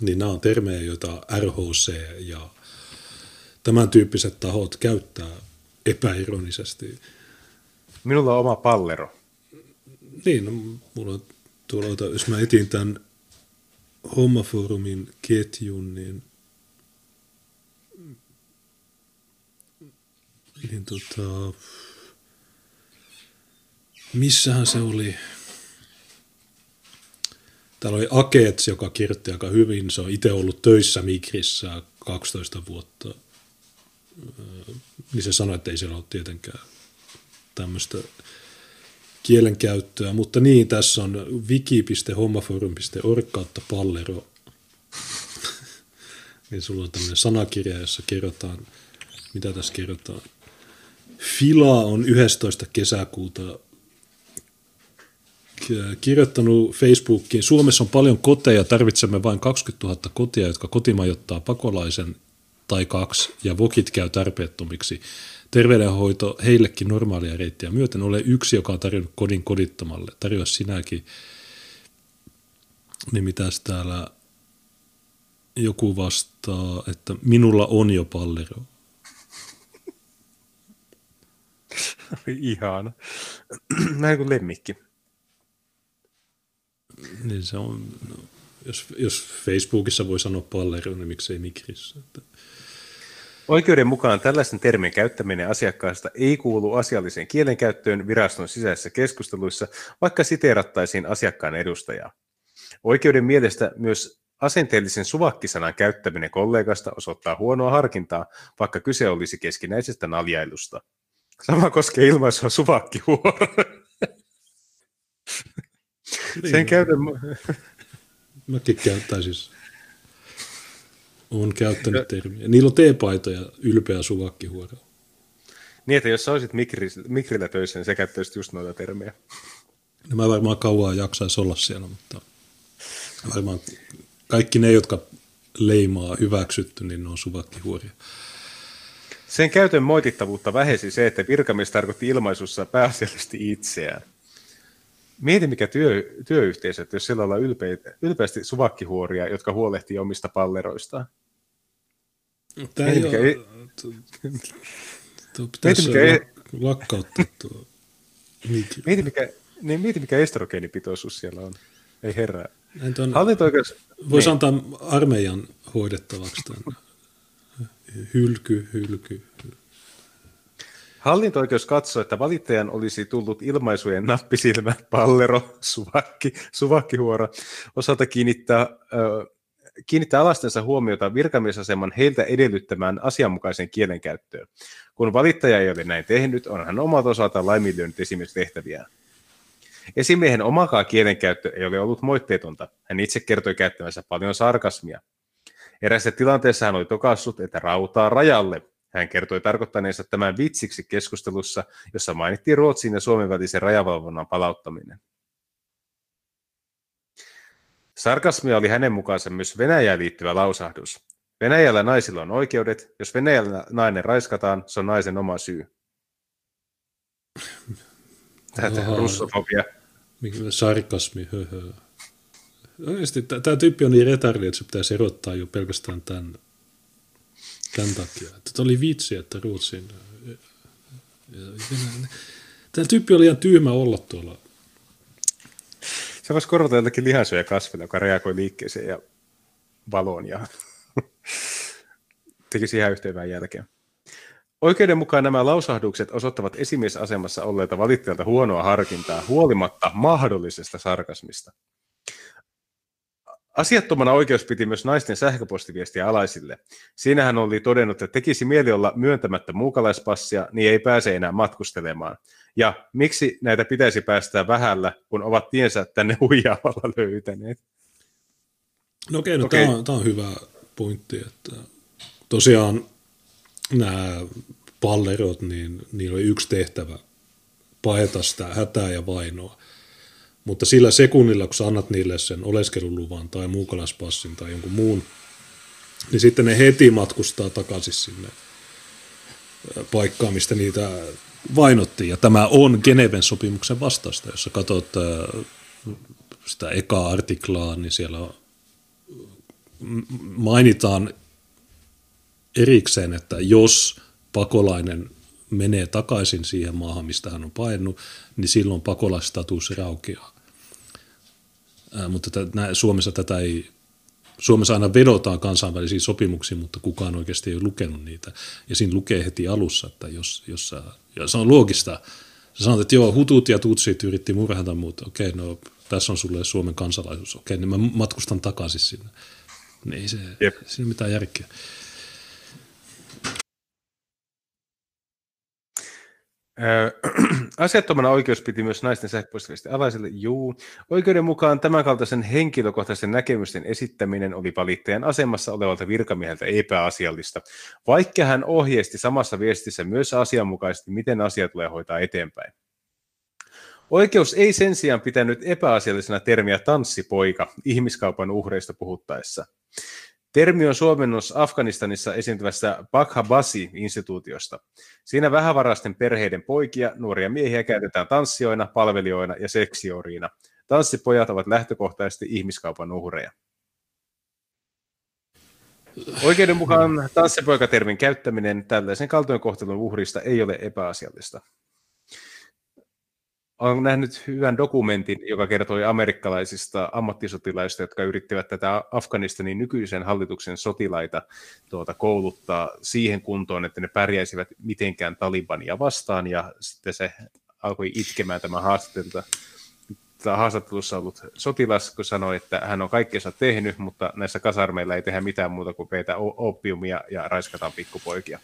Niin nämä on termejä, joita RHC ja tämän tyyppiset tahot käyttää epäironisesti. Minulla on oma pallero. Niin, no, mulla on tuolla, jos mä etin tämän hommafoorumin ketjun, niin, niin tota, missähän se oli? Täällä oli Akets, joka kirjoitti aika hyvin. Se on itse ollut töissä Migrissä 12 vuotta. Niin se sanoi, että ei siellä ole tietenkään tämmöistä kielenkäyttöä. Mutta niin, tässä on wiki.hommaforum.org kautta pallero. [laughs] niin sulla on tämmöinen sanakirja, jossa kerrotaan, mitä tässä kerrotaan. Fila on 11. kesäkuuta kirjoittanut Facebookiin, Suomessa on paljon koteja, tarvitsemme vain 20 000 kotia, jotka kotimajoittaa pakolaisen tai kaksi, ja vokit käy tarpeettomiksi. Terveydenhoito heillekin normaalia reittiä myöten. Ole yksi, joka on tarjonnut kodin kodittomalle. Tarjoa sinäkin. Niin mitäs täällä joku vastaa, että minulla on jo pallero. [laughs] Ihana. [clears throat] Näin kuin lemmikki. Niin se on, no, jos, jos Facebookissa voi sanoa pallero, niin miksei Migrissä. Että... Oikeuden mukaan tällaisen termin käyttäminen asiakkaasta ei kuulu asialliseen kielenkäyttöön viraston sisäisissä keskusteluissa, vaikka siteerattaisiin asiakkaan edustajaa. Oikeuden mielestä myös asenteellisen suvakkisanan käyttäminen kollegasta osoittaa huonoa harkintaa, vaikka kyse olisi keskinäisestä naljailusta. Sama koskee ilmaisua suvakkihuoro. Niin. Sen käytän... Mäkin käyttäisin. Siis. Olen käyttänyt termiä. Niillä on teepaitoja, ylpeä suvakkihuoro. Niin, että jos sä olisit mikri, mikrillä töissä, niin sä käyttäisit just noita termejä. No mä varmaan kauan jaksaisi olla siellä, mutta varmaan kaikki ne, jotka leimaa hyväksytty, niin ne on suvakkihuoria. Sen käytön moitittavuutta vähesi se, että virkamies tarkoitti ilmaisussa pääasiallisesti itseään. Mieti, mikä työ, työyhteisö, että jos siellä ollaan ylpeitä, ylpeästi suvakkihuoria, jotka huolehtii omista palleroistaan. Tämä Mieti, mikä, ei... tuo pitäisi mikä lakkauttaa tuo. Mieti, mikä, niin mieti, mikä estrogeenipitoisuus siellä on. Ei herää. Hallinto-oikeus... Voisi niin. antaa armeijan hoidettavaksi tämän. Hylky, hylky. Hallinto-oikeus katsoi, että valittajan olisi tullut ilmaisujen nappisilmä, pallero, suvakki, suvakkihuora osalta kiinnittää, äh, kiinnittää alastensa huomiota virkamiesaseman heiltä edellyttämään asianmukaisen kielenkäyttöön. Kun valittaja ei ole näin tehnyt, on hän omalta osaltaan laiminlyönyt esimerkiksi tehtäviään. Esimiehen omakaan kielenkäyttö ei ole ollut moitteetonta. Hän itse kertoi käyttämänsä paljon sarkasmia. Erässä tilanteessa hän oli tokassut, että rautaa rajalle, hän kertoi tarkoittaneensa tämän vitsiksi keskustelussa, jossa mainittiin Ruotsin ja Suomen välisen rajavalvonnan palauttaminen. Sarkasmia oli hänen mukaansa myös Venäjään liittyvä lausahdus. Venäjällä naisilla on oikeudet, jos Venäjällä nainen raiskataan, se on naisen oma syy. Tätä russofobia. Sarkasmi, höhö. Oikeasti tämä tyyppi on niin retardi, että se pitäisi erottaa jo pelkästään tämän Tämän takia. Tämä oli vitsi, että Ruotsin... Tämä tyyppi oli ihan tyhmä olla tuolla. Se voisi korvata jotakin lihansyöjä kasvilla, joka reagoi liikkeeseen ja valoon. Ja... [laughs] tekisi ihan yhteen jälkeen. Oikeuden mukaan nämä lausahdukset osoittavat esimiesasemassa olleelta valittajalta huonoa harkintaa huolimatta mahdollisesta sarkasmista. Asiattomana oikeus piti myös naisten sähköpostiviestiä alaisille. Siinä hän oli todennut, että tekisi mieli olla myöntämättä muukalaispassia, niin ei pääse enää matkustelemaan. Ja miksi näitä pitäisi päästää vähällä, kun ovat tiensä tänne huijaavalla löytäneet? No okei, no okay. tämä on, on hyvä pointti, että tosiaan nämä pallerot, niin niillä oli yksi tehtävä, paeta sitä hätää ja vainoa. Mutta sillä sekunnilla, kun sä annat niille sen oleskeluluvan tai muukalaispassin tai jonkun muun, niin sitten ne heti matkustaa takaisin sinne paikkaan, mistä niitä vainottiin. Ja tämä on Geneven sopimuksen vastaista. Jos sä katsot sitä ekaa artiklaa, niin siellä mainitaan erikseen, että jos pakolainen menee takaisin siihen maahan, mistä hän on painut, niin silloin pakolaistatus raukeaa. Ää, mutta t- Suomessa tätä ei, Suomessa aina vedotaan kansainvälisiin sopimuksiin, mutta kukaan oikeasti ei ole lukenut niitä. Ja siinä lukee heti alussa, että jos, jos sä, ja se on loogista, sä sanot, että joo, hutut ja tutsit yritti murhata, mutta okei, no tässä on sulle Suomen kansalaisuus, okei, niin mä matkustan takaisin sinne. Niin ei se, Jep. siinä mitään järkeä. [clears throat] Asiattomana oikeus piti myös naisten sähköpostiviesti alaisille. Juu. Oikeuden mukaan tämänkaltaisen henkilökohtaisen näkemysten esittäminen oli valittajan asemassa olevalta virkamieheltä epäasiallista, vaikka hän ohjeisti samassa viestissä myös asianmukaisesti, miten asia tulee hoitaa eteenpäin. Oikeus ei sen sijaan pitänyt epäasiallisena termiä tanssipoika ihmiskaupan uhreista puhuttaessa. Termi on suomennos Afganistanissa esiintyvästä Bakhabasi-instituutiosta. Siinä vähävaraisten perheiden poikia, nuoria miehiä käytetään tanssijoina, palvelijoina ja seksioriina. Tanssipojat ovat lähtökohtaisesti ihmiskaupan uhreja. Oikeuden mukaan tanssipoikatermin käyttäminen tällaisen kaltoinkohtelun uhrista ei ole epäasiallista olen nähnyt hyvän dokumentin, joka kertoi amerikkalaisista ammattisotilaista, jotka yrittivät tätä Afganistanin nykyisen hallituksen sotilaita tuota, kouluttaa siihen kuntoon, että ne pärjäisivät mitenkään Talibania vastaan, ja sitten se alkoi itkemään tämä haastattelta haastattelussa ollut sotilas, kun sanoi, että hän on kaikkensa tehnyt, mutta näissä kasarmeilla ei tehdä mitään muuta kuin peitä opiumia ja raiskataan pikkupoikia.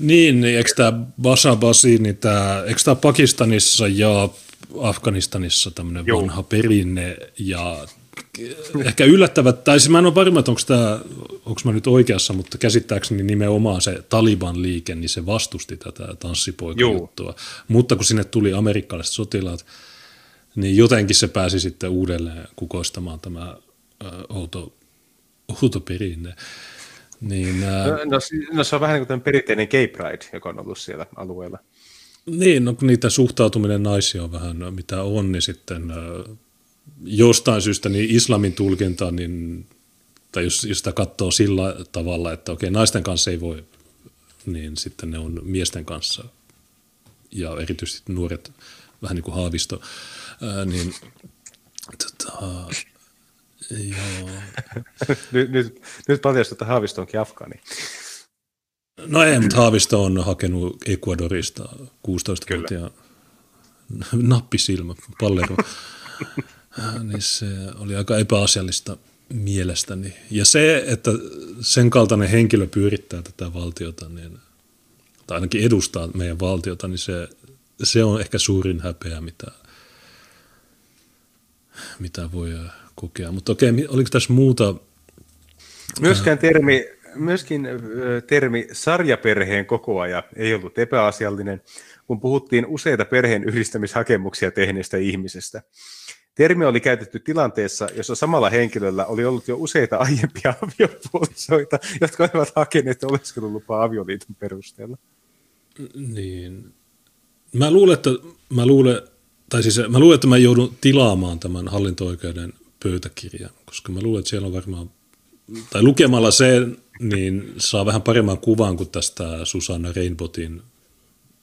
Niin, niin eikö tämä Basabasi, niin tämä, eikö tämä Pakistanissa ja Afganistanissa tämmöinen Joo. vanha perinne ja ehkä yllättävät, tai siis mä en ole varma, että onko, tämä, onko mä nyt oikeassa, mutta käsittääkseni nimenomaan se Taliban liike, niin se vastusti tätä tanssipoikajuttua. Mutta kun sinne tuli amerikkalaiset sotilaat, niin jotenkin se pääsi sitten uudelleen kukoistamaan tämä äh, outo, outo perinne. Niin, ää... no, no, no, se on vähän niin kuin perinteinen gay pride, joka on ollut siellä alueella. Niin, no kun niitä suhtautuminen naisia on vähän mitä on, niin sitten jostain syystä niin islamin tulkinta, niin, tai jos, jos sitä katsoo sillä tavalla, että okei, naisten kanssa ei voi, niin sitten ne on miesten kanssa, ja erityisesti nuoret, vähän niin kuin Haavisto, ää, niin tota, Joo. [laughs] nyt, nyt, nyt paljastetaan Haavisto onkin Afgaani. No ei, mutta Haavisto on hakenut Ecuadorista 16-vuotiaan nappisilmä, pallero. [laughs] niin se oli aika epäasiallista mielestäni. Ja se, että sen kaltainen henkilö pyörittää tätä valtiota, niin, tai ainakin edustaa meidän valtiota, niin se, se on ehkä suurin häpeä, mitä, mitä voi kokea. Mutta okei, oliko tässä muuta? Myöskään termi, myöskin termi sarjaperheen kokoaja ei ollut epäasiallinen, kun puhuttiin useita perheen yhdistämishakemuksia tehneestä ihmisestä. Termi oli käytetty tilanteessa, jossa samalla henkilöllä oli ollut jo useita aiempia [laughs] aviopuolisoita, jotka olivat hakeneet oleskelulupaa avioliiton perusteella. Niin. Mä luulen, että mä luulen, tai siis mä luulen, että mä joudun tilaamaan tämän hallinto-oikeuden pöytäkirja, koska mä luulen, että siellä on varmaan, tai lukemalla sen, niin saa vähän paremman kuvan kuin tästä Susanna Rainbotin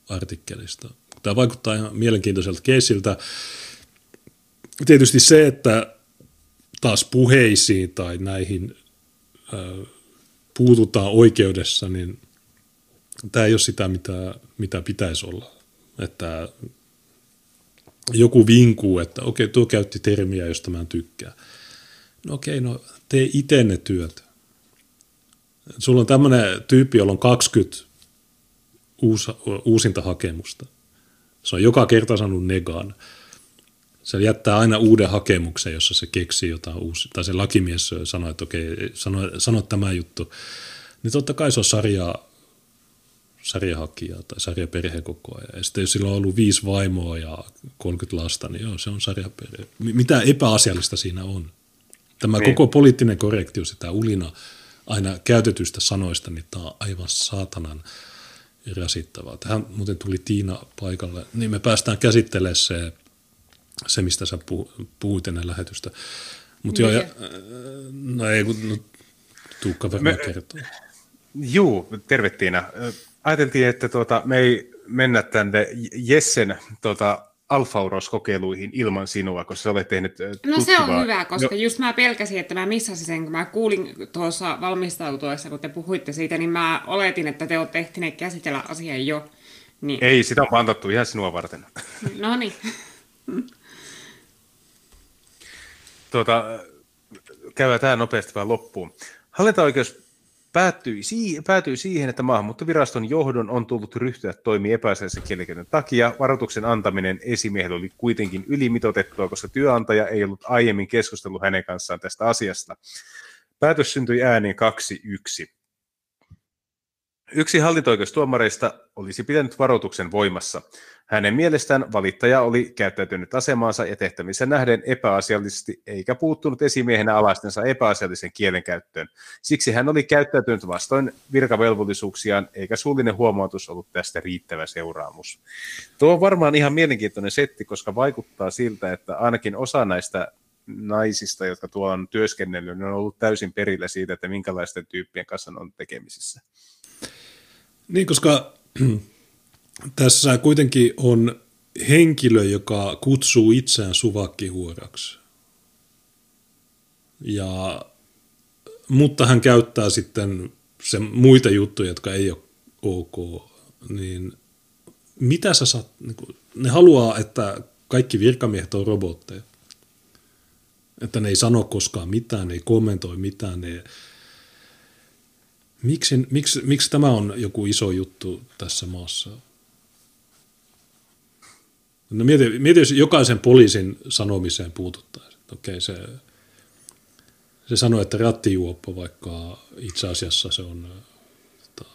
artikkelista. Tämä vaikuttaa ihan mielenkiintoiselta keisiltä. Tietysti se, että taas puheisiin tai näihin puututaan oikeudessa, niin tämä ei ole sitä, mitä, mitä pitäisi olla. Että joku vinkuu, että okei, tuo käytti termiä, josta mä en tykkää. No okei, no tee itse ne työt. Sulla on tämmöinen tyyppi, jolla on 20 uus, uusinta hakemusta. Se on joka kerta saanut negan. Se jättää aina uuden hakemuksen, jossa se keksii jotain uusi, tai se lakimies sanoo, että okei, sano, sano tämä juttu. Niin totta kai se on sarja, sarjahakija tai sarjaperhekoko Ja sitten jos sillä on ollut viisi vaimoa ja 30 lasta, niin joo, se on sarjaperhe. Mitä epäasiallista siinä on? Tämä niin. koko poliittinen korrektius ja tämä ulina aina käytetystä sanoista, niin tämä on aivan saatanan rasittavaa. Tähän muuten tuli Tiina paikalle, niin me päästään käsittelemään se, se mistä sä puhuit ennen lähetystä. Mutta joo, ja, no ei, no, Tuukka varmaan kertoo. Juu, terve Tiina. Ajateltiin, että tuota, me ei mennä tänne Jessen tuota, Alfauros-kokeiluihin ilman sinua, koska sä olet tehnyt tutkivaa... No se on hyvä, koska no. just mä pelkäsin, että mä missasin sen, kun mä kuulin tuossa valmistautuessa, kun te puhuitte siitä, niin mä oletin, että te olette ehtineet käsitellä asiaa jo. Niin. Ei, sitä on pantattu ihan sinua varten. No niin. tuota, käydään tämä nopeasti vaan loppuun. Hallintaoikeus päättyi, päätyi siihen, että maahanmuuttoviraston johdon on tullut ryhtyä toimii epäasiallisen kielenkäytön takia. Varoituksen antaminen esimiehelle oli kuitenkin ylimitotettua, koska työnantaja ei ollut aiemmin keskustellut hänen kanssaan tästä asiasta. Päätös syntyi ääniin 2-1. Yksi hallinto-oikeustuomareista olisi pitänyt varoituksen voimassa. Hänen mielestään valittaja oli käyttäytynyt asemaansa ja tehtävissä nähden epäasiallisesti eikä puuttunut esimiehenä alaistensa epäasiallisen kielenkäyttöön. Siksi hän oli käyttäytynyt vastoin virkavelvollisuuksiaan eikä suullinen huomautus ollut tästä riittävä seuraamus. Tuo on varmaan ihan mielenkiintoinen setti, koska vaikuttaa siltä, että ainakin osa näistä naisista, jotka tuolla on työskennellyt, ne on ollut täysin perillä siitä, että minkälaisten tyyppien kanssa on tekemisissä. Niin, koska [clears throat] tässä kuitenkin on henkilö, joka kutsuu itseään suvakkihuoraksi. Ja, mutta hän käyttää sitten se muita juttuja, jotka ei ole ok. Niin mitä sä saat, niin kuin, ne haluaa, että kaikki virkamiehet on robotteja. Että ne ei sano koskaan mitään, ne ei kommentoi mitään, ne Miksi, miksi, miksi tämä on joku iso juttu tässä maassa? No mieti, mieti jos jokaisen poliisin sanomiseen puututtaisiin. Okei, se, se sanoo, että rattijuoppo, vaikka itse asiassa se on tota,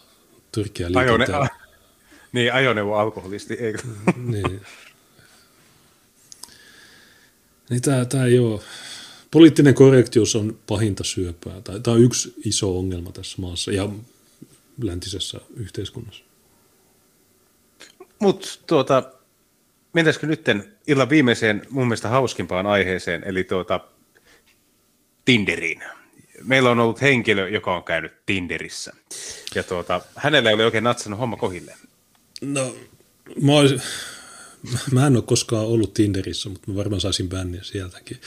Tyrkiä liikenteen. Ajone, niin, ajoneuvo alkoholisti, eikö? niin. Niin tämä, tämä ei ole poliittinen korrektius on pahinta syöpää. Tämä on yksi iso ongelma tässä maassa ja läntisessä yhteiskunnassa. Mutta tuota, mentäisikö nyt illan viimeiseen mun mielestä hauskimpaan aiheeseen, eli tuota, Tinderiin. Meillä on ollut henkilö, joka on käynyt Tinderissä. Ja tuota, hänellä ei ole oikein natsannut homma kohille. No, mä, olisin, mä en ole koskaan ollut Tinderissä, mutta mä varmaan saisin bänniä sieltäkin.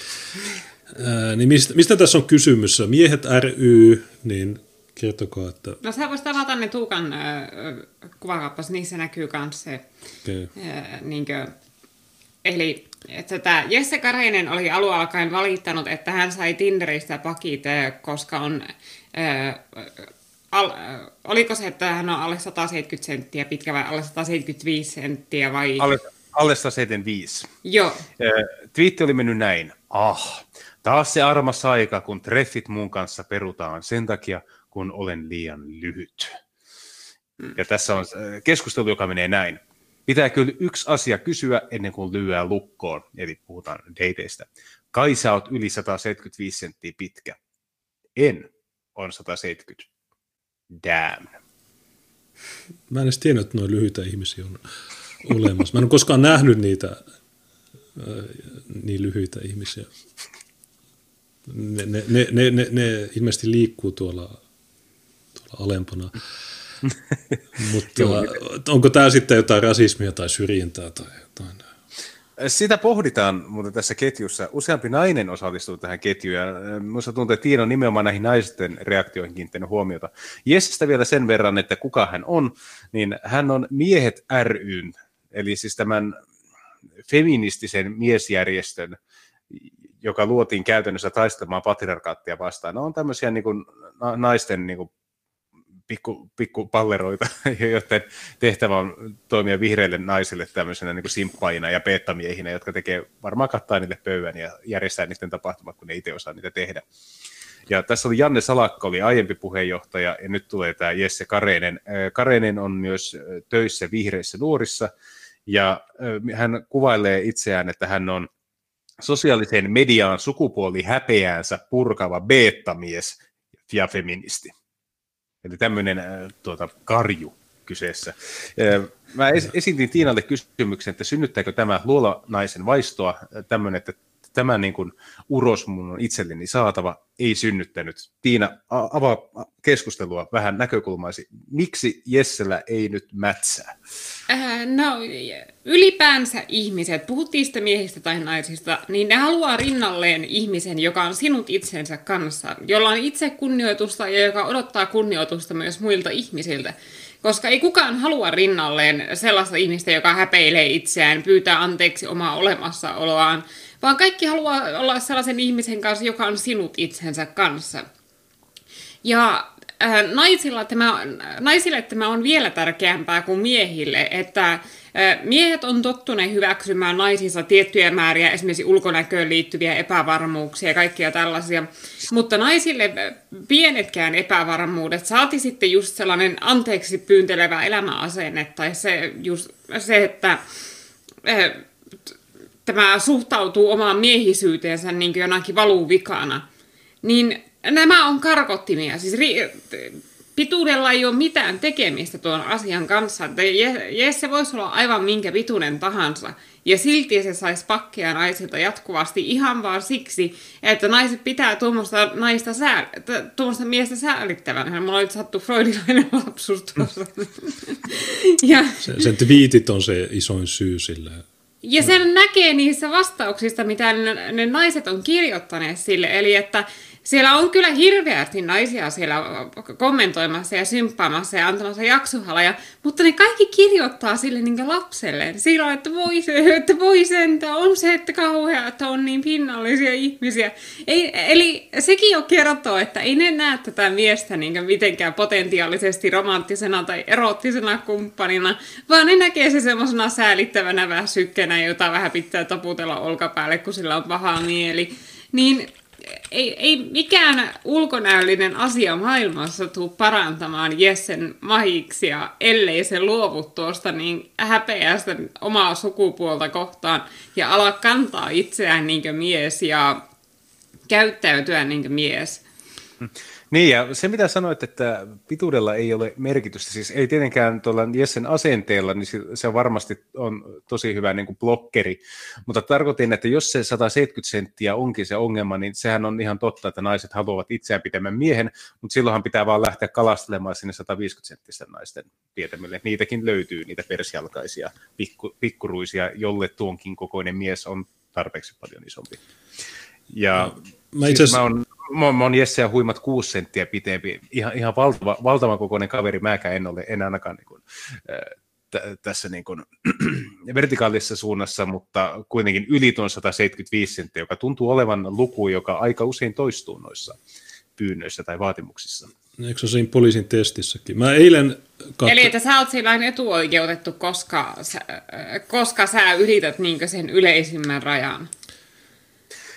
Ää, niin mistä, mistä tässä on kysymys? Miehet ry, niin kertokaa, että... No sä voisit avata ne Tuukan äh, kuvakaappas, niissä näkyy myös se... Okay. Äh, niinkö, eli että tämä Jesse Kareinen oli alun alkaen valittanut, että hän sai Tinderistä pakit, koska on... Äh, al, oliko se, että hän on alle 170 senttiä pitkä vai alle 175 senttiä vai... Alle, alle 175. Joo. Äh, twiitti oli mennyt näin. Ah, Taas se armas aika, kun treffit mun kanssa perutaan sen takia, kun olen liian lyhyt. Mm. Ja tässä on äh, keskustelu, joka menee näin. Pitää kyllä yksi asia kysyä ennen kuin lyöää lukkoon, eli puhutaan dateista. Kai sä oot yli 175 senttiä pitkä. En on 170. Damn. Mä en edes tiennyt, että noin lyhyitä ihmisiä on olemassa. Mä en ole koskaan nähnyt niitä äh, niin lyhyitä ihmisiä ne, ne, ne, ne, ne ilmeisesti liikkuu tuolla, tuolla alempana. [laughs] Mutta onko tämä sitten jotain rasismia tai syrjintää tai jotain? sitä pohditaan mutta tässä ketjussa. Useampi nainen osallistuu tähän ketjuun ja minusta tuntuu, että Tiina on nimenomaan näihin naisten reaktioihin kiinnittänyt huomiota. Jessestä vielä sen verran, että kuka hän on, niin hän on Miehet ryn, eli siis tämän feministisen miesjärjestön, joka luotiin käytännössä taistelemaan patriarkaattia vastaan. Ne on tämmöisiä niin kuin, naisten niin kuin, pikku, pikku palleroita, [laughs] joiden tehtävä on toimia vihreille naisille tämmöisenä niin simppaina ja peettamiehinä, jotka tekee varmaan kattaa niille pöydän ja järjestää niiden tapahtumat, kun ne itse osaa niitä tehdä. Ja tässä oli Janne Salakka, oli aiempi puheenjohtaja, ja nyt tulee tämä Jesse Kareinen. Kareinen on myös töissä vihreissä nuorissa, ja hän kuvailee itseään, että hän on sosiaaliseen mediaan sukupuoli häpeäänsä purkava beettamies ja feministi. Eli tämmöinen tuota, karju kyseessä. Mä esitin Tiinalle kysymyksen, että synnyttääkö tämä luolanaisen vaistoa tämmöinen, että tämä niin kuin uros mun on itselleni saatava, ei synnyttänyt. Tiina, avaa keskustelua vähän näkökulmaisi. Miksi Jessellä ei nyt mätsää? Äh, no, ylipäänsä ihmiset, puhuttiin sitä miehistä tai naisista, niin ne haluaa rinnalleen ihmisen, joka on sinut itsensä kanssa, jolla on itse kunnioitusta ja joka odottaa kunnioitusta myös muilta ihmisiltä. Koska ei kukaan halua rinnalleen sellaista ihmistä, joka häpeilee itseään, pyytää anteeksi omaa olemassaoloaan, vaan kaikki haluaa olla sellaisen ihmisen kanssa, joka on sinut itsensä kanssa. Ja äh, naisilla tämä, naisille tämä on vielä tärkeämpää kuin miehille, että äh, miehet on tottuneet hyväksymään naisissa tiettyjä määriä, esimerkiksi ulkonäköön liittyviä epävarmuuksia ja kaikkia tällaisia, mutta naisille pienetkään epävarmuudet, saati sitten just sellainen anteeksi pyyntelevä elämäasenne, tai se, just se että äh, tämä suhtautuu omaan miehisyyteensä niin kuin jonakin valuvikana, niin nämä on karkottimia. Siis ri- pituudella ei ole mitään tekemistä tuon asian kanssa. Jesse voisi olla aivan minkä pituinen tahansa. Ja silti se saisi pakkia naisilta jatkuvasti ihan vaan siksi, että naiset pitää tuommoista, naista sää, tuommoista miestä säälittävänä. Mulla oli sattu freudilainen [laughs] lapsus tuossa. ja... Sen, sen twiitit on se isoin syy sille, ja sen näkee niissä vastauksista, mitä ne, ne naiset on kirjoittaneet sille. Eli että siellä on kyllä hirveästi naisia siellä kommentoimassa ja symppaamassa ja antamassa jaksuhalaja, mutta ne kaikki kirjoittaa sille niin lapselleen. Silloin, että voi, se, että voi sentä, on se, että kauhea, että on niin pinnallisia ihmisiä. Ei, eli sekin jo kertoo, että ei ne näe tätä miestä niin mitenkään potentiaalisesti romanttisena tai erottisena kumppanina, vaan ne näkee se semmoisena säälittävänä väsykkenä, jota vähän pitää taputella olkapäälle, kun sillä on paha mieli. Niin ei, ei mikään ulkonäöllinen asia maailmassa tule parantamaan Jessen mahiksia, ellei se luovu tuosta niin häpeästä omaa sukupuolta kohtaan ja ala kantaa itseään niin mies ja käyttäytyä niin mies. Hmm. Niin, ja se mitä sanoit, että pituudella ei ole merkitystä, siis ei tietenkään tuolla Jessen asenteella, niin se varmasti on tosi hyvä niin kuin blokkeri, mutta tarkoitin, että jos se 170 senttiä onkin se ongelma, niin sehän on ihan totta, että naiset haluavat itseään pitemmän miehen, mutta silloinhan pitää vaan lähteä kalastelemaan sinne 150 senttisten naisten tietämille. Niitäkin löytyy, niitä persjalkaisia pikku, pikkuruisia, jolle tuonkin kokoinen mies on tarpeeksi paljon isompi. Ja no, mä, itse siis mä mä, oon Jesse ja huimat kuusi senttiä pitempi, ihan, ihan valtava, valtavan kokoinen kaveri, mäkään en ole enää ainakaan niin kuin, t- tässä niin kuin, [clears throat] vertikaalisessa suunnassa, mutta kuitenkin yli tuon 175 senttiä, joka tuntuu olevan luku, joka aika usein toistuu noissa pyynnöissä tai vaatimuksissa. Eikö se siinä poliisin testissäkin? Mä eilen katso... Eli että sä oot sillä etuoikeutettu, koska sä, koska sä ylität niin sen yleisimmän rajan.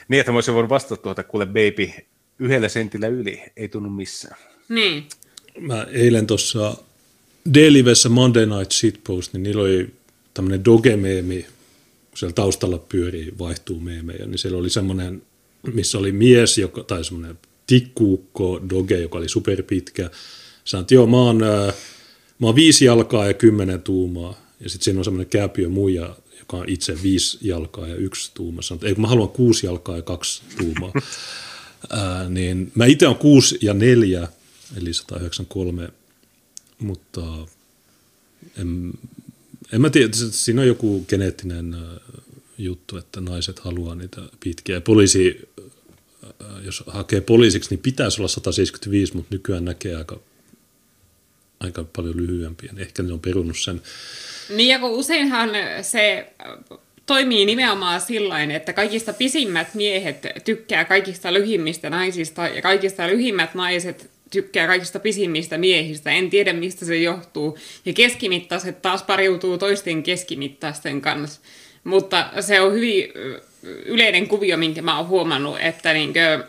Niin, että mä olisin voinut vastata tuota, kuule baby, yhdellä sentillä yli, ei tunnu missään. Niin. Mä eilen tuossa D-livessä Monday Night Shitpost, niin niillä oli tämmöinen doge-meemi, kun siellä taustalla pyörii, vaihtuu meemejä, niin siellä oli semmoinen, missä oli mies, joka, tai semmoinen tikkuukko doge, joka oli superpitkä. Sanoin, että joo, mä oon, mä oon viisi jalkaa ja kymmenen tuumaa. Ja sitten siinä on semmoinen kääpiö muija, joka on itse viisi jalkaa ja yksi tuuma. Sanoin, että ei, mä haluan kuusi jalkaa ja kaksi tuumaa. [laughs] Ää, niin mä itse on 6 ja 4, eli 193, mutta en, en mä tiedä, siinä on joku geneettinen juttu, että naiset haluaa niitä pitkiä. Poliisi, jos hakee poliisiksi, niin pitäisi olla 175, mutta nykyään näkee aika, aika paljon lyhyempiä. Ehkä ne on perunut sen. Niin ja kun useinhan se toimii nimenomaan sillä että kaikista pisimmät miehet tykkää kaikista lyhimmistä naisista ja kaikista lyhimmät naiset tykkää kaikista pisimmistä miehistä. En tiedä, mistä se johtuu. Ja keskimittaiset taas pariutuu toisten keskimittaisten kanssa. Mutta se on hyvin yleinen kuvio, minkä mä oon huomannut, että niinkö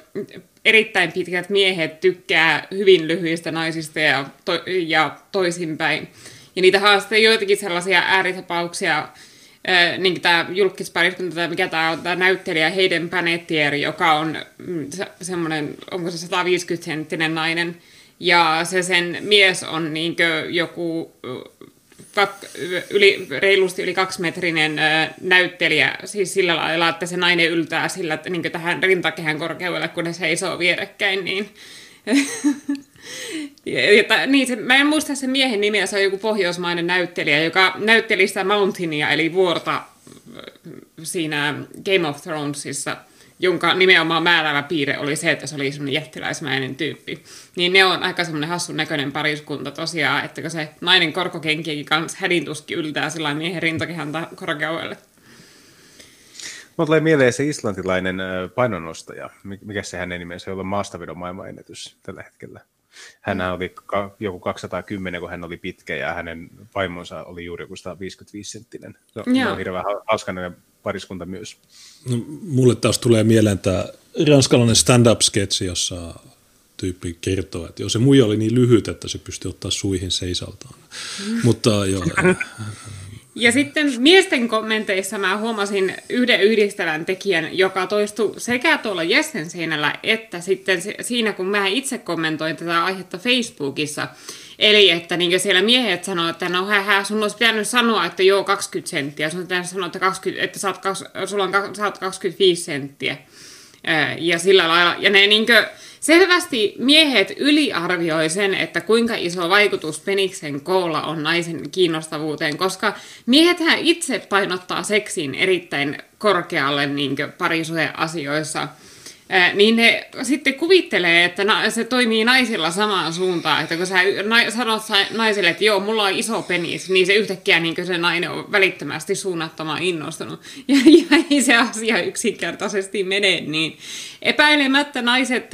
erittäin pitkät miehet tykkää hyvin lyhyistä naisista ja, to- ja toisinpäin. Ja niitä haastaa joitakin sellaisia ääritapauksia, niin tämä julkispariskunta, mikä tämä on, tämä näyttelijä Hayden Panettieri, joka on mm, se, semmoinen, onko se 150-senttinen nainen, ja se sen mies on niin joku kak, yli, reilusti yli kaksimetrinen näyttelijä, siis sillä lailla, että se nainen yltää sillä, että niin tähän rintakehän korkeudelle, kun ne seisoo vierekkäin, niin [laughs] Ja, niin, se, mä en muista sen miehen nimeä, se on joku pohjoismainen näyttelijä, joka näytteli sitä Mountainia, eli vuorta äh, siinä Game of Thronesissa, jonka nimenomaan määräävä piirre oli se, että se oli semmoinen jättiläismäinen tyyppi. Niin ne on aika semmoinen hassun näköinen pariskunta tosiaan, että se nainen korkokenkiäkin kanssa hädintuskin yltää sillä miehen rintakehän korkeudelle. Mulla tulee mieleen se islantilainen äh, painonnostaja. Mikä se hänen nimensä, jolla on maastavedon maailmanennätys tällä hetkellä? Hän mm. oli joku 210, kun hän oli pitkä ja hänen vaimonsa oli juuri joku 155 senttinen. Se on, on hirveän hauskainen pariskunta myös. No, mulle taas tulee mieleen tämä ranskalainen stand-up-sketsi, jossa tyyppi kertoo, että joo, se muija oli niin lyhyt, että se pystyi ottaa suihin seisaltaan. Mm. Mutta joo, [laughs] ja sitten miesten kommenteissa mä huomasin yhden yhdistävän tekijän, joka toistui sekä tuolla Jessen seinällä että sitten siinä, kun mä itse kommentoin tätä aihetta Facebookissa. Eli että niin siellä miehet sanoo, että no hä, hä sun olisi pitänyt sanoa, että joo 20 senttiä. Sun pitänyt sanoa, että, 20, että saat, sulla on, saat 25 senttiä. Ja sillä lailla. Ja ne niinkö, Selvästi miehet yliarvioi sen, että kuinka iso vaikutus peniksen koolla on naisen kiinnostavuuteen, koska miehethän itse painottaa seksin erittäin korkealle niin parisuhdeasioissa – niin ne sitten kuvittelee, että se toimii naisilla samaan suuntaan, että kun sä sanot naiselle, että joo, mulla on iso penis, niin se yhtäkkiä niin se nainen on välittömästi suunnattoman innostunut. [laughs] Ja, ja ei se asia yksinkertaisesti mene niin. Epäilemättä naiset,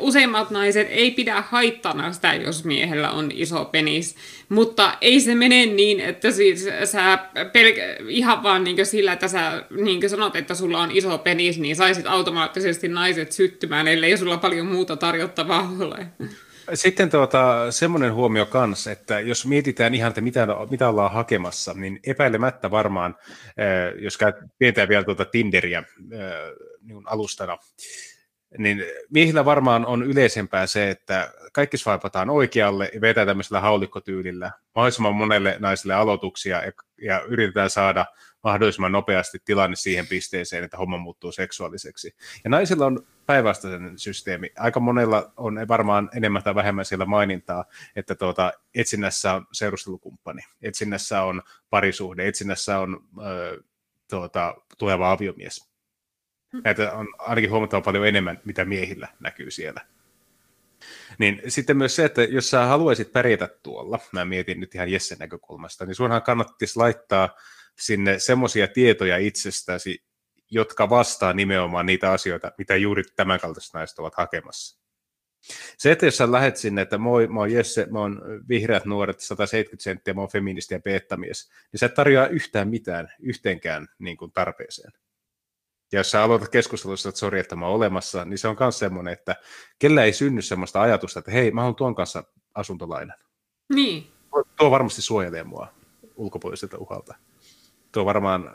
useimmat naiset ei pidä haittana sitä, jos miehellä on iso penis, mutta ei se mene niin, että siis sä pelk- ihan vaan niin sillä, että sä niin sanot, että sulla on iso penis, niin saisit automaattisesti naiset syttymään, ellei sulla paljon muuta tarjottavaa ole. Sitten tuota, semmoinen huomio kanssa, että jos mietitään ihan, että mitä, mitä ollaan hakemassa, niin epäilemättä varmaan, jos käyt, pidetään vielä tuota Tinderiä niin alustana, niin miehillä varmaan on yleisempää se, että kaikki swipataan oikealle ja vetää tämmöisellä haulikkotyylillä mahdollisimman monelle naiselle aloituksia ja, ja yritetään saada mahdollisimman nopeasti tilanne siihen pisteeseen, että homma muuttuu seksuaaliseksi. Ja naisilla on päinvastainen systeemi. Aika monella on varmaan enemmän tai vähemmän siellä mainintaa, että tuota, etsinnässä on seurustelukumppani, etsinnässä on parisuhde, etsinnässä on ö, tuota, tuleva aviomies. Näitä on ainakin huomattavan paljon enemmän, mitä miehillä näkyy siellä. Niin sitten myös se, että jos sä haluaisit pärjätä tuolla, mä mietin nyt ihan Jessen näkökulmasta, niin sunhan kannattaisi laittaa sinne semmoisia tietoja itsestäsi, jotka vastaa nimenomaan niitä asioita, mitä juuri tämänkaltaiset naiset ovat hakemassa. Se, että jos sä lähet sinne, että moi, mä oon Jesse, mä oon vihreät nuoret, 170 senttiä, mä oon feministi ja peettamies, niin sä et tarjoa yhtään mitään yhteenkään niin kuin tarpeeseen. Ja jos sä aloitat keskustelussa, että sori, että mä oon olemassa, niin se on myös semmoinen, että kellä ei synny semmoista ajatusta, että hei, mä oon tuon kanssa asuntolainen. Niin. Tuo varmasti suojelee mua ulkopuoliselta uhalta. Tuo varmaan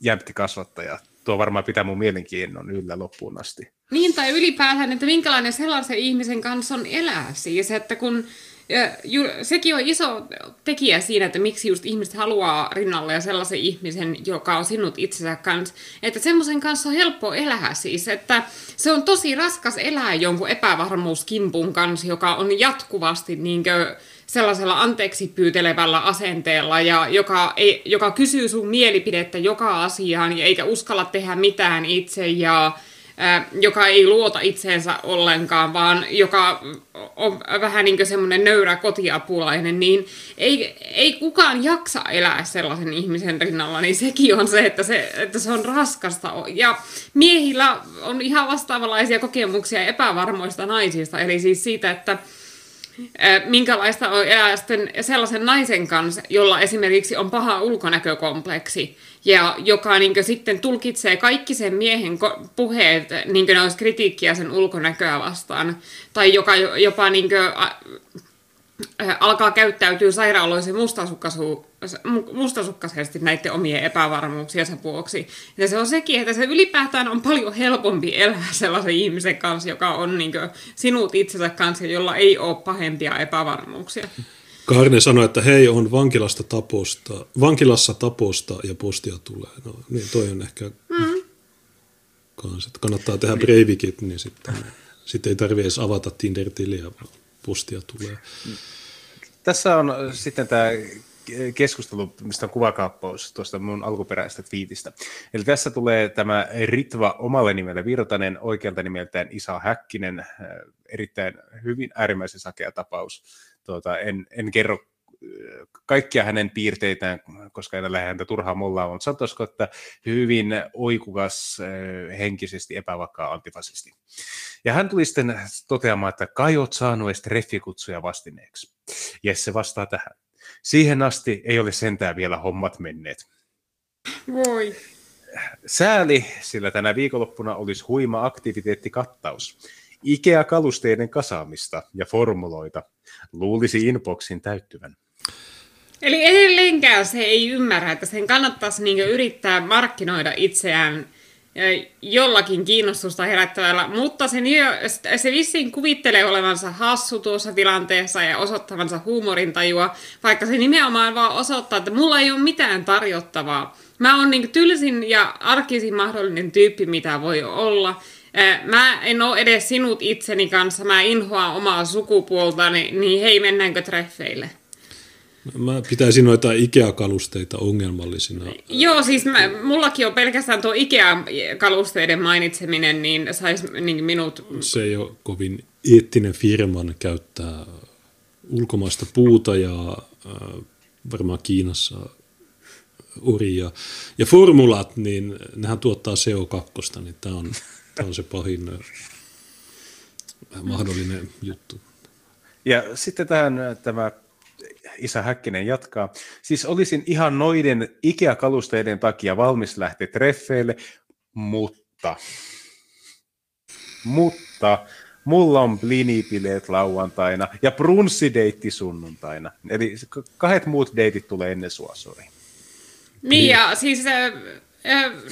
jämpti kasvattaja. Tuo varmaan pitää mun mielenkiinnon yllä loppuun asti. Niin, tai ylipäätään, että minkälainen sellaisen ihmisen kanssa on elää. Siis, että kun ja ju, sekin on iso tekijä siinä, että miksi just ihmiset haluaa rinnalle ja sellaisen ihmisen, joka on sinut itsensä kanssa, että semmoisen kanssa on helppo elää siis, että se on tosi raskas elää jonkun epävarmuuskimpun kanssa, joka on jatkuvasti niinkö sellaisella anteeksi pyytelevällä asenteella ja joka, ei, joka kysyy sun mielipidettä joka asiaan ja eikä uskalla tehdä mitään itse ja joka ei luota itseensä ollenkaan, vaan joka on vähän niin kuin semmoinen nöyrä kotiapulainen, niin ei, ei kukaan jaksa elää sellaisen ihmisen rinnalla, niin sekin on se, että se, että se on raskasta. Ja miehillä on ihan vastaavanlaisia kokemuksia epävarmoista naisista, eli siis siitä, että minkälaista on elää sellaisen naisen kanssa, jolla esimerkiksi on paha ulkonäkökompleksi, ja joka niin sitten tulkitsee kaikki sen miehen puheet, niin ne olisi kritiikkiä sen ulkonäköä vastaan, tai joka jopa niin kuin, alkaa käyttäytyä sairaaloisen mustasukkaisesti näiden omien epävarmuuksiensa vuoksi. Ja se on sekin, että se ylipäätään on paljon helpompi elää sellaisen ihmisen kanssa, joka on niin kuin, sinut itsensä kanssa, jolla ei ole pahempia epävarmuuksia. Karne sanoi, että hei, on vankilasta taposta, vankilassa taposta ja postia tulee. No niin, toi on ehkä mm. kans, että kannattaa tehdä breivikit, niin sitten, sitten ei tarvitse edes avata Tinder-tiliä, vaan postia tulee. Tässä on sitten tämä keskustelu, mistä on kuvakaappaus tuosta mun alkuperäisestä twiitistä. Eli tässä tulee tämä Ritva omalle nimelle Virtanen, oikealta nimeltään Isa Häkkinen, erittäin hyvin äärimmäisen sakea tapaus tuota, en, en kerro äh, kaikkia hänen piirteitään, koska en lähde häntä turhaan mollaa, mutta sanotaanko, että hyvin oikukas, äh, henkisesti epävakaa antifasisti. Ja hän tuli sitten toteamaan, että kai oot saanut edes treffikutsuja vastineeksi. Jesse vastaa tähän. Siihen asti ei ole sentään vielä hommat menneet. Voi. Sääli, sillä tänä viikonloppuna olisi huima aktiviteettikattaus. IKEA-kalusteiden kasaamista ja formuloita luulisi inboxin täyttyvän. Eli edelleenkään se ei ymmärrä, että sen kannattaisi niin yrittää markkinoida itseään jollakin kiinnostusta herättävällä, mutta se, se vissiin kuvittelee olevansa hassu tuossa tilanteessa ja osoittavansa huumorintajua, vaikka se nimenomaan vaan osoittaa, että mulla ei ole mitään tarjottavaa. Mä oon niin tylsin ja arkisin mahdollinen tyyppi, mitä voi olla. Mä en ole edes sinut itseni kanssa, mä inhoan omaa sukupuoltani, niin hei, mennäänkö treffeille? Mä pitäisin noita Ikea-kalusteita ongelmallisina. Joo, siis mä, mullakin on pelkästään tuo Ikea-kalusteiden mainitseminen, niin saisi niin minut... Se ei ole kovin eettinen firman käyttää ulkomaista puuta ja äh, varmaan Kiinassa uria. Ja formulat, niin nehän tuottaa CO2, niin tämä on on se pahin äh, mahdollinen juttu. Ja sitten tähän äh, tämä Isä Häkkinen jatkaa. Siis olisin ihan noiden Ikea-kalusteiden takia valmis lähteä treffeille, mutta, mutta mulla on blinipileet lauantaina ja brunssideitti sunnuntaina. Eli kahdet muut deitit tulee ennen sua, sori. Niin ja siis äh,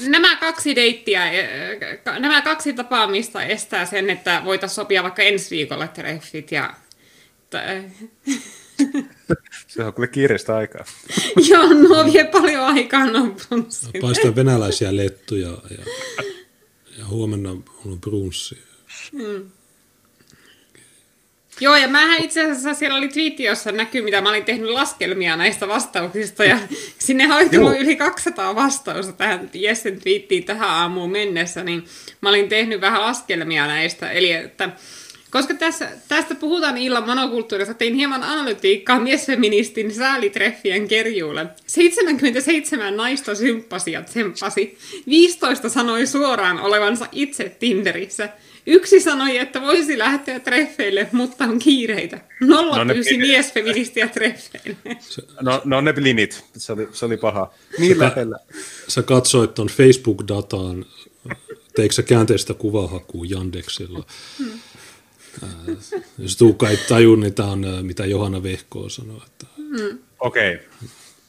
Nämä kaksi deittiä, nämä kaksi tapaamista estää sen, että voitaisiin sopia vaikka ensi viikolla treffit ja... [laughs] Se on kyllä kiireistä aikaa. [laughs] Joo, nuo vie paljon aikaa no Paistaa venäläisiä lettuja ja, ja huomenna on brunssi. Hmm. Joo, ja mähän itse asiassa siellä oli twiitti, jossa näkyy, mitä mä olin tehnyt laskelmia näistä vastauksista, ja sinne oli tullut yli 200 vastausta tähän Jessen twiittiin tähän aamuun mennessä, niin mä olin tehnyt vähän laskelmia näistä, eli että koska tässä, tästä puhutaan illan monokulttuurista, tein hieman analytiikkaa miesfeministin säälitreffien kerjuulle. 77 naista symppasi ja tsemppasi. 15 sanoi suoraan olevansa itse Tinderissä. Yksi sanoi, että voisi lähteä treffeille, mutta on kiireitä. Nolla no pyysi miesfeministiä treffeille. No, no ne linit, se oli, se oli paha. Niin sä, lähellä. Sä katsoit tuon Facebook-dataan, teikö sä käänteistä kuvahakua Yandeksilla? Hmm. Äh, jos Tuukka ei taju, niin tämä on äh, mitä Johanna Vehko sanoi. Että hmm. Okei. Okay.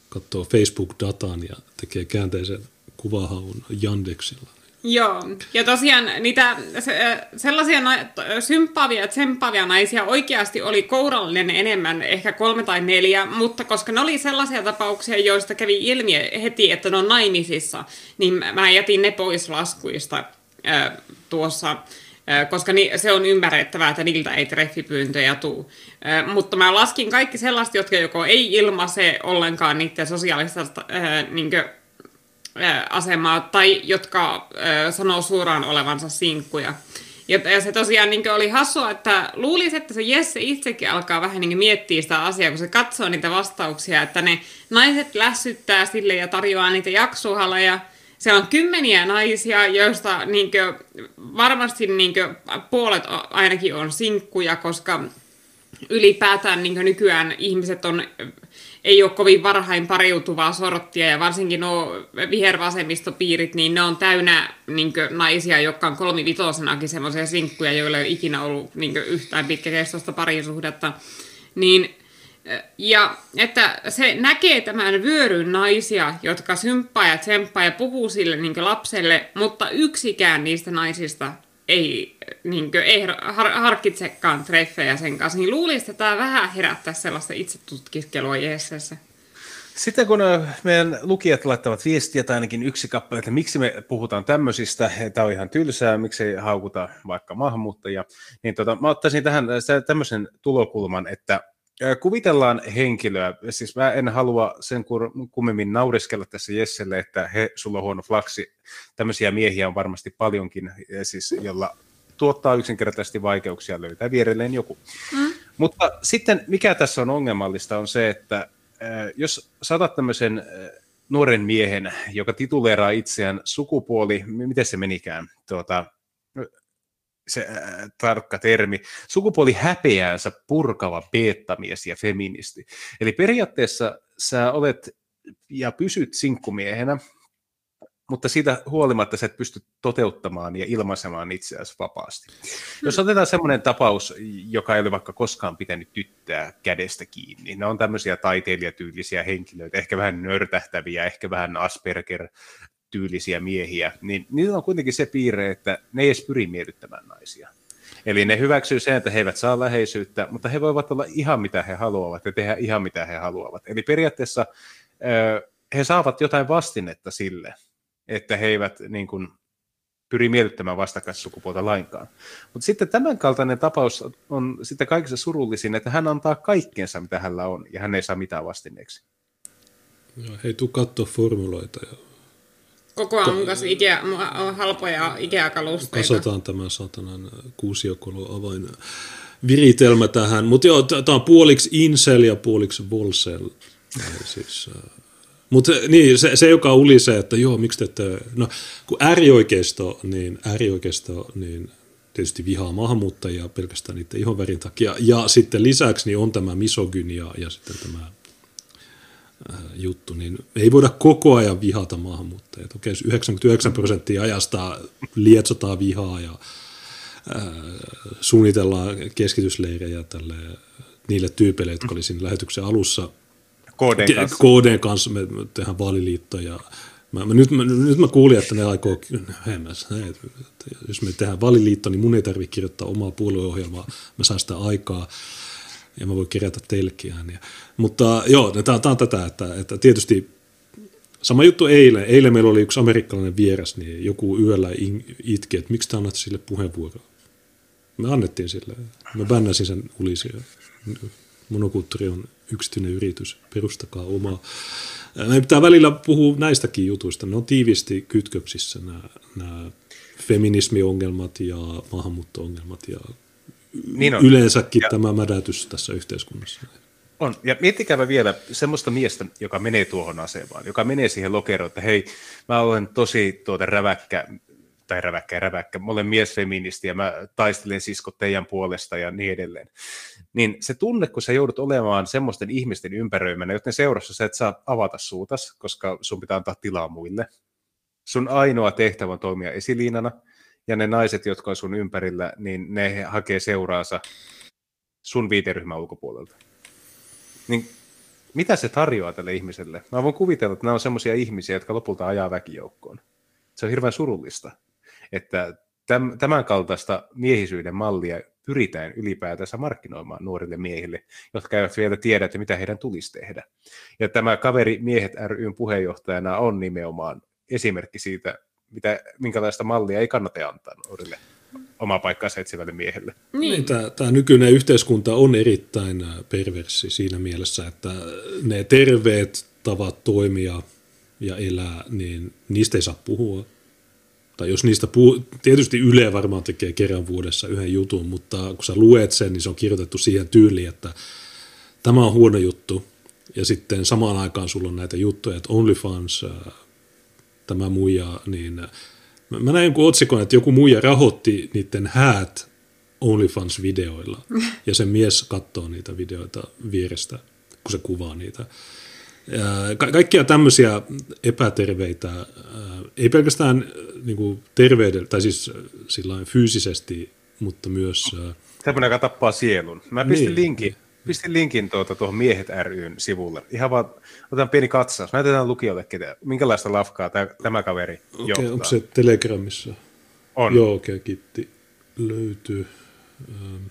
Katsoo Facebook-datan ja tekee käänteisen kuvahaun Yandeksilla. Joo, ja tosiaan niitä sellaisia sympaavia ja tsemppaavia naisia oikeasti oli kourallinen enemmän, ehkä kolme tai neljä, mutta koska ne oli sellaisia tapauksia, joista kävi ilmi heti, että ne on naimisissa, niin mä jätin ne pois laskuista tuossa koska se on ymmärrettävää, että niiltä ei treffipyyntöjä tule. Mutta mä laskin kaikki sellaiset, jotka joko ei ilmaise ollenkaan niiden sosiaalista niin kuin, asemaa tai jotka sanoo suoraan olevansa sinkkuja. Ja se tosiaan niin oli hassua, että luulisi, että se Jesse itsekin alkaa vähän niin miettiä sitä asiaa, kun se katsoo niitä vastauksia, että ne naiset lässyttää sille ja tarjoaa niitä jaksuhaleja. Se on kymmeniä naisia, joista niin kuin, varmasti niin kuin, puolet ainakin on sinkkuja, koska ylipäätään niin nykyään ihmiset on ei ole kovin varhain pariutuvaa sorttia, ja varsinkin nuo vihervasemmistopiirit, niin ne on täynnä niin kuin, naisia, jotka on kolmivitosenakin semmoisia sinkkuja, joilla ei ole ikinä ollut niin kuin, yhtään pitkäkestoista parisuhdetta. Niin, ja että se näkee tämän vyöryn naisia, jotka symppaa ja tsemppaa ja puhuu sille niin lapselle, mutta yksikään niistä naisista ei, niin kuin, ei har, harkitsekaan treffejä sen kanssa, niin luulisin, että tämä vähän herättää sellaista itsetutkiskelua Jeesessä. Sitten kun meidän lukijat laittavat viestiä tai ainakin yksi kappale, että miksi me puhutaan tämmöisistä, tämä on ihan tylsää, miksi ei haukuta vaikka maahanmuuttajia, niin tota, mä ottaisin tähän tämmöisen tulokulman, että Kuvitellaan henkilöä, siis mä en halua sen kummemmin nauriskella tässä Jesselle, että he, sulla on huono flaksi. Tämmöisiä miehiä on varmasti paljonkin, siis, jolla tuottaa yksinkertaisesti vaikeuksia löytää vierelleen joku. Mm. Mutta sitten mikä tässä on ongelmallista on se, että jos saatat tämmöisen nuoren miehen, joka tituleeraa itseään sukupuoli, miten se menikään, tuota, se äh, tarkka termi, sukupuoli häpeäänsä purkava beettamies ja feministi. Eli periaatteessa sä olet ja pysyt sinkkumiehenä, mutta siitä huolimatta sä et pysty toteuttamaan ja ilmaisemaan itseäsi vapaasti. Jos hmm. otetaan semmoinen tapaus, joka ei ole vaikka koskaan pitänyt tyttää kädestä kiinni, ne on tämmöisiä taiteilijatyylisiä henkilöitä, ehkä vähän nörtähtäviä, ehkä vähän Asperger tyylisiä miehiä, niin niillä on kuitenkin se piirre, että ne ei edes pyri miellyttämään naisia. Eli ne hyväksyy sen, että he eivät saa läheisyyttä, mutta he voivat olla ihan mitä he haluavat ja tehdä ihan mitä he haluavat. Eli periaatteessa he saavat jotain vastinetta sille, että he eivät niin kuin, pyri miellyttämään vastakkaissukupuolta lainkaan. Mutta sitten tämän kaltainen tapaus on sitten kaikissa surullisin, että hän antaa kaikkeensa, mitä hänellä on, ja hän ei saa mitään vastineeksi. Joo, hei, tuu katsoa formuloita ja Koko ajan kanssa Ikea, halpoja Ikea-kalusteita. Kasataan tämä satanan kuusiokolon avain viritelmä tähän. Mutta joo, tämä on puoliksi Insel ja puoliksi Volsel. Siis, äh, mutta niin, se, se, joka oli se, että joo, miksi te ette, no kun äärioikeisto, niin äärioikeisto, niin tietysti vihaa maahanmuuttajia pelkästään niiden ihonvärin takia. Ja sitten lisäksi niin on tämä misogynia ja sitten tämä juttu, niin ei voida koko ajan vihata maahanmuuttajia. Okei, 99 prosenttia ajasta lietsotaan vihaa ja äh, suunnitellaan keskitysleirejä tälle, niille tyypeille, jotka oli siinä lähetyksen alussa. KDn kanssa. KDn kanssa me tehdään vaaliliittoja. Mä, mä, nyt, mä, nyt mä kuulin, että ne aikoo, hemmäs, jos me tehdään vaaliliitto, niin mun ei tarvitse kirjoittaa omaa puolueohjelmaa, mä saan sitä aikaa ja mä voin kerätä teillekin ääniä. Mutta joo, tämä on tätä, että, että tietysti sama juttu eilen. Eilen meillä oli yksi amerikkalainen vieras, niin joku yöllä itki, että miksi te annatte sille puheenvuoroa. Me annettiin sille. Mä bännäsin sen ulisia. Monokulttuuri on yksityinen yritys, perustakaa omaa. Me pitää välillä puhua näistäkin jutuista. Ne on tiivisti kytköksissä nämä, nämä feminismiongelmat ja maahanmuutto-ongelmat ja niin on. yleensäkin ja, tämä mädätys tässä yhteiskunnassa. On, ja miettikääpä vielä semmoista miestä, joka menee tuohon asemaan, joka menee siihen lokeroon, että hei, mä olen tosi tuota räväkkä, tai räväkkä ja räväkkä, mä olen miesfeministi ja mä taistelen sisko teidän puolesta ja niin edelleen. Niin se tunne, kun sä joudut olemaan semmoisten ihmisten ympäröimänä, joten seurassa sä et saa avata suutas, koska sun pitää antaa tilaa muille. Sun ainoa tehtävä on toimia esiliinana, ja ne naiset, jotka on sun ympärillä, niin ne hakee seuraansa sun viiteryhmän ulkopuolelta. Niin mitä se tarjoaa tälle ihmiselle? Mä voin kuvitella, että nämä on semmoisia ihmisiä, jotka lopulta ajaa väkijoukkoon. Se on hirveän surullista, että tämän kaltaista miehisyyden mallia pyritään ylipäätänsä markkinoimaan nuorille miehille, jotka eivät vielä tiedä, että mitä heidän tulisi tehdä. Ja tämä kaveri Miehet ryn puheenjohtajana on nimenomaan esimerkki siitä, mitä, minkälaista mallia ei kannata antaa nuorille. oma paikkansa etsivälle miehelle. Niin. niin tämä, tämä nykyinen yhteiskunta on erittäin perverssi siinä mielessä, että ne terveet tavat toimia ja elää, niin niistä ei saa puhua. Tai jos niistä puhuu, tietysti Yle varmaan tekee kerran vuodessa yhden jutun, mutta kun sä luet sen, niin se on kirjoitettu siihen tyyliin, että tämä on huono juttu. Ja sitten samaan aikaan sulla on näitä juttuja, että OnlyFans, tämä muija, niin Mä näin jonkun otsikon, että joku muija rahoitti niiden häät OnlyFans-videoilla. [laughs] Ja se mies katsoo niitä videoita vierestä, kun se kuvaa niitä. Ka- kaikkia tämmöisiä epäterveitä, ei pelkästään niin kuin terveydellä, tai siis sillä fyysisesti, mutta myös... Tämmöinen, joka tappaa sielun. Mä pistin niin, linkin pistin linkin tuota, tuohon Miehet ryn sivulle. Ihan vaan otan pieni katsaus. Näytetään lukijoille, ketä, minkälaista lafkaa tämä, tämä kaveri okay, johtaa. Onko se Telegramissa? On. Joo, okei, okay, kiitti. Löytyy. Ähm.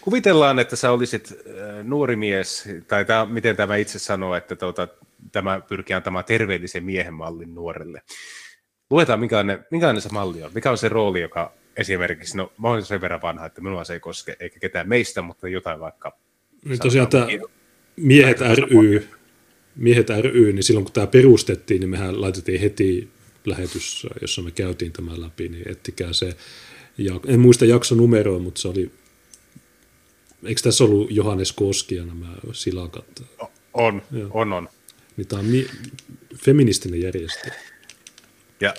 Kuvitellaan, että sä olisit äh, nuori mies, tai tämä, miten tämä itse sanoo, että tuota, tämä pyrkii antamaan terveellisen miehen mallin nuorelle. Luetaan, minkälainen, minkälainen se malli on. Mikä on se rooli, joka esimerkiksi, no mä olen sen verran vanha, että minua se ei koske, eikä ketään meistä, mutta jotain vaikka... Niin tosiaan tämä Miehet ry, Miehet ry, niin silloin kun tämä perustettiin, niin mehän laitettiin heti lähetys, jossa me käytiin tämän läpi, niin ettikää se, ja en muista jaksonumeroa, mutta se oli, eikö tässä ollut Johannes Koski ja nämä silakat? On, Joo. on, on. Niin tämä on mi- feministinen järjestö. Ja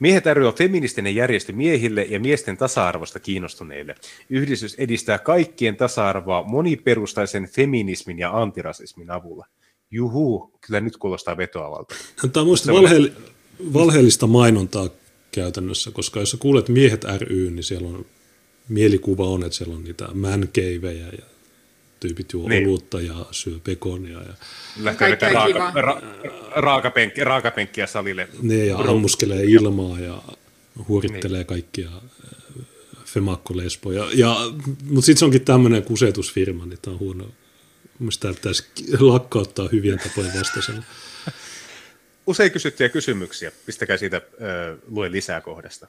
Miehet ry on feministinen järjestö miehille ja miesten tasa-arvosta kiinnostuneille. Yhdistys edistää kaikkien tasa-arvoa moniperustaisen feminismin ja antirasismin avulla. Juhu, kyllä nyt kuulostaa vetoavalta. Tämä on minusta valhe- valheellista mainontaa käytännössä, koska jos sä kuulet Miehet ry, niin siellä on mielikuva on, että siellä on niitä mänkeivejä ja tyypit juo niin. olutta ja syö pekonia. Ja... Lähtee vetää raaka, ra, raakapenkki, raakapenkkiä salille. Niin, ja ammuskelee ilmaa ja huorittelee niin. kaikkia äh, femakkolespoja. Ja, mutta sitten se onkin tämmöinen kusetusfirma, niin tämä on huono. Mielestäni pitäisi lakkauttaa hyvien tapojen vastaisena. [laughs] Usein kysyttyjä kysymyksiä. Pistäkää siitä, äh, lue lisää kohdasta.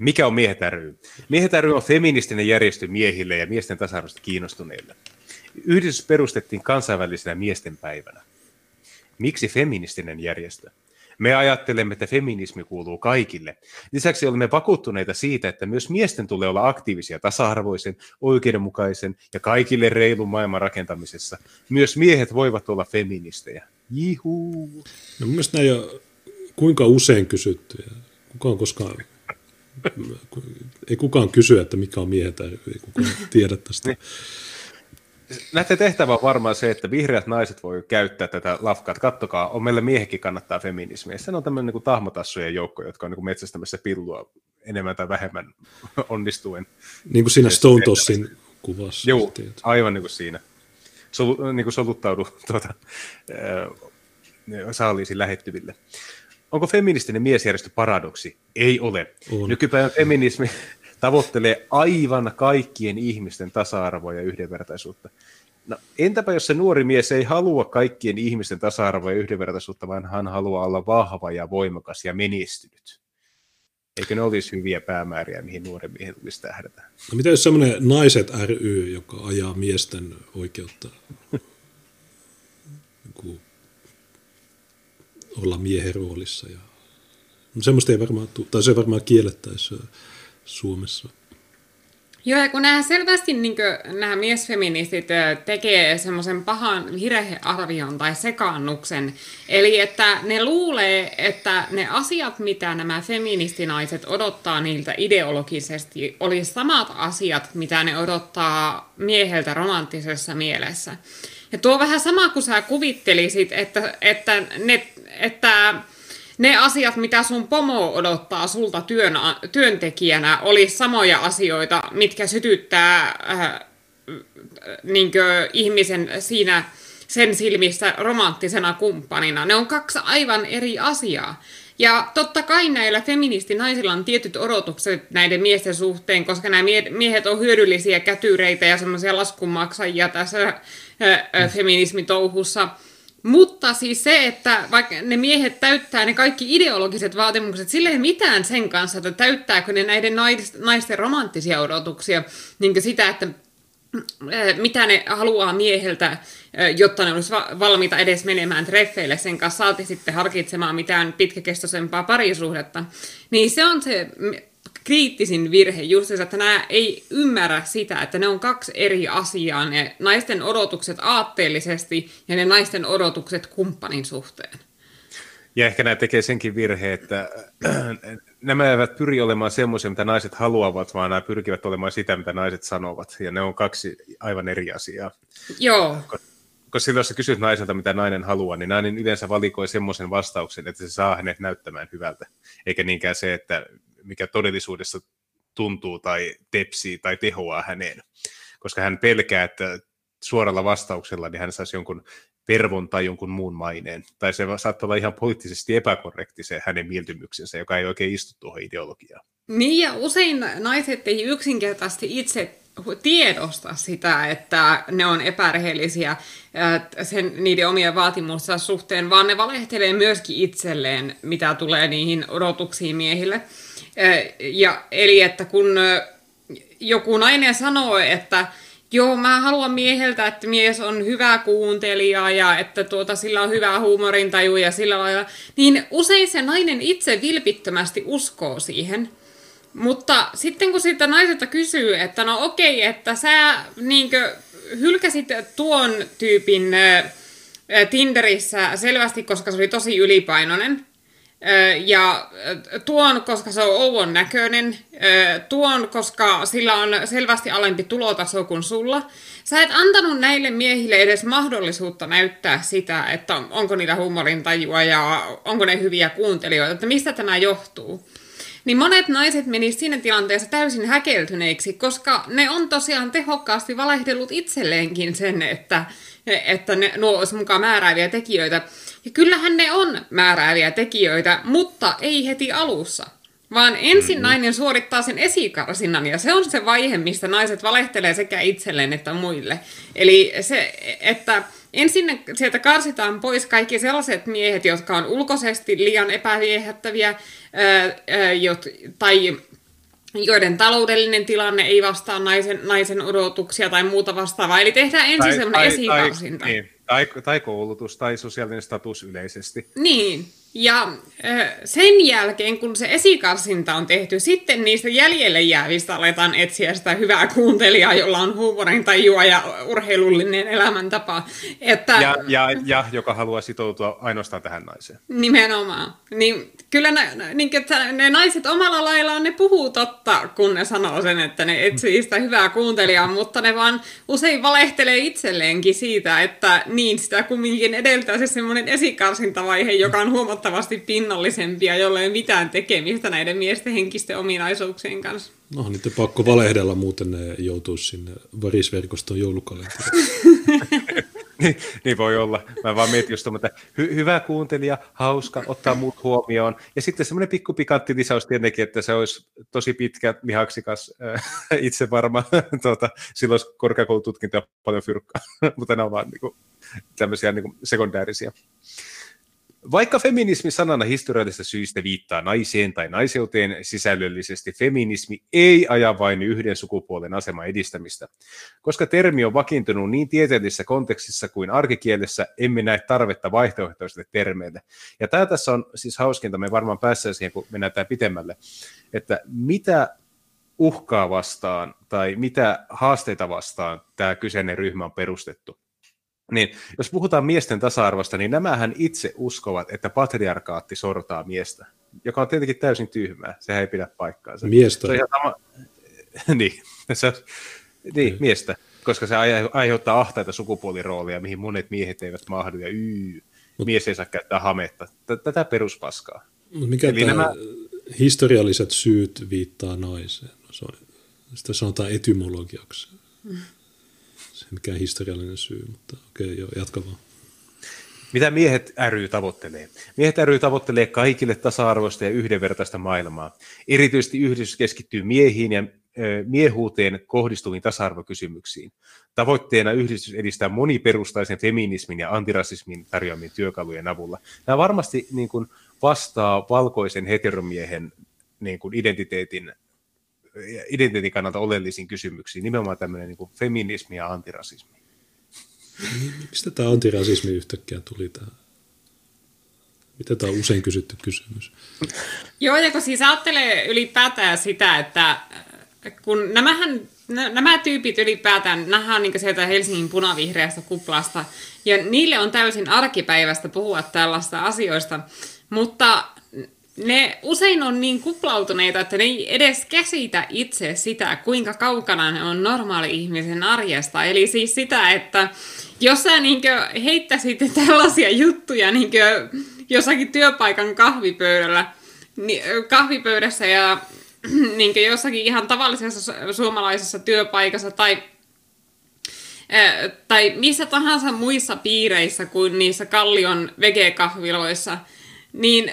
Mikä on Miehet ry? Miehet ry on feministinen järjestö miehille ja miesten tasa-arvosta kiinnostuneille. Yhdistys perustettiin kansainvälisenä miesten päivänä. Miksi feministinen järjestö? Me ajattelemme, että feminismi kuuluu kaikille. Lisäksi olemme vakuuttuneita siitä, että myös miesten tulee olla aktiivisia tasa-arvoisen, oikeudenmukaisen ja kaikille reilun maailman rakentamisessa. Myös miehet voivat olla feministejä. Jihuu. No mielestäni näin jo kuinka usein kysytty. Kuka on koskaan ei kukaan kysy, että mikä on miehet, ei kukaan tiedä tästä. Niin. Näiden tehtävä on varmaan se, että vihreät naiset voi käyttää tätä lafkaa. Kattokaa, on meillä miehekin kannattaa feminismiä. Sen on tämmöinen niin tahmatassujen joukko, jotka on niin metsästämässä pillua enemmän tai vähemmän [laughs] onnistuen. Niin kuin siinä Stone Tossin kuvassa. Joo, aivan niin kuin siinä. Solu, niin kuin soluttaudu [laughs] tuota, äh, saaliisi lähettyville. Onko feministinen miesjärjestö paradoksi? Ei ole. On. Nykypäivän feminismi tavoittelee aivan kaikkien ihmisten tasa-arvoa ja yhdenvertaisuutta. No, entäpä jos se nuori mies ei halua kaikkien ihmisten tasa-arvoa ja yhdenvertaisuutta, vaan hän haluaa olla vahva ja voimakas ja menestynyt? Eikö ne olisi hyviä päämääriä, mihin nuoren miehen tulisi tähdätä? No, mitä jos semmoinen naiset ry, joka ajaa miesten oikeutta olla miehen roolissa. Ja, no semmoista ei varmaan, tai se varmaan kiellettäisi Suomessa. Joo, ja kun nämä selvästi niin kuin, nämä miesfeministit tekee semmoisen pahan virhearvion tai sekaannuksen, eli että ne luulee, että ne asiat, mitä nämä feministinaiset odottaa niiltä ideologisesti, oli samat asiat, mitä ne odottaa mieheltä romanttisessa mielessä. Ja tuo on vähän sama kuin sä kuvittelisit, että, että, ne, että ne asiat, mitä sun pomo odottaa sulta työn, työntekijänä, oli samoja asioita, mitkä sytyttää äh, niin ihmisen siinä sen silmissä romanttisena kumppanina. Ne on kaksi aivan eri asiaa. Ja totta kai näillä feministinaisilla on tietyt odotukset näiden miesten suhteen, koska nämä miehet on hyödyllisiä kätyreitä ja semmoisia laskunmaksajia tässä feminismitouhussa. Mutta siis se, että vaikka ne miehet täyttää ne kaikki ideologiset vaatimukset, sille ei mitään sen kanssa, että täyttääkö ne näiden naisten romanttisia odotuksia, niin sitä, että äh, mitä ne haluaa mieheltä, äh, jotta ne olisivat valmiita edes menemään treffeille sen kanssa, saati sitten harkitsemaan mitään pitkäkestoisempaa parisuhdetta. Niin se on se kriittisin virhe just että nämä ei ymmärrä sitä, että ne on kaksi eri asiaa, ne naisten odotukset aatteellisesti ja ne naisten odotukset kumppanin suhteen. Ja ehkä nämä tekee senkin virhe, että [clears throat] nämä eivät pyri olemaan semmoisia, mitä naiset haluavat, vaan nämä pyrkivät olemaan sitä, mitä naiset sanovat. Ja ne on kaksi aivan eri asiaa. Joo. Koska silloin, jos sä kysyt naiselta, mitä nainen haluaa, niin nainen yleensä valikoi semmoisen vastauksen, että se saa hänet näyttämään hyvältä. Eikä niinkään se, että mikä todellisuudessa tuntuu tai tepsii tai tehoaa häneen. Koska hän pelkää, että suoralla vastauksella niin hän saisi jonkun pervon tai jonkun muun maineen. Tai se saattaa olla ihan poliittisesti epäkorrekti se hänen mieltymyksensä, joka ei oikein istu tuohon ideologiaan. Niin ja usein naiset ei yksinkertaisesti itse tiedosta sitä, että ne on epärehellisiä sen, niiden omien vaatimustensa suhteen, vaan ne valehtelee myöskin itselleen, mitä tulee niihin odotuksiin miehille. Ja, eli että kun joku nainen sanoo, että joo, mä haluan mieheltä, että mies on hyvä kuuntelija ja että tuota, sillä on hyvä huumorintaju ja sillä lailla, niin usein se nainen itse vilpittömästi uskoo siihen. Mutta sitten kun siitä naiselta kysyy, että no okei, että sä niinkö hylkäsit tuon tyypin Tinderissä selvästi, koska se oli tosi ylipainoinen, ja tuon, koska se on Ouvon näköinen, tuon, koska sillä on selvästi alempi tulotaso kuin sulla. Sä et antanut näille miehille edes mahdollisuutta näyttää sitä, että onko niillä huumorintajua ja onko ne hyviä kuuntelijoita, että mistä tämä johtuu. Niin monet naiset menisivät siinä tilanteessa täysin häkeltyneiksi, koska ne on tosiaan tehokkaasti valehdellut itselleenkin sen, että, että ne, nuo olisi mukaan määrääviä tekijöitä. Ja kyllähän ne on määrääviä tekijöitä, mutta ei heti alussa. Vaan ensin mm-hmm. nainen suorittaa sen esikarsinnan, ja se on se vaihe, mistä naiset valehtelee sekä itselleen että muille. Eli se, että ensin sieltä karsitaan pois kaikki sellaiset miehet, jotka on ulkoisesti liian epäviehättäviä, tai joiden taloudellinen tilanne ei vastaa naisen, naisen odotuksia tai muuta vastaavaa. Eli tehdään ensin semmoinen esikarsinta. Tai, niin, tai, tai koulutus tai sosiaalinen status yleisesti. Niin, ja sen jälkeen, kun se esikarsinta on tehty, sitten niistä jäljelle jäävistä aletaan etsiä sitä hyvää kuuntelijaa, jolla on huumorin tajua ja urheilullinen elämäntapa. Että, ja, ja, ja joka haluaa sitoutua ainoastaan tähän naiseen. Nimenomaan. Niin, kyllä ne, niin, että ne naiset omalla laillaan ne puhuu totta, kun ne sanoo sen, että ne etsii sitä hyvää kuuntelijaa, mutta ne vaan usein valehtelee itselleenkin siitä, että niin sitä kumminkin edeltää se semmoinen esikarsintavaihe, joka on huomattavasti huomattavasti pinnallisempia, jolle ei mitään tekemistä näiden miesten henkisten ominaisuuksien kanssa. No niiden pakko valehdella, muuten ne joutuisi sinne varisverkoston joulukalenteriin. [laughs] niin, niin voi olla. Mä vaan mietin just että hy- hyvä kuuntelija, hauska, ottaa muut huomioon. Ja sitten semmoinen pikku pikantti lisäys tietenkin, että se olisi tosi pitkä, lihaksikas, äh, [laughs] itse varma. [laughs] tuota, silloin olisi korkeakoulututkinto ja paljon fyrkkaa. Mutta nämä on vaan niin kuin, tämmöisiä niin kuin sekundäärisiä. Vaikka feminismi sanana historiallisista syistä viittaa naiseen tai naiseuteen, sisällöllisesti feminismi ei aja vain yhden sukupuolen aseman edistämistä. Koska termi on vakiintunut niin tieteellisessä kontekstissa kuin arkikielessä, emme näe tarvetta vaihtoehtoisille termeille. Ja tämä tässä on siis hauskinta, me varmaan päässään siihen, kun mennään tämän pitemmälle, että mitä uhkaa vastaan tai mitä haasteita vastaan tämä kyseinen ryhmä on perustettu. Niin, jos puhutaan miesten tasa-arvosta, niin nämähän itse uskovat, että patriarkaatti sortaa miestä, joka on tietenkin täysin tyhmää. Sehän ei pidä paikkaansa. Miestä. Se on ihan sama... [laughs] niin, se, niin, mm. miestä, koska se aiheuttaa ahtaita sukupuoliroolia, mihin monet miehet eivät mahdu, ja yy, Mut... mies ei saa käyttää hametta. Tätä peruspaskaa. mikä Eli tämä nämä... historialliset syyt viittaa naiseen? No, se on, sitä sanotaan etymologiaksi. [laughs] Mikään historiallinen syy, mutta okei, okay, jatka vaan. Mitä miehet ry tavoittelee? Miehet ry tavoittelee kaikille tasa-arvoista ja yhdenvertaista maailmaa. Erityisesti yhdistys keskittyy miehiin ja miehuuteen kohdistuviin tasa-arvokysymyksiin. Tavoitteena yhdistys edistää moniperustaisen feminismin ja antirasismin tarjoamien työkalujen avulla. Nämä varmasti niin kuin, vastaa valkoisen heteromiehen niin kuin, identiteetin, identiteetin kannalta oleellisiin kysymyksiin, nimenomaan tämmöinen niin kuin, feminismi ja antirasismi. Mistä tämä antirasismi yhtäkkiä tuli tähän? Mitä tämä on usein kysytty kysymys? Joo, ja kun siis ajattelee ylipäätään sitä, että kun nämähän, nämä tyypit ylipäätään, nähdään niin sieltä Helsingin punavihreästä kuplasta, ja niille on täysin arkipäivästä puhua tällaista asioista, mutta ne usein on niin kuplautuneita, että ne ei edes käsitä itse sitä, kuinka kaukana ne on normaali-ihmisen arjesta. Eli siis sitä, että jos sä niin heittäisit tällaisia juttuja niin jossakin työpaikan kahvipöydällä, kahvipöydässä ja [clears throat] niin jossakin ihan tavallisessa suomalaisessa työpaikassa tai tai missä tahansa muissa piireissä kuin niissä kallion vegekahviloissa, niin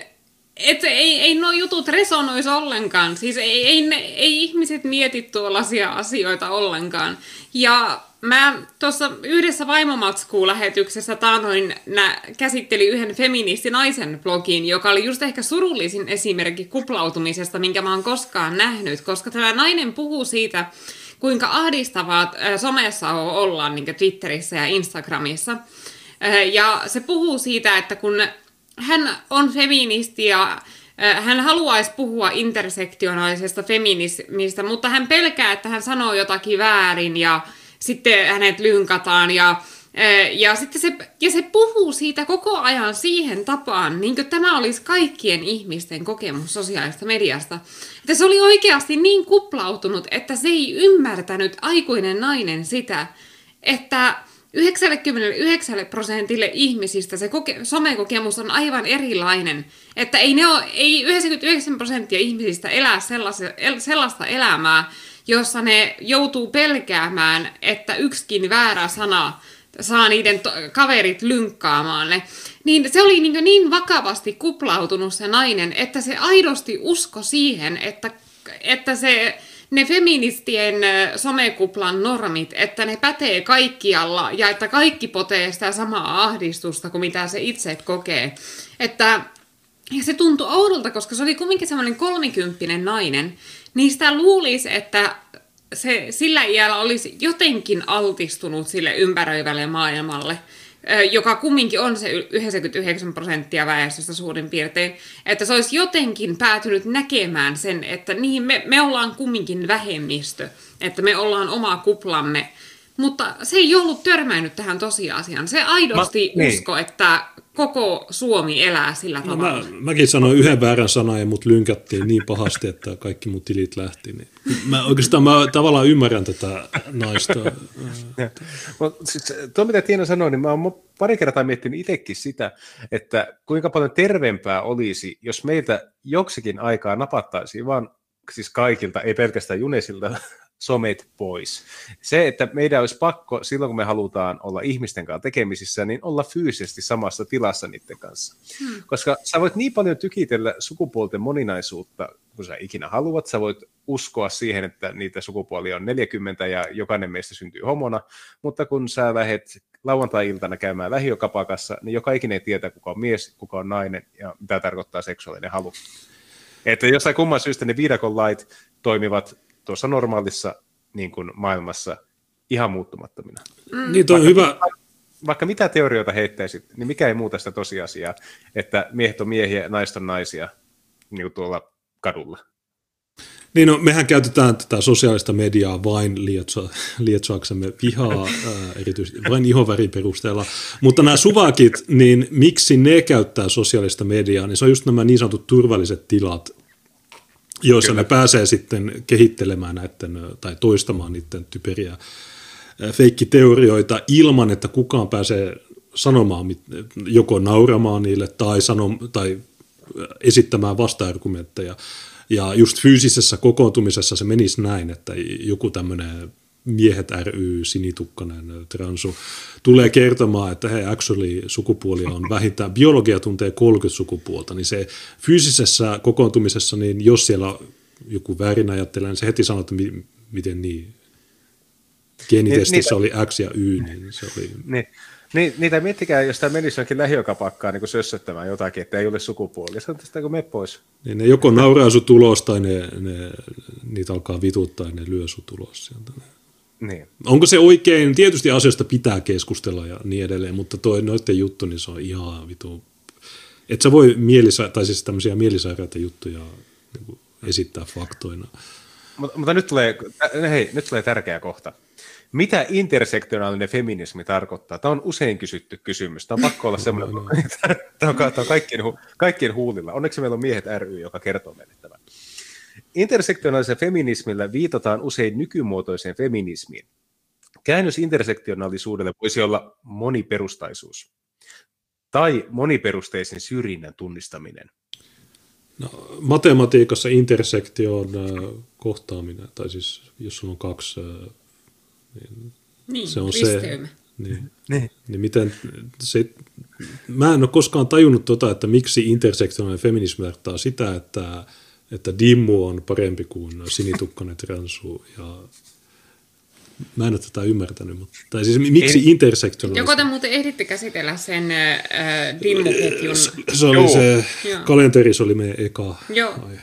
et ei, ei nuo jutut resonoisi ollenkaan. Siis ei, ei, ne, ei ihmiset mieti tuollaisia asioita ollenkaan. Ja mä tuossa yhdessä vaimomatskuun-lähetyksessä taanoin nä, käsitteli yhden feministinaisen blogin, joka oli just ehkä surullisin esimerkki kuplautumisesta, minkä mä oon koskaan nähnyt, koska tämä nainen puhuu siitä, kuinka ahdistavaa somessa ollaan niin Twitterissä ja Instagramissa. Ja se puhuu siitä, että kun hän on feministi ja hän haluaisi puhua intersektionaalisesta feminismistä, mutta hän pelkää, että hän sanoo jotakin väärin ja sitten hänet lynkataan ja ja, sitten se, ja se puhuu siitä koko ajan siihen tapaan, niin kuin tämä olisi kaikkien ihmisten kokemus sosiaalista mediasta. Että se oli oikeasti niin kuplautunut, että se ei ymmärtänyt aikuinen nainen sitä, että 99 prosentille ihmisistä se koke- somekokemus on aivan erilainen. Että ei, ne ole, ei 99 prosenttia ihmisistä elää sellaista elämää, jossa ne joutuu pelkäämään, että yksikin väärä sana saa niiden to- kaverit lynkkaamaan ne. Niin se oli niin, niin vakavasti kuplautunut se nainen, että se aidosti usko siihen, että, että se ne feministien somekuplan normit, että ne pätee kaikkialla ja että kaikki potee sitä samaa ahdistusta kuin mitä se itse kokee. Että ja se tuntui oudolta, koska se oli kumminkin semmoinen kolmikymppinen nainen, niin sitä luulisi, että se sillä iällä olisi jotenkin altistunut sille ympäröivälle maailmalle – joka kumminkin on se 99 prosenttia väestöstä suurin piirtein, että se olisi jotenkin päätynyt näkemään sen, että niin, me, me ollaan kumminkin vähemmistö, että me ollaan oma kuplamme, mutta se ei ollut törmännyt tähän tosiasiaan. Se aidosti Mä, niin. usko, että koko Suomi elää sillä no, tavalla. Mä, mäkin sanoin yhden väärän sanan ja mut lynkättiin niin pahasti, että kaikki mun tilit lähti. Niin. Mä oikeastaan mä tavallaan ymmärrän tätä naista. [laughs] siis, tuo mitä Tiina sanoi, niin mä oon pari kertaa miettinyt itsekin sitä, että kuinka paljon terveempää olisi, jos meiltä joksikin aikaa napattaisiin vaan siis kaikilta, ei pelkästään Junesilta, somet pois. Se, että meidän olisi pakko silloin, kun me halutaan olla ihmisten kanssa tekemisissä, niin olla fyysisesti samassa tilassa niiden kanssa. Hmm. Koska sä voit niin paljon tykitellä sukupuolten moninaisuutta, kun sä ikinä haluat. Sä voit uskoa siihen, että niitä sukupuolia on 40 ja jokainen meistä syntyy homona, mutta kun sä lähdet lauantai-iltana käymään lähiökapakassa, niin joka ikinen tietää, kuka on mies, kuka on nainen ja mitä tarkoittaa seksuaalinen halu. Että jossain kumman syystä ne viidakon lait toimivat tuossa normaalissa niin kuin maailmassa ihan muuttumattomina. Mm. Niin, on hyvä. Vaikka mitä teorioita heittäisit, niin mikä ei muuta sitä tosiasiaa, että miehet on miehiä ja naiset on naisia niin kuin tuolla kadulla. Niin no, mehän käytetään tätä sosiaalista mediaa vain lietso, lietsaaksemme vihaa, [laughs] ää, erityisesti vain ihovärin perusteella. Mutta nämä suvakit, niin miksi ne käyttää sosiaalista mediaa, niin se on just nämä niin sanotut turvalliset tilat, joissa Kyllä. ne pääsee sitten kehittelemään näiden tai toistamaan niiden typeriä feikkiteorioita ilman, että kukaan pääsee sanomaan, joko nauramaan niille tai, sanom, tai esittämään vasta-argumentteja. Ja just fyysisessä kokoontumisessa se menisi näin, että joku tämmöinen miehet ry, sinitukkanen transu, tulee kertomaan, että hei, actually sukupuoli on vähintään, biologia tuntee 30 sukupuolta, niin se fyysisessä kokoontumisessa, niin jos siellä joku väärin ajattelee, niin se heti sanoo, että mi, miten niin. Geenitestissä oli X ja Y, niin se oli... Niin. Niin, niitä miettikää, jos tämä menisi jonkin lähiökapakkaan niin sössöttämään jotakin, että ei ole sukupuoli. Se on tästä, kun me pois. Niin ne joko nauraa sun tulos tai ne, ne, niitä alkaa vituttaa ja ne lyö sun tulos sieltä. Niin. Onko se oikein? Tietysti asioista pitää keskustella ja niin edelleen, mutta toi noiden juttu, niin se on ihan vitu. Et sä voi mielisa- tai siis tämmöisiä mielisairaita juttuja niin esittää faktoina. Mutta, mutta nyt, tulee, hei, nyt tulee tärkeä kohta. Mitä intersektionaalinen feminismi tarkoittaa? Tämä on usein kysytty kysymys. Tämä on pakko olla semmoinen, no, no. [laughs] tämä on, tämä on kaikkien, kaikkien huulilla. Onneksi meillä on Miehet ry, joka kertoo meille tämän. Intersektionaalisella feminismillä viitataan usein nykymuotoiseen feminismiin. Käännös intersektionaalisuudelle voisi olla moniperustaisuus tai moniperusteisen syrjinnän tunnistaminen. No, matematiikassa intersektio on äh, kohtaaminen, tai siis jos sulla on kaksi äh, niin, niin se on risteymä. se. Niin, niin. niin miten se, mä en ole koskaan tajunnut tota, että miksi intersektionaalinen feminismi tarkoittaa sitä, että, että dimmu on parempi kuin sinitukkainen transu ja Mä en ole tätä ymmärtänyt, mutta, tai siis miksi Ei, intersektionaalista? Joko te muuten ehditte käsitellä sen äh, dimmuketjun? Se, se oli Joo. se, Joo. kalenterissa oli meidän eka Joo. aihe.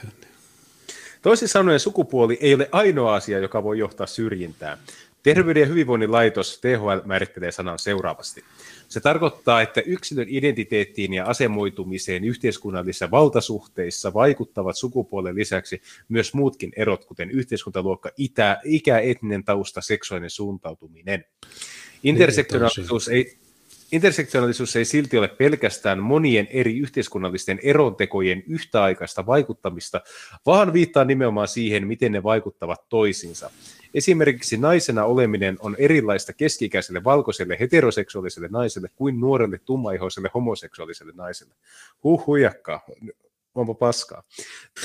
Toisin sanoen sukupuoli ei ole ainoa asia, joka voi johtaa syrjintään. Terveyden ja hyvinvoinnin laitos THL määrittelee sanan seuraavasti. Se tarkoittaa, että yksilön identiteettiin ja asemoitumiseen yhteiskunnallisissa valtasuhteissa vaikuttavat sukupuolen lisäksi myös muutkin erot, kuten yhteiskuntaluokka, itä, ikä, etninen tausta, seksuaalinen suuntautuminen. Intersektionaalisuus ei, Intersektionaalisuus ei silti ole pelkästään monien eri yhteiskunnallisten erontekojen yhtäaikaista vaikuttamista, vaan viittaa nimenomaan siihen, miten ne vaikuttavat toisiinsa. Esimerkiksi naisena oleminen on erilaista keskikäiselle valkoiselle heteroseksuaaliselle naiselle kuin nuorelle tummaihoiselle homoseksuaaliselle naiselle. Huh huijakkaa, onpa paskaa.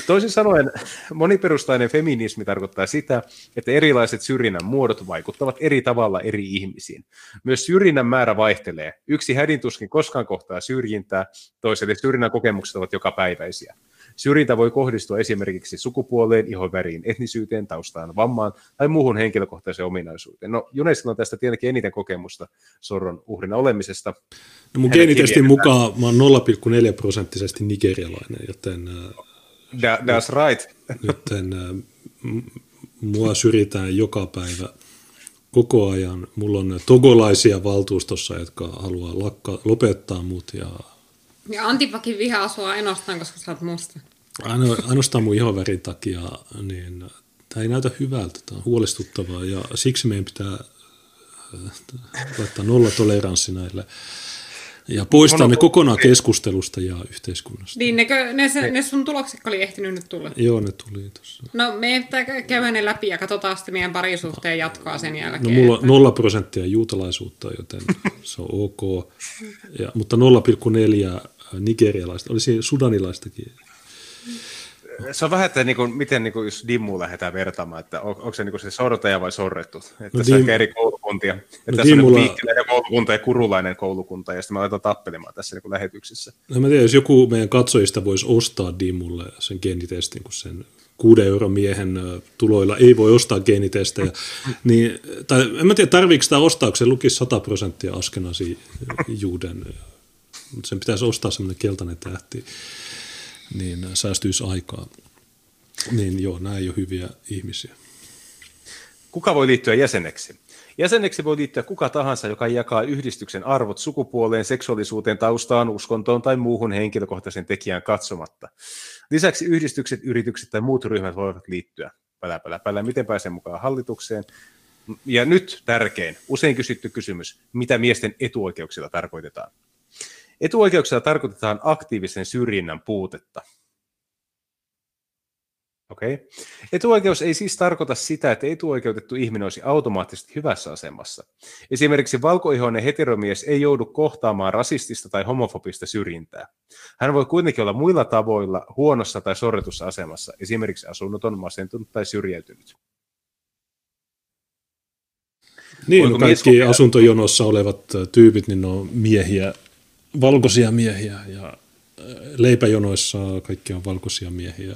Toisin sanoen, moniperustainen feminismi tarkoittaa sitä, että erilaiset syrjinnän muodot vaikuttavat eri tavalla eri ihmisiin. Myös syrjinnän määrä vaihtelee. Yksi hädintuskin koskaan kohtaa syrjintää, toiselle syrjinnän kokemukset ovat jokapäiväisiä. Syrjintä voi kohdistua esimerkiksi sukupuoleen, ihonväriin, etnisyyteen, taustaan, vammaan tai muuhun henkilökohtaiseen ominaisuuteen. No, Junesilla on tästä tietenkin eniten kokemusta sorron uhrina olemisesta. No mun geenitestin mukaan mä oon 0,4 prosenttisesti nigerialainen, joten... That, that's right. Joten mua syrjitään joka päivä koko ajan. Mulla on togolaisia valtuustossa, jotka haluaa lakka, lopettaa mut ja ja Antipakin vihaa sua ainoastaan, koska sä oot musta. Aino, ainoastaan mun ihovärin takia, niin tämä ei näytä hyvältä, tämä on huolestuttavaa ja siksi meidän pitää äh, laittaa nolla toleranssi näille ja poistaa ne kokonaan keskustelusta ja yhteiskunnasta. Niin, nekö, ne, se, ne sun tulokset oli ehtinyt nyt tulla? Joo, ne tuli tuossa. No, me pitää käydä ne läpi ja katsotaan sitten meidän parisuhteen jatkoa sen jälkeen. No, mulla on nolla prosenttia juutalaisuutta, joten se on ok. Ja, mutta 0,4 nigerialaista, olisi sudanilaistakin. Se on vähän, että niin kuin, miten niin kuin, jos Dimmu lähdetään vertaamaan, että on, onko se niin kuin se sortaja vai sorrettu. Että no, dim... eri koulukuntia. Että no, tässä Dimmulla... on niin koulukunta ja kurulainen koulukunta, ja sitten me aletaan tappelemaan tässä niin kuin lähetyksessä. No, mä tiedän, jos joku meidän katsojista voisi ostaa Dimmulle sen geenitestin, kun sen kuuden euron miehen tuloilla ei voi ostaa geenitestejä, niin, tai en mä tiedä, tarviiko sitä ostaa, kun se lukisi 100 prosenttia askenasi juuden mutta sen pitäisi ostaa semmoinen keltainen tähti, niin säästyisi aikaa. Niin joo, nämä ei ole hyviä ihmisiä. Kuka voi liittyä jäseneksi? Jäseneksi voi liittyä kuka tahansa, joka jakaa yhdistyksen arvot sukupuoleen, seksuaalisuuteen, taustaan, uskontoon tai muuhun henkilökohtaisen tekijään katsomatta. Lisäksi yhdistykset, yritykset tai muut ryhmät voivat liittyä. Pälä, pälä, pälä. Miten pääsee mukaan hallitukseen? Ja nyt tärkein, usein kysytty kysymys, mitä miesten etuoikeuksilla tarkoitetaan? Etuoikeuksilla tarkoitetaan aktiivisen syrjinnän puutetta. Okay. Etuoikeus ei siis tarkoita sitä, että etuoikeutettu ihminen olisi automaattisesti hyvässä asemassa. Esimerkiksi valkoihoinen heteromies ei joudu kohtaamaan rasistista tai homofobista syrjintää. Hän voi kuitenkin olla muilla tavoilla huonossa tai sorretussa asemassa, esimerkiksi asunnoton, masentunut tai syrjäytynyt. Niin, no kaikki asuntojonossa olevat tyypit, niin ne on miehiä valkoisia miehiä ja äh, leipäjonoissa kaikki on valkoisia miehiä.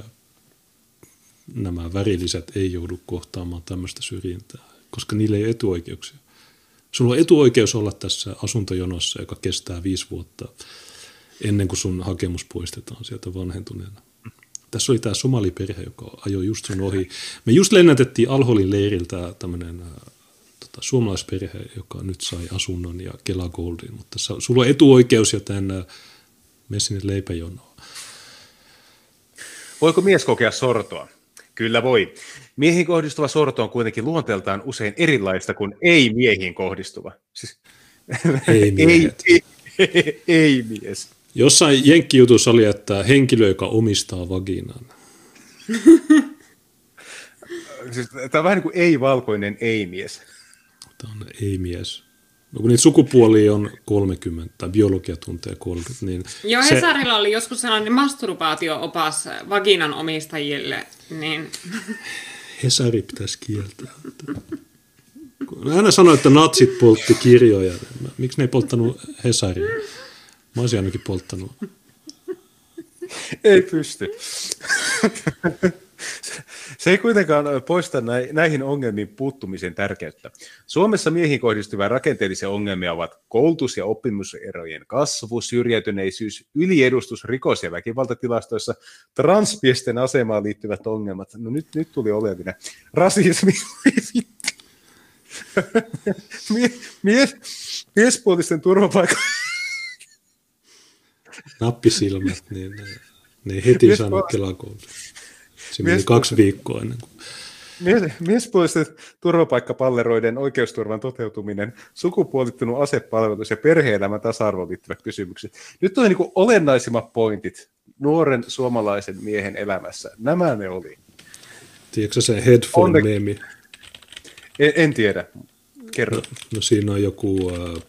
nämä värilliset ei joudu kohtaamaan tämmöistä syrjintää, koska niillä ei ole etuoikeuksia. Sulla on etuoikeus olla tässä asuntojonossa, joka kestää viisi vuotta ennen kuin sun hakemus poistetaan sieltä vanhentuneena. Tässä oli tämä somaliperhe, joka ajoi just sun ohi. Me just lennätettiin Alholin leiriltä tämmöinen tota, suomalaisperhe, joka nyt sai asunnon ja Kela Goldin, mutta sulla on etuoikeus, joten mene sinne leipäjonoon. Voiko mies kokea sortoa? Kyllä voi. Miehiin kohdistuva sorto on kuitenkin luonteeltaan usein erilaista kuin ei-miehiin kohdistuva. Siis, ei, [laughs] ei, ei, [laughs] ei mies. Jossain jenkkijutussa oli, että henkilö, joka omistaa vaginan. siis, tämä on vähän niin kuin ei-valkoinen ei-mies. Tämä on ei-mies. No kun niitä sukupuolia on 30, tai biologia tuntee 30, niin... Joo, se... Hesarilla oli joskus sellainen masturbaatio-opas vaginan omistajille, niin... Hesari pitäisi kieltää. Mä aina sanoin, että natsit poltti kirjoja. Miksi ne ei polttanut Hesaria? Mä olisin ainakin polttanut. Ei pysty. Se ei kuitenkaan poista näihin ongelmiin puuttumisen tärkeyttä. Suomessa miehiin kohdistuvia rakenteellisia ongelmia ovat koulutus- ja oppimuserojen kasvu, syrjäytyneisyys, yliedustus rikos- ja väkivaltatilastoissa, transmiesten asemaan liittyvät ongelmat. No nyt, nyt tuli oleellinen. Rasismi. [laughs] mies, miespuolisten turvapaikka nappisilmät, niin ei heti saanut kelakoulutusta. Se meni kaksi viikkoa ennen kuin... Mies, miespuolisten turvapaikkapalleroiden oikeusturvan toteutuminen, sukupuolittunut asepalvelus ja perhe-elämän tasa-arvoon liittyvät kysymykset. Nyt on niin olennaisimmat pointit nuoren suomalaisen miehen elämässä. Nämä ne oli. Tiedätkö se headphone-meemi? En, en tiedä. Kerro. No, no siinä on joku äh,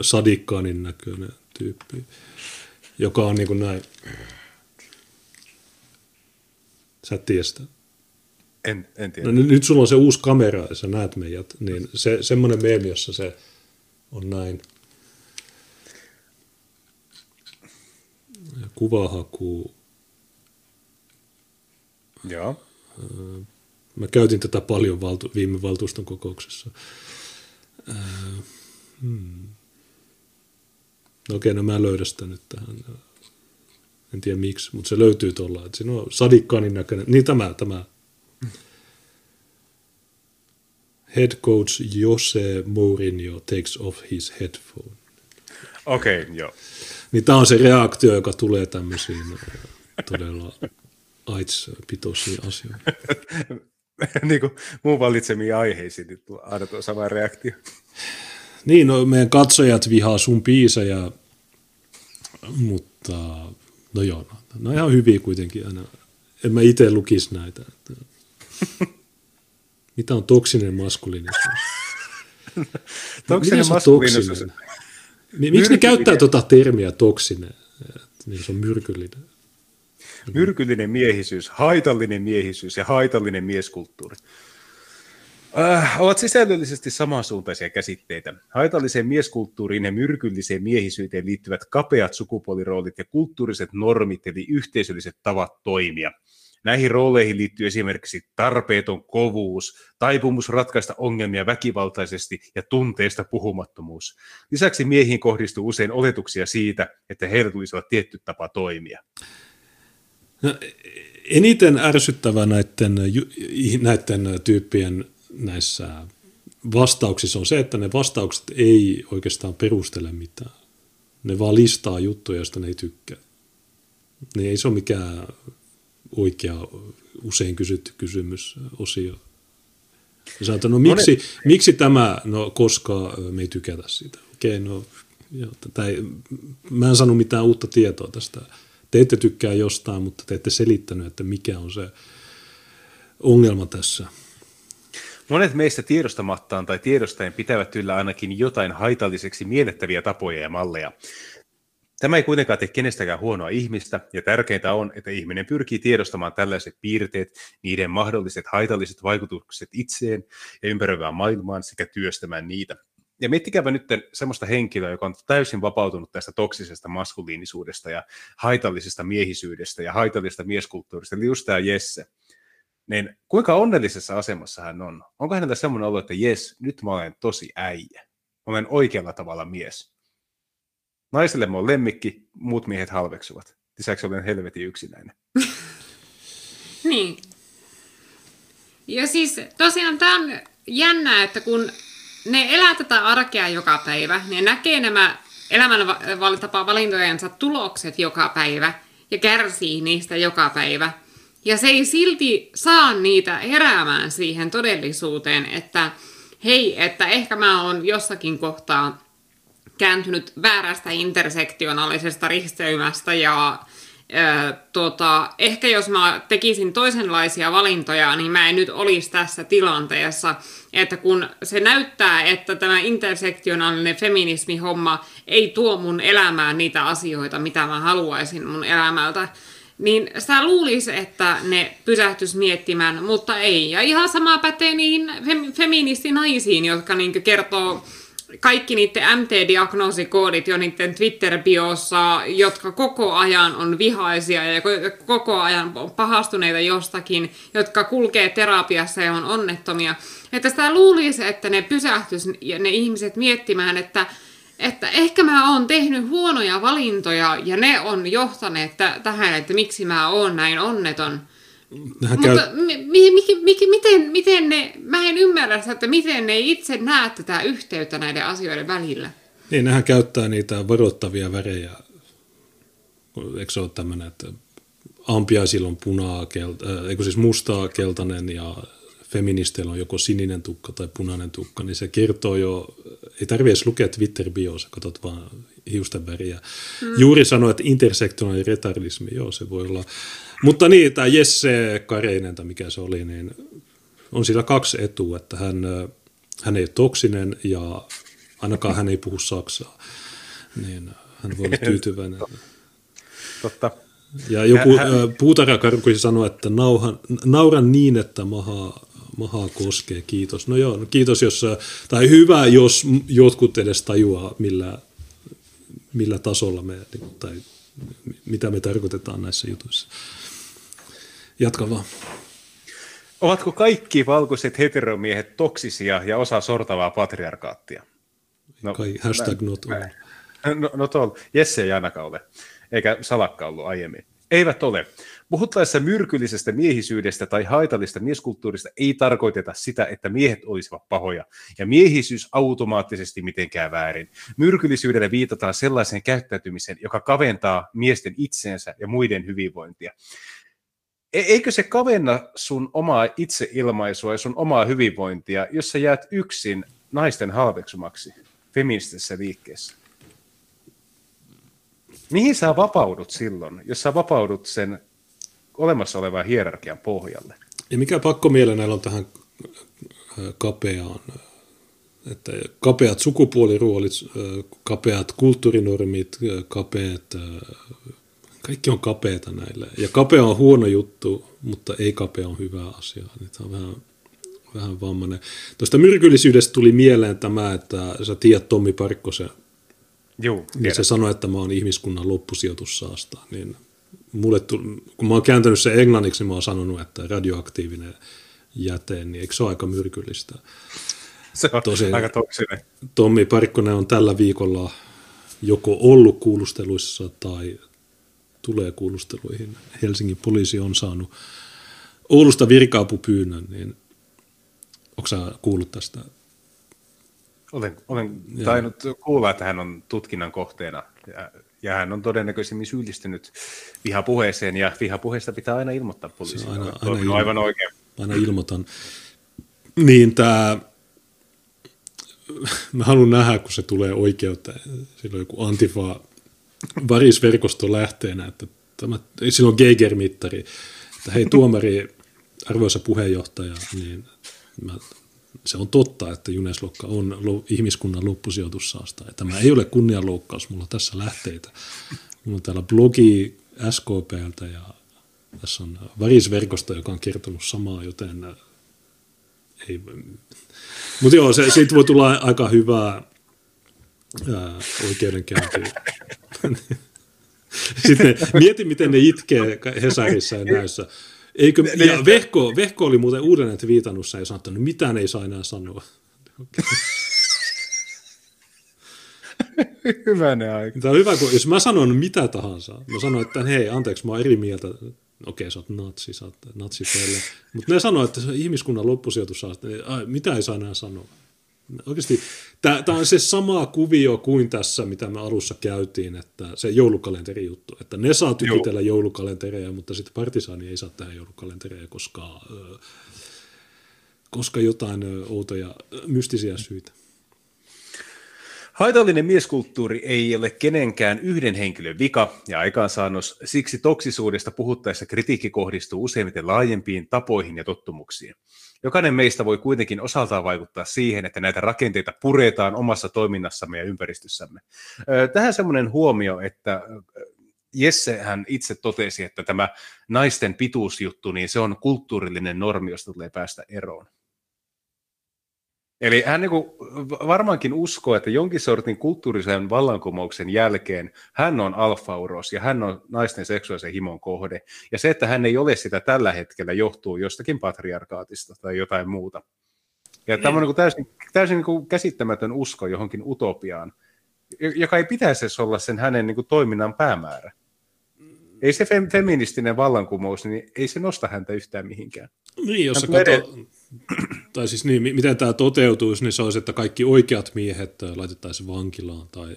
sadikkaanin näköinen tyyppi joka on niin kuin näin. Sä et tiedä sitä. En, en tiedä. No, nyt sulla on se uusi kamera ja sä näet meidät, niin se, semmoinen meemi, jossa se on näin. Kuvahaku. Joo. Mä käytin tätä paljon valtu, viime valtuuston kokouksessa. Hmm. No okei, no mä en löydä sitä nyt tähän. En tiedä miksi, mutta se löytyy tuolla. Että siinä on sadikkaanin näköinen. Niin tämä, tämä. Head coach Jose Mourinho takes off his headphone. Okei, okay, joo. Niin tämä on se reaktio, joka tulee tämmöisiin todella AIDS-pitoisiin asioihin. [laughs] niin kuin mun valitsemiin aiheisiin, niin aina tuo sama reaktio. Niin, no meidän katsojat vihaa sun biisejä, mutta no joo, no, no ihan hyviä kuitenkin aina. En mä itse lukisi näitä. Mitä on toksinen maskuliinisuus? [laughs] toksinen maskuliinisuus. Miksi ne käyttää tuota termiä toksinen? Niin se on myrkyllinen. Myrkyllinen miehisyys, haitallinen miehisyys ja haitallinen mieskulttuuri. Äh, ovat sisällöllisesti samansuuntaisia käsitteitä. Haitalliseen mieskulttuuriin ja myrkylliseen miehisyyteen liittyvät kapeat sukupuoliroolit ja kulttuuriset normit eli yhteisölliset tavat toimia. Näihin rooleihin liittyy esimerkiksi tarpeeton kovuus, taipumus ratkaista ongelmia väkivaltaisesti ja tunteesta puhumattomuus. Lisäksi miehiin kohdistuu usein oletuksia siitä, että heillä tulisi olla tietty tapa toimia. No, eniten ärsyttävää näiden, näiden tyyppien näissä vastauksissa on se, että ne vastaukset ei oikeastaan perustele mitään. Ne vaan listaa juttuja, joista ne ei tykkää. Ne ei se ole mikään oikea, usein kysytty kysymys, osio. Ja sanotaan, no miksi, Monet... miksi tämä, no koska me ei tykätä sitä. Okei, no joo, ei, mä en sano mitään uutta tietoa tästä. Te ette tykkää jostain, mutta te ette selittänyt, että mikä on se ongelma tässä. Monet meistä tiedostamattaan tai tiedostaen pitävät yllä ainakin jotain haitalliseksi miellettäviä tapoja ja malleja. Tämä ei kuitenkaan tee kenestäkään huonoa ihmistä, ja tärkeintä on, että ihminen pyrkii tiedostamaan tällaiset piirteet, niiden mahdolliset haitalliset vaikutukset itseen ja ympäröivään maailmaan sekä työstämään niitä. Ja miettikääpä nyt semmoista henkilöä, joka on täysin vapautunut tästä toksisesta maskuliinisuudesta ja haitallisesta miehisyydestä ja haitallisesta mieskulttuurista, eli just tämä Jesse – niin kuinka onnellisessa asemassa hän on? Onko hänellä semmoinen olo, että jes, nyt mä olen tosi äijä. Mä olen oikealla tavalla mies. Naiselle mä oon lemmikki, muut miehet halveksuvat. Lisäksi olen helvetin yksinäinen. [laughs] niin. Ja siis tosiaan tämä on jännää, että kun ne elää tätä arkea joka päivä, ne näkee nämä elämäntapa valintojensa tulokset joka päivä ja kärsii niistä joka päivä. Ja se ei silti saa niitä heräämään siihen todellisuuteen, että hei, että ehkä mä oon jossakin kohtaa kääntynyt väärästä intersektionaalisesta risteymästä ja ö, tota, ehkä jos mä tekisin toisenlaisia valintoja, niin mä en nyt olisi tässä tilanteessa, että kun se näyttää, että tämä intersektionaalinen feminismi-homma ei tuo mun elämään niitä asioita, mitä mä haluaisin mun elämältä, niin sitä luulisi, että ne pysähtys miettimään, mutta ei. Ja ihan sama pätee niihin fem- feministinaisiin, jotka niin kertoo kaikki niiden MT-diagnoosikoodit jo niiden Twitter-biossa, jotka koko ajan on vihaisia ja koko ajan on pahastuneita jostakin, jotka kulkee terapiassa ja on onnettomia. Että sitä luulisi, että ne pysähtys ne ihmiset miettimään, että että ehkä mä oon tehnyt huonoja valintoja ja ne on johtaneet t- tähän, että miksi mä oon näin onneton. Mutta käy... mi- mi- mi- miten, miten ne, mä en ymmärrä että miten ne itse näe tätä yhteyttä näiden asioiden välillä. Niin, nehän käyttää niitä varoittavia värejä. Eikö se ole tämmöinen, että ampiaisilla on punaa, kelta, äh, siis mustaa, keltainen ja feministeillä on joko sininen tukka tai punainen tukka, niin se kertoo jo, ei tarvitse edes lukea Twitter-biossa, katsot vaan hiusten väriä. Mm. Juuri sanoi, että intersektionaalinen retardismi, joo se voi olla. Mutta niin, tämä Jesse Kareinen, tai mikä se oli, niin on sillä kaksi etua, että hän, hän ei ole toksinen ja ainakaan hän ei puhu saksaa. Niin hän voi olla tyytyväinen. Totta. Ja joku hän... puutarhakarkuisi sanoi, että nauhan, nauran niin, että maha mahaa koskee, kiitos. No joo, no kiitos, jos, tai hyvä, jos jotkut edes tajuaa, millä, millä tasolla me, tai mitä me tarkoitetaan näissä jutuissa. Jatka vaan. Ovatko kaikki valkoiset heteromiehet toksisia ja osa sortavaa patriarkaattia? No, Kai, hashtag not all. No, no all. Jesse ei ainakaan ole, eikä Salakka ollut aiemmin. Eivät ole. Puhuttaessa myrkyllisestä miehisyydestä tai haitallista mieskulttuurista ei tarkoiteta sitä, että miehet olisivat pahoja, ja miehisyys automaattisesti mitenkään väärin. Myrkyllisyydellä viitataan sellaiseen käyttäytymiseen, joka kaventaa miesten itseensä ja muiden hyvinvointia. E- eikö se kavenna sun omaa itseilmaisua ja sun omaa hyvinvointia, jos sä jäät yksin naisten halveksumaksi feministisessä liikkeessä? Mihin sä vapaudut silloin, jos sä vapaudut sen olemassa olevan hierarkian pohjalle? Ja mikä pakko näillä on tähän äh, kapeaan, että kapeat sukupuoliruolit, äh, kapeat kulttuurinormit, äh, kapeat, kaikki on kapeita näille. Ja kapea on huono juttu, mutta ei kapea on hyvä asia. Niin tämä on vähän, vähän vammainen. Tuosta myrkyllisyydestä tuli mieleen tämä, että sä tiedät Tommi Parkkosen Joo, niin se sanoi, että mä oon ihmiskunnan loppusijoitussaasta. Niin mulle tuli, kun mä oon kääntänyt sen englanniksi, niin mä oon sanonut, että radioaktiivinen jäte, niin eikö se ole aika myrkyllistä? Se on Tosin, aika toksinen. Tommi Parikkonen on tällä viikolla joko ollut kuulusteluissa tai tulee kuulusteluihin. Helsingin poliisi on saanut Oulusta virkaapupyynnön, niin onko sä kuullut tästä olen, olen tainnut kuulla, että hän on tutkinnan kohteena ja, ja hän on todennäköisemmin syyllistynyt vihapuheeseen ja vihapuheesta pitää aina ilmoittaa poliisille. Aina, aina, ilmo- aivan oikein. Aina ilmoitan. Niin tämä, mä haluan nähdä, kun se tulee oikeutta. Silloin joku Antifa varisverkosto lähteenä, että tämä, silloin Geiger-mittari, että hei tuomari, arvoisa puheenjohtaja, niin mä se on totta, että Juneslokka on ihmiskunnan loppusijoitussaasta. Tämä ei ole kunnianloukkaus, mulla on tässä lähteitä. Mulla on täällä blogi SKPltä ja tässä on varisverkosto, joka on kertonut samaa, joten äh, ei... Mutta joo, se, siitä voi tulla aika hyvää ää, äh, oikeudenkäyntiä. [laughs] Sitten mieti, miten ne itkee Hesarissa ja näissä Eikö, ja Vehko, Vehko oli muuten uudelleen viitannut ja sanonut, että mitään ei saa enää sanoa. [laughs] Hyvänä aika. Tämä on hyvä, kun jos mä sanon mitä tahansa, mä sanon, että hei, anteeksi, mä oon eri mieltä. Okei, sä oot natsi, sä oot natsipelle. Mutta ne sanoo, että ihmiskunnan loppusijoitus saa, että mitä ei saa enää sanoa. Oikeasti tämä on se sama kuvio kuin tässä, mitä me alussa käytiin, että se joulukalenteri juttu, että ne saa tykitellä Joo. joulukalentereja, mutta sitten partisaani ei saa tehdä joulukalentereja, koska, koska jotain outoja mystisiä syitä. Haitallinen mieskulttuuri ei ole kenenkään yhden henkilön vika ja aikaansaannos, siksi toksisuudesta puhuttaessa kritiikki kohdistuu useimmiten laajempiin tapoihin ja tottumuksiin. Jokainen meistä voi kuitenkin osaltaan vaikuttaa siihen, että näitä rakenteita puretaan omassa toiminnassamme ja ympäristössämme. Tähän semmoinen huomio, että Jesse hän itse totesi, että tämä naisten pituusjuttu, niin se on kulttuurillinen normi, josta tulee päästä eroon. Eli hän niin kuin varmaankin uskoo, että jonkin sortin kulttuurisen vallankumouksen jälkeen hän on alfauros ja hän on naisten seksuaalisen himon kohde. Ja se, että hän ei ole sitä tällä hetkellä, johtuu jostakin patriarkaatista tai jotain muuta. Ja mm. tämä on niin kuin täysin, täysin niin kuin käsittämätön usko johonkin utopiaan, joka ei pitäisi olla sen hänen niin kuin toiminnan päämäärä. Ei se feministinen vallankumous, niin ei se nosta häntä yhtään mihinkään. Niin, jos hän kato, tai siis niin, miten tämä toteutuisi, niin se olisi, että kaikki oikeat miehet laitettaisiin vankilaan tai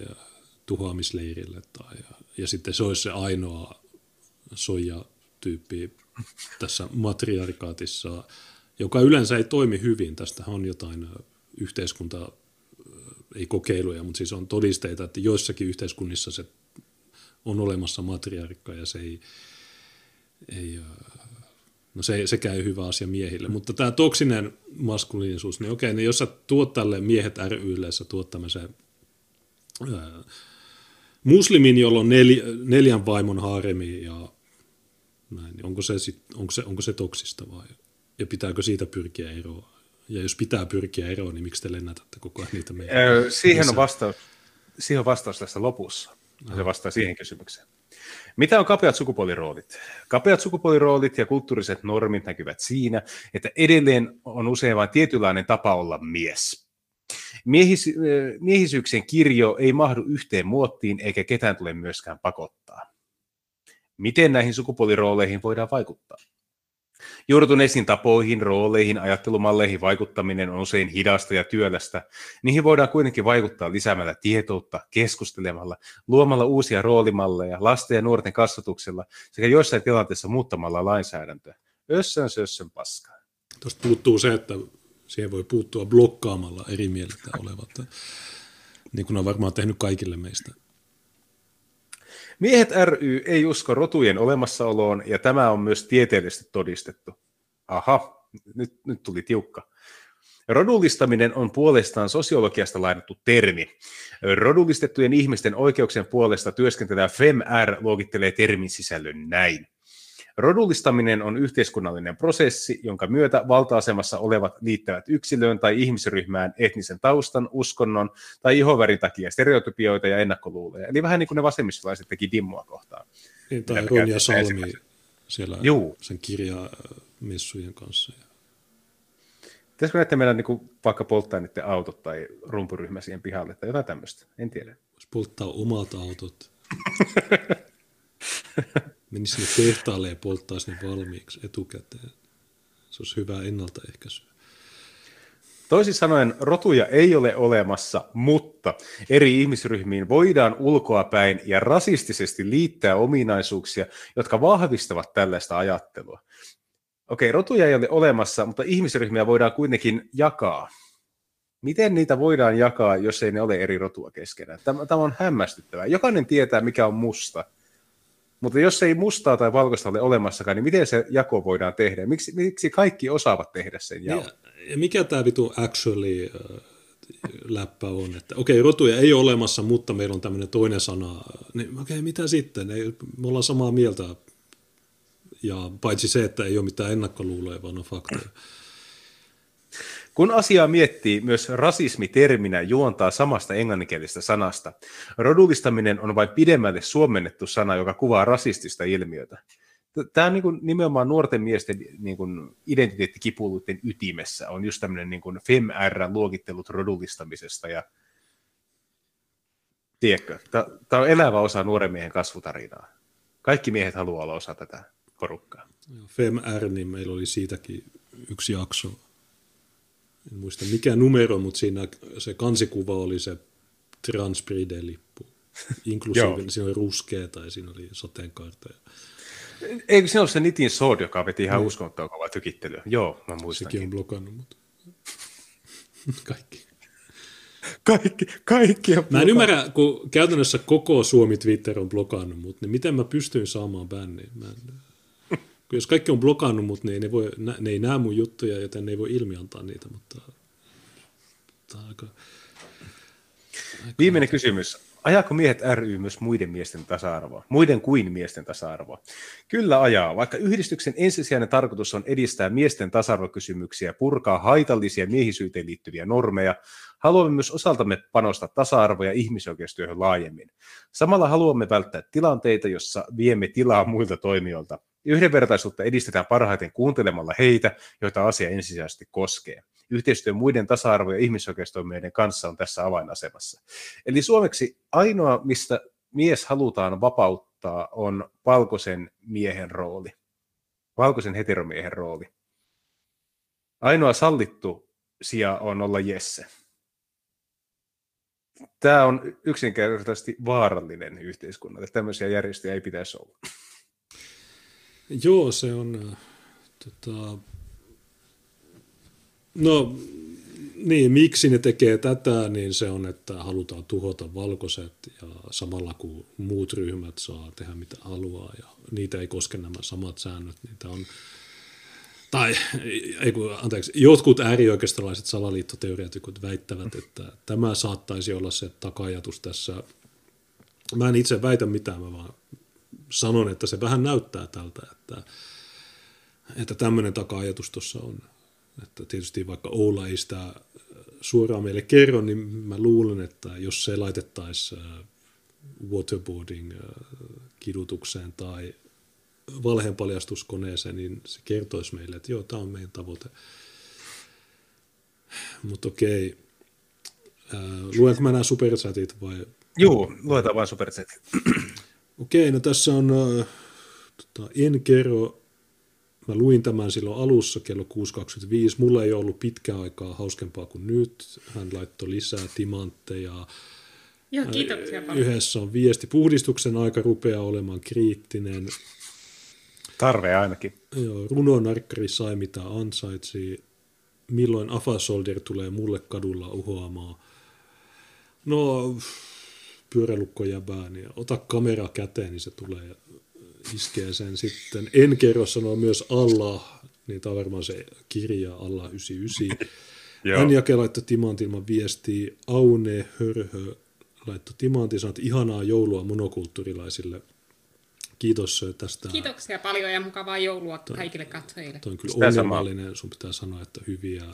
tuhoamisleirille. Tai, ja sitten se olisi se ainoa soija-tyyppi tässä matriarkaatissa, joka yleensä ei toimi hyvin. Tästä on jotain yhteiskunta, ei kokeiluja, mutta siis on todisteita, että joissakin yhteiskunnissa se on olemassa matriarkka ja se ei, ei no se, se käy hyvä asia miehille. Mutta tämä toksinen maskuliinisuus, niin okei, niin jos sä tuot tälle miehet rylle, sä tuot tämmöisen ää, muslimin, jolla on nel, neljän vaimon haremi ja näin, niin onko se, sit, onko, se, onko se toksista vai ja pitääkö siitä pyrkiä eroon? Ja jos pitää pyrkiä eroon, niin miksi te lennätätte koko ajan niitä meidän? Siihen on vastaus, siihen on vastaus tässä lopussa. Se vastaa siihen kysymykseen. Mitä on kapeat sukupuoliroolit? Kapeat sukupuoliroolit ja kulttuuriset normit näkyvät siinä, että edelleen on usein vain tietynlainen tapa olla mies. Miehis, miehisyyksien kirjo ei mahdu yhteen muottiin eikä ketään tule myöskään pakottaa. Miten näihin sukupuolirooleihin voidaan vaikuttaa? Juurtuneisiin tapoihin, rooleihin, ajattelumalleihin vaikuttaminen on usein hidasta ja työlästä. Niihin voidaan kuitenkin vaikuttaa lisäämällä tietoutta, keskustelemalla, luomalla uusia roolimalleja, lasten ja nuorten kasvatuksella sekä joissain tilanteissa muuttamalla lainsäädäntöä. Össön sössön paskaa. Tuosta puuttuu se, että siihen voi puuttua blokkaamalla eri mieltä olevat, niin kuin on varmaan tehnyt kaikille meistä. Miehet ry ei usko rotujen olemassaoloon, ja tämä on myös tieteellisesti todistettu. Aha, nyt, nyt tuli tiukka. Rodullistaminen on puolestaan sosiologiasta lainattu termi. Rodullistettujen ihmisten oikeuksien puolesta työskentelevä FemR luokittelee termin sisällön näin. Rodullistaminen on yhteiskunnallinen prosessi, jonka myötä valta-asemassa olevat liittävät yksilöön tai ihmisryhmään etnisen taustan, uskonnon tai ihovärin takia stereotypioita ja ennakkoluuloja. Eli vähän niin kuin ne vasemmistolaiset teki Dimmoa kohtaan. Niin, tai Ronja Salmi siellä Juu. sen kirjamessujen kanssa. Pitäisikö näette meillä niin vaikka polttaa niiden autot tai rumpuryhmä siihen pihalle tai jotain tämmöistä? En tiedä. Voisi polttaa omat autot. [laughs] menisi sinne tehtaalle ja polttaisi ne valmiiksi etukäteen. Se olisi hyvä ennaltaehkäisy. Toisin sanoen rotuja ei ole olemassa, mutta eri ihmisryhmiin voidaan ulkoapäin ja rasistisesti liittää ominaisuuksia, jotka vahvistavat tällaista ajattelua. Okei, rotuja ei ole olemassa, mutta ihmisryhmiä voidaan kuitenkin jakaa. Miten niitä voidaan jakaa, jos ei ne ole eri rotua keskenään? Tämä, tämä on hämmästyttävää. Jokainen tietää, mikä on musta – mutta jos ei mustaa tai valkoista ole olemassakaan, niin miten se jako voidaan tehdä? Miksi, miksi kaikki osaavat tehdä sen jaon? Ja, ja mikä tämä vitu actually äh, läppä on? Että okei, okay, rotuja ei ole olemassa, mutta meillä on tämmöinen toinen sana. Niin okei, okay, mitä sitten? Ei, me ollaan samaa mieltä. Ja paitsi se, että ei ole mitään ennakkoluuloja, vaan on faktoja. Kun asiaa miettii, myös rasismi terminä juontaa samasta englanninkielisestä sanasta. Rodullistaminen on vain pidemmälle suomennettu sana, joka kuvaa rasistista ilmiötä. tämä on niin kuin nimenomaan nuorten miesten niin kuin identiteettikipuluiden ytimessä, on just tämmöinen niin kuin FemR-luokittelut rodullistamisesta ja tiedätkö, tämä on elävä osa nuoren miehen kasvutarinaa. Kaikki miehet haluaa olla osa tätä porukkaa. FemR, niin meillä oli siitäkin yksi jakso. En muista mikä numero, mutta siinä se kansikuva oli se transpride-lippu. Inklusiivinen, siinä oli ruskea tai siinä oli sateenkaarta. Eikö se ole se Nitin Sword, joka veti ihan mm. uskomattoman kovaa tykittelyä? Joo, mä muistan. Sekin on blokannut, mutta [laughs] kaikki. Kaikki, kaikki on Mä en ymmärrä, kun käytännössä koko Suomi Twitter on blokannut mut, niin miten mä pystyin saamaan bänniin? Mä en... jos kaikki on blokannut mut, niin ne, voi, ne ei näe mun juttuja, joten ne ei voi ilmiantaa niitä, mutta... Tämä on aika... aika... Viimeinen kysymys. Ajako miehet ry myös muiden miesten tasa-arvoa? Muiden kuin miesten tasa-arvoa? Kyllä ajaa, vaikka yhdistyksen ensisijainen tarkoitus on edistää miesten tasa-arvokysymyksiä purkaa haitallisia miehisyyteen liittyviä normeja, haluamme myös osaltamme panostaa tasa-arvo- ja ihmisoikeustyöhön laajemmin. Samalla haluamme välttää tilanteita, jossa viemme tilaa muilta toimijoilta. Yhdenvertaisuutta edistetään parhaiten kuuntelemalla heitä, joita asia ensisijaisesti koskee. Yhteistyö muiden tasa-arvo- ja ihmisoikeustoimijoiden kanssa on tässä avainasemassa. Eli suomeksi ainoa, mistä mies halutaan vapauttaa, on valkoisen miehen rooli. Valkoisen heteromiehen rooli. Ainoa sallittu sija on olla Jesse. Tämä on yksinkertaisesti vaarallinen yhteiskunnalle. Tämmöisiä järjestöjä ei pitäisi olla. Joo, se on... Äh, tota, no, niin, miksi ne tekee tätä, niin se on, että halutaan tuhota valkoiset ja samalla kun muut ryhmät saa tehdä mitä haluaa ja niitä ei koske nämä samat säännöt, niin tämä on tai ei kun, anteeksi, jotkut äärioikeistolaiset salaliittoteoreetikot väittävät, että tämä saattaisi olla se takajatus tässä. Mä en itse väitä mitään, mä vaan sanon, että se vähän näyttää tältä, että, että tämmöinen taka-ajatus tuossa on. Että tietysti vaikka Oula ei sitä suoraan meille kerro, niin mä luulen, että jos se laitettaisiin äh, waterboarding äh, kidutukseen tai valheenpaljastuskoneeseen, niin se kertoisi meille, että joo, tämä on meidän tavoite. Mutta okei, äh, luenko mä nämä superchatit vai? Joo, luetaan vain superchatit. okei, no tässä on, äh, tota, en kerro, mä luin tämän silloin alussa kello 6.25, mulla ei ollut pitkä aikaa hauskempaa kuin nyt, hän laittoi lisää timantteja, Joo, kiitoksia paljon. Yhdessä on viesti. Puhdistuksen aika rupeaa olemaan kriittinen. Tarve ainakin. Joo, runonarkkari sai mitä ansaitsi. Milloin Afa Soldier tulee mulle kadulla uhoamaan? No, pyörälukko jäbää, niin ota kamera käteen, niin se tulee ja iskee sen sitten. En kerro sanoa myös Allah, niin tämä on varmaan se kirja Allah 99. [laughs] Hän jake laittoi Timantilman viestiä, Aune Hörhö laittoi Timantin, sanoi, että ihanaa joulua monokulttuurilaisille Kiitos tästä. Kiitoksia paljon ja mukavaa joulua toi, kaikille katsojille. Tuo on kyllä Sitä ongelmallinen, sama. sun pitää sanoa, että hyviä äh,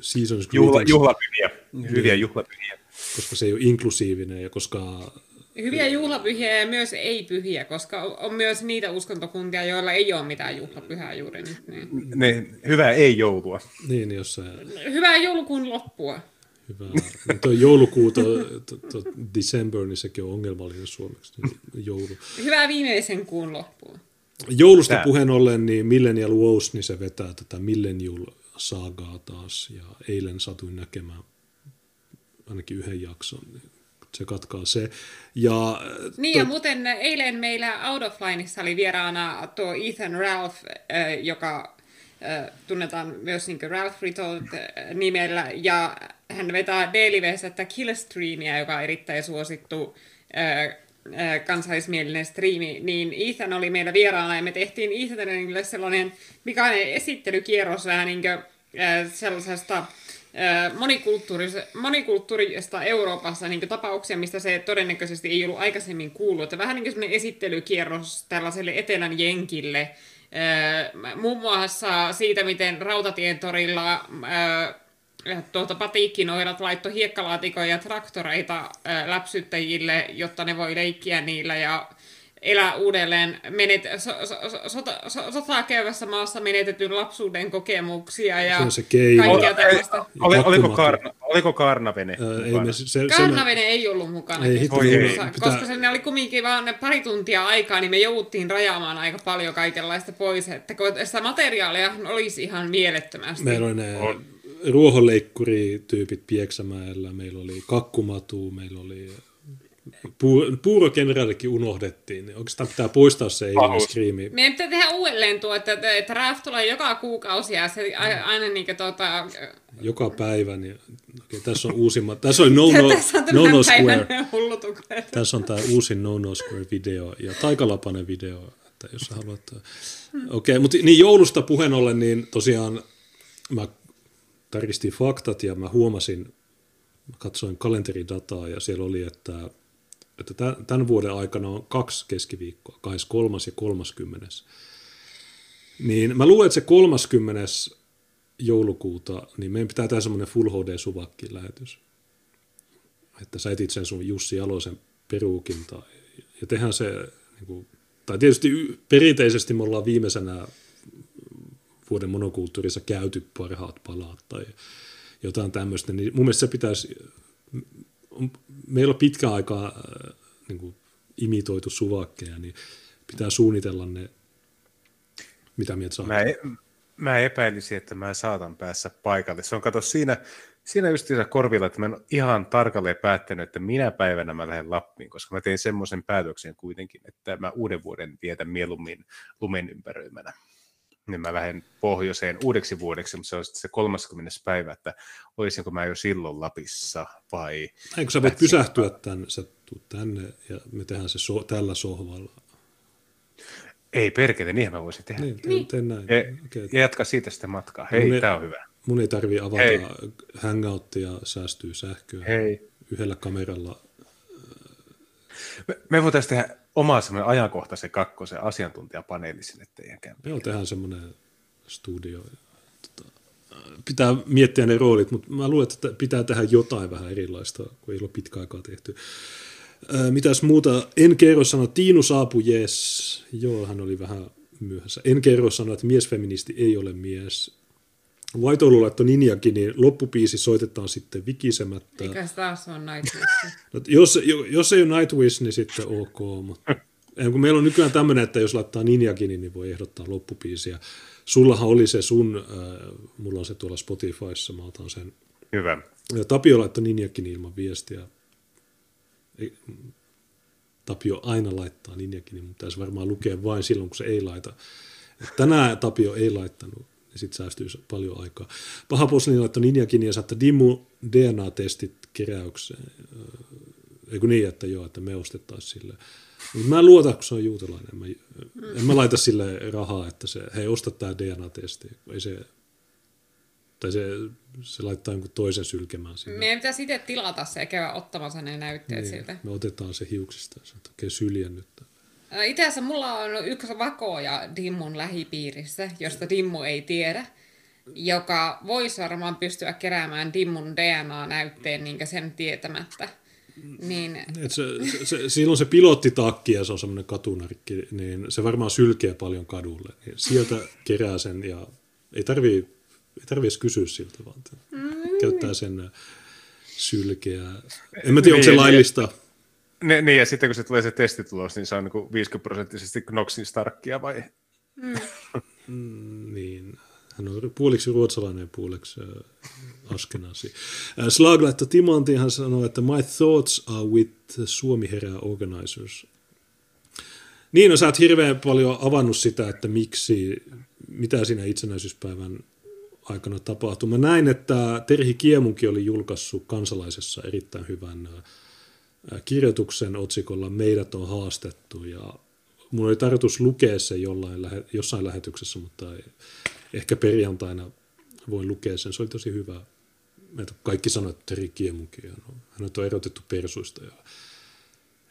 seasons Juhla, juhlapyhiä, hyviä juhlapyhiä. Koska se ei ole inklusiivinen ja koska... Hyviä juhlapyhiä ja myös ei-pyhiä, koska on myös niitä uskontokuntia, joilla ei ole mitään juhlapyhää juuri nyt. Niin. Ne, hyvää ei-joulua. Niin, jos se... Hyvää joulukuun loppua. Hyvä. No tuo joulukuu, tuo, tuo, December, niin sekin on ongelmallinen suomeksi. Niin joulu. Hyvää viimeisen kuun loppua. Joulusta Tää. puheen ollen, niin Millennial Wows, niin se vetää tätä Millennial saagaa taas. Ja eilen satuin näkemään ainakin yhden jakson. Niin se katkaa se. Ja, niin to... ja muuten eilen meillä Out of Lineissa oli vieraana tuo Ethan Ralph, joka tunnetaan myös niin Ralph Rittold nimellä, ja hän vetää Daily että Killstreamia, joka on erittäin suosittu kansallismielinen striimi, niin Ethan oli meillä vieraana ja me tehtiin Ethanille sellainen pikainen esittelykierros vähän niin kuin, sellaisesta monikulttuurista Euroopassa niin tapauksia, mistä se todennäköisesti ei ollut aikaisemmin kuullut. Että vähän niin kuin esittelykierros tällaiselle etelän jenkille, muun muassa siitä, miten Rautatien torilla tuota patiikkinoirat laittoi hiekkalaatikoja ja traktoreita läpsyttäjille, jotta ne voi leikkiä niillä. Ja elää uudelleen menet, so, so, so, sota, so, sotaa käyvässä maassa menetetyn lapsuuden kokemuksia ja se on se keino. kaikkea tällaista. Oli, oliko, karna, oliko Karnavene Ää, ei, me, se, se, Karnavene ei ollut mukana Ei, keskustelussa, ei. koska Pitää- se oli kumminkin vaan ne pari tuntia aikaa, niin me jouduttiin rajaamaan aika paljon kaikenlaista pois, että kun sitä materiaalia olisi ihan mielettömästi. Meillä oli ne On. ruohonleikkurityypit Pieksämäellä, meillä oli kakkumatu, meillä oli puur, puurokenraalikin unohdettiin. niin Oikeastaan pitää poistaa se Pahuus. Screami. Meidän pitää tehdä uudelleen tuo, että, että, Raft tulee joka kuukausi ja se aina niin kuin, tuota, joka päivä. Niin, okay, tässä on uusimmat. Tässä oli No No, tässä on no, tämän no päivän Square. Tässä on tämä uusin No No Square video ja Taikalapanen video, että jos haluat. Okei, okay, mutta niin joulusta puheen ollen, niin tosiaan mä tarkistin faktat ja mä huomasin, mä katsoin kalenteridataa ja siellä oli, että, että tä- tämän vuoden aikana on kaksi keskiviikkoa, 23. ja 30. Niin mä luulen, että se 30. joulukuuta, niin meidän pitää tehdä semmoinen Full HD-suvakki lähetys että sä etit sen sun Jussi Jalosen peruukin tai, ja tehdään se, niin kuin, tai tietysti perinteisesti me ollaan viimeisenä vuoden monokulttuurissa käyty parhaat palaat tai jotain tämmöistä, niin mun mielestä se pitäisi, on- meillä on pitkä aikaa äh, niin kuin imitoitu suvakkeja, niin pitää suunnitella ne, mitä mieltä saa. Mä, e- mä epäilisin, että mä saatan päässä paikalle. Se on, kato, siinä, siinä justiinsa korvilla, että mä en ole ihan tarkalleen päättänyt, että minä päivänä mä lähden Lappiin, koska mä tein semmoisen päätöksen kuitenkin, että mä uuden vuoden vietän mieluummin lumen ympäröimänä. Niin mä lähden pohjoiseen uudeksi vuodeksi, mutta se on sitten se 30. päivä, että olisinko mä jo silloin Lapissa vai... Eikö sä voit pysähtyä tänne, sä tuut tänne ja me tehdään se so, tällä sohvalla. Ei perkele, niinhän mä voisin tehdä. Niin, teen, teen näin. Ja, Okay. ja jatka siitä sitten matkaa. Hei, Mun- tää on hyvä. Mun ei tarvii avata Hei. Hangouttia, säästyy sähköä. Hei. Yhdellä kameralla. Me, me voitaisiin tehdä oma semmoinen ajankohtaisen kakkosen asiantuntijapaneeli sinne teidän kämpään. Joo, tehdään semmoinen studio. Tota, pitää miettiä ne roolit, mutta mä luulen, että pitää tehdä jotain vähän erilaista, kun ei ole pitkä aikaa tehty. Mitäs muuta? En kerro sanoa, Tiinu saapui, jes. Joo, hän oli vähän myöhässä. En kerro sanoa, että miesfeministi ei ole mies. White Oulu laittoi Ninjakin, niin loppupiisi soitetaan sitten vikisemättä. Eikä se taas ole Nightwish. No, jos, jo- jos ei ole Nightwish, niin sitten ok. Mutta, kun meillä on nykyään tämmöinen, että jos laittaa Ninjakin, niin voi ehdottaa loppupiisiä. Sullahan oli se sun, äh, mulla on se tuolla Spotifyssa, mä otan sen. Hyvä. Ja Tapio laittoi Ninjakin ilman viestiä. Ei, Tapio aina laittaa Ninjakin, mutta pitäisi varmaan lukea vain silloin, kun se ei laita. Tänään Tapio ei laittanut, niin sitten säästyy paljon aikaa. Paha Poslin laittoi Ninjakin ja saattaa Dimmu DNA-testit keräykseen. Eikö niin, että joo, että me ostettaisiin sille. Mutta mä en luota, kun se on juutalainen. Mä, en mä laita sille rahaa, että se, hei, osta tämä DNA-testi. Ei se, tai se, se laittaa jonkun toisen sylkemään sinne. Meidän pitäisi itse tilata se ja käydä ottamassa ne näytteet niin. siltä. Me otetaan se hiuksista ja sanotaan, okei, syljän nyt. Itse asiassa mulla on yksi vakoja Dimmun lähipiirissä, josta Dimmu ei tiedä, joka voisi varmaan pystyä keräämään Dimmun DNA-näytteen niin sen tietämättä. Niin Et se, se, se, silloin se pilottitakki ja se on semmoinen katunarkki, niin se varmaan sylkee paljon kadulle. Niin sieltä kerää sen ja ei tarvii, ei tarvii edes kysyä siltä, vaan mm. käyttää sen sylkeä. En mä tiedä, onko se Niin, laillista. Ne, niin, ja sitten kun se tulee se testitulos, niin se on niin 50 prosenttisesti Knoxin Starkkia vai? [laughs] Niin, hän on puoliksi ruotsalainen ja puoliksi äh, askenasi. Äh, Slag laittoi Timantiin, hän sanoi, että my thoughts are with Suomi herää organizers. Niin, no sä oot hirveän paljon avannut sitä, että miksi, mitä siinä itsenäisyyspäivän aikana tapahtui. Mä näin, että Terhi Kiemunki oli julkaissut kansalaisessa erittäin hyvän äh, kirjoituksen otsikolla Meidät on haastettu ja Mulla oli tarkoitus lukea se jollain, jossain lähetyksessä, mutta ei, ehkä perjantaina voin lukea sen. Se oli tosi hyvä. Meitä kaikki sanoivat, että Teri Kiemunkin, hän on, hänet on erotettu persuista. Ja...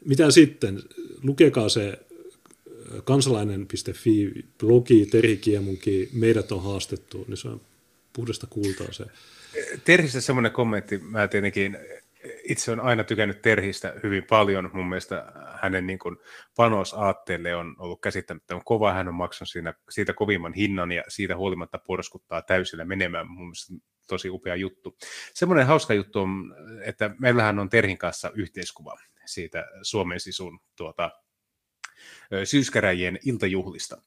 Mitä sitten? Lukekaa se kansalainen.fi blogi, Teri Kiemunki, meidät on haastettu, niin se on puhdasta kultaa se. Terhistä semmoinen kommentti, mä tietenkin itse on aina tykännyt Terhistä hyvin paljon. Mun mielestä hänen niin kuin panosaatteelle on ollut käsittämättömän kova. Hän on maksanut siinä, siitä kovimman hinnan ja siitä huolimatta porskuttaa täysillä menemään. Mun mielestä tosi upea juttu. Semmoinen hauska juttu on, että meillähän on Terhin kanssa yhteiskuva siitä Suomen sisun tuota, syyskäräjien iltajuhlista.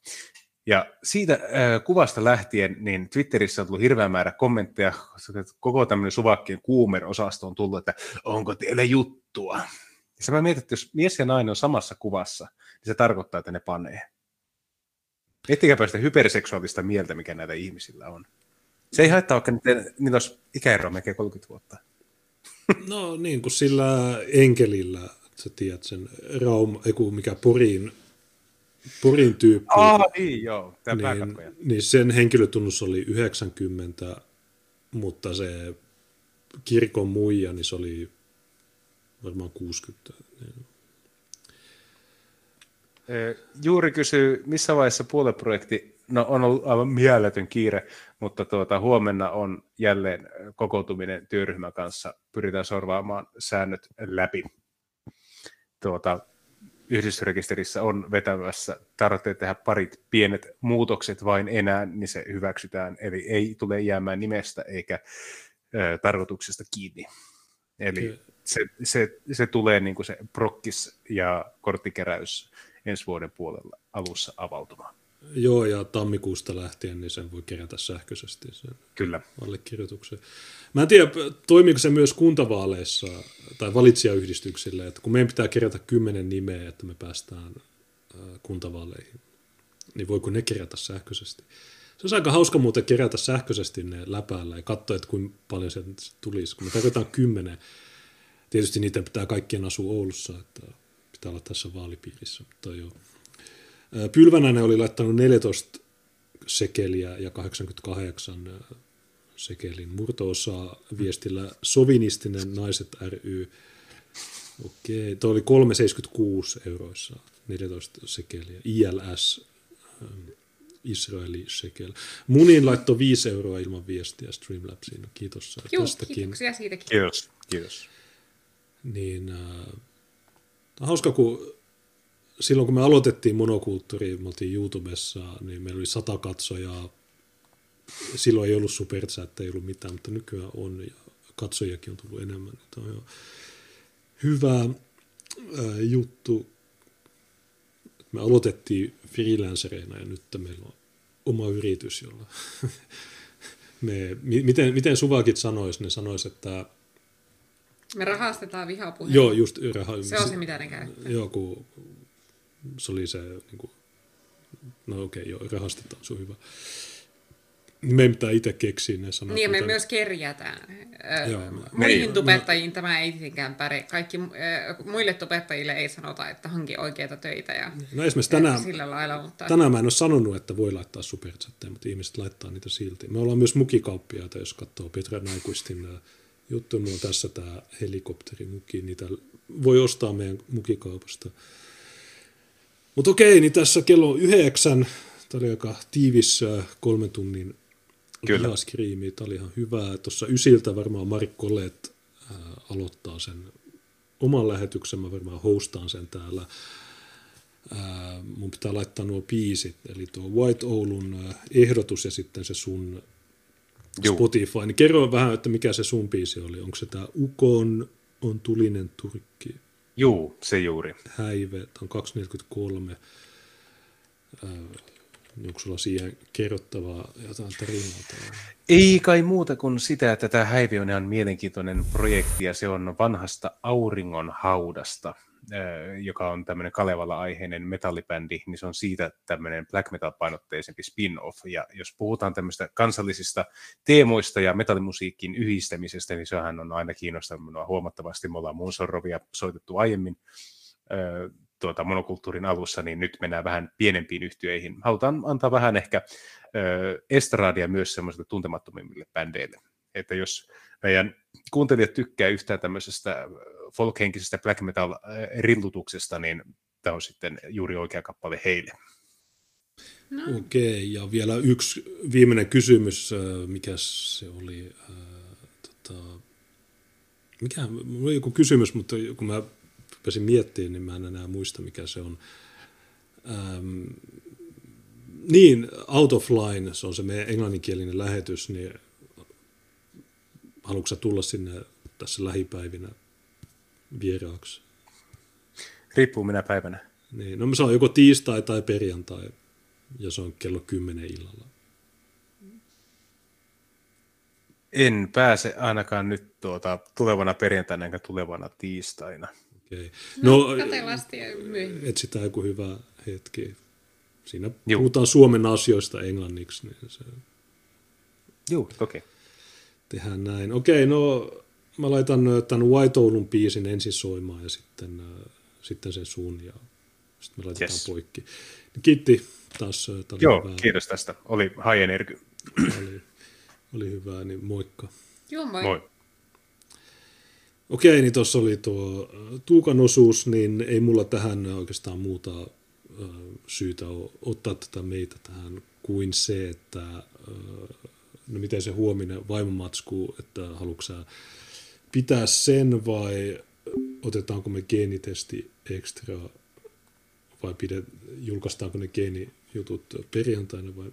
Ja siitä äh, kuvasta lähtien, niin Twitterissä on tullut hirveän määrä kommentteja, koko tämmöinen suvakkien kuumer-osasto on tullut, että onko teillä juttua? Ja mä mietin, että jos mies ja nainen on samassa kuvassa, niin se tarkoittaa, että ne panee. Miettikääpä sitä hyperseksuaalista mieltä, mikä näitä ihmisillä on. Se ei haittaa, vaikka niitä, niitä olisi ikäeroa melkein 30 vuotta. [laughs] No niin kuin sillä enkelillä, sä tiedät sen Raum, mikä Porin Porin tyyppi. Ah, niin joo, tämä niin, niin sen henkilötunnus oli 90, mutta se kirkon muija, niin se oli varmaan 60. Niin. Juuri kysyy, missä vaiheessa puoleprojekti, no on ollut aivan mieletön kiire, mutta tuota, huomenna on jälleen kokoutuminen työryhmän kanssa, pyritään sorvaamaan säännöt läpi. Tuota, yhdistysrekisterissä on vetämässä, tarvitsee tehdä parit pienet muutokset vain enää, niin se hyväksytään. Eli ei tule jäämään nimestä eikä ö, tarkoituksesta kiinni. Eli se, se, se tulee niin kuin se prokkis ja korttikeräys ensi vuoden puolella alussa avautumaan. Joo, ja tammikuusta lähtien niin sen voi kerätä sähköisesti sen Kyllä. allekirjoituksen. Mä en tiedä, toimiiko se myös kuntavaaleissa tai valitsijayhdistyksille, että kun meidän pitää kerätä kymmenen nimeä, että me päästään kuntavaaleihin, niin voiko ne kerätä sähköisesti? Se olisi aika hauska muuten kerätä sähköisesti ne läpäällä ja katsoa, että kuinka paljon se tulisi. Kun me tarvitaan kymmenen, tietysti niitä pitää kaikkien asua Oulussa, että pitää olla tässä vaalipiirissä, mutta joo. Pylvänäinen oli laittanut 14 sekeliä ja 88 sekelin murto-osaa viestillä sovinistinen naiset ry. Okei, tuo oli 3,76 euroissa, 14 sekeliä. ILS, Israeli sekel. Munin laittoi 5 euroa ilman viestiä Streamlabsiin. No, kiitos Juu, tästäkin. kiitoksia siitäkin. Kiitos, kiitos. Niin, äh, hauska, kun silloin kun me aloitettiin monokulttuuri, me oltiin YouTubessa, niin meillä oli sata katsojaa. Silloin ei ollut superchat, ei ollut mitään, mutta nykyään on ja katsojakin on tullut enemmän. Tämä on jo hyvä ää, juttu. Me aloitettiin freelancereina ja nyt meillä on oma yritys, jolla [laughs] me, miten, miten Suvakit sanoisi, ne sanoisi, että me rahastetaan vihapuheen. Joo, just raha... Se on se, mitä ne käyttää. Joo, kun se oli se, niin kuin, no okei, okay, joo, rahastetaan, se on hyvä. Me ei mitään itse keksiä ne sanat. Niin, me mitä... myös kerjätään. Joo, Muihin niin, tubettajiin no, tämä ei tietenkään päri. Kaikki muille tubettajille ei sanota, että hanki oikeita töitä. Ja, no esimerkiksi tänään, sillä lailla, mutta... tänään mä en ole sanonut, että voi laittaa superchatteja, mutta ihmiset laittaa niitä silti. Me ollaan myös mukikauppiaita, jos katsoo Petra Naikuistin juttu. Mulla on tässä tämä helikopterimuki, niitä voi ostaa meidän mukikaupasta. Mutta okei, niin tässä kello yhdeksän, tämä oli aika tiivis kolmen tunnin Kyllä. skriimi, tämä oli ihan hyvä. Tuossa ysiltä varmaan Marik Kolet äh, aloittaa sen oman lähetyksen, mä varmaan hostaan sen täällä. Äh, mun pitää laittaa nuo biisit, eli tuo White Oulun äh, ehdotus ja sitten se sun Juu. Spotify. Niin kerro vähän, että mikä se sun biisi oli. Onko se tämä Ukon on tulinen Turkki? Juu, se juuri. Häive, on 243. Äh, onko sulla siihen kerrottavaa jotain tarinaa? Ei kai muuta kuin sitä, että tämä Häive on ihan mielenkiintoinen projekti ja se on vanhasta auringon haudasta joka on tämmöinen Kalevala-aiheinen metallibändi, niin se on siitä tämmöinen black metal-painotteisempi spin-off. Ja jos puhutaan tämmöistä kansallisista teemoista ja metallimusiikin yhdistämisestä, niin sehän on aina kiinnostanut minua huomattavasti. Me ollaan Monsorovia soitettu aiemmin tuota, monokulttuurin alussa, niin nyt mennään vähän pienempiin yhtiöihin. Halutaan antaa vähän ehkä estradia myös semmoisille tuntemattomimmille bändeille. Että jos meidän kuuntelijat tykkää yhtään tämmöisestä folkhenkisestä black metal-rillutuksesta, niin tämä on sitten juuri oikea kappale heille. No. Okei, ja vielä yksi viimeinen kysymys, mikä se oli, äh, tota, mikä, oli joku kysymys, mutta kun mä rupesin miettimään, niin mä en enää muista, mikä se on. Ähm, niin, Out of Line, se on se meidän englanninkielinen lähetys, niin haluatko tulla sinne tässä lähipäivinä vieraaksi? Riippuu minä päivänä. Niin, no se on joko tiistai tai perjantai, ja se on kello 10 illalla. En pääse ainakaan nyt tuota, tulevana perjantaina enkä tulevana tiistaina. Okay. No, no katsellaan Etsitään joku hyvä hetki. Siinä Juh. puhutaan Suomen asioista englanniksi. Niin se... Joo, okei. Okay. Tehdään näin. Okei, no mä laitan tämän White Oulun biisin ensin soimaan ja sitten, äh, sitten sen sun ja sitten me laitetaan yes. poikki. Kiitti taas. Joo, hyvä. kiitos tästä. Oli high energy. Oli, oli hyvä, niin moikka. Joo, moi. moi. Okei, niin tuossa oli tuo Tuukan osuus, niin ei mulla tähän oikeastaan muuta syytä ottaa tätä meitä tähän kuin se, että no miten se huominen vaimomatsku, että haluatko pitää sen vai otetaanko me geenitesti ekstra vai pidet, julkaistaanko ne geenijutut perjantaina vai?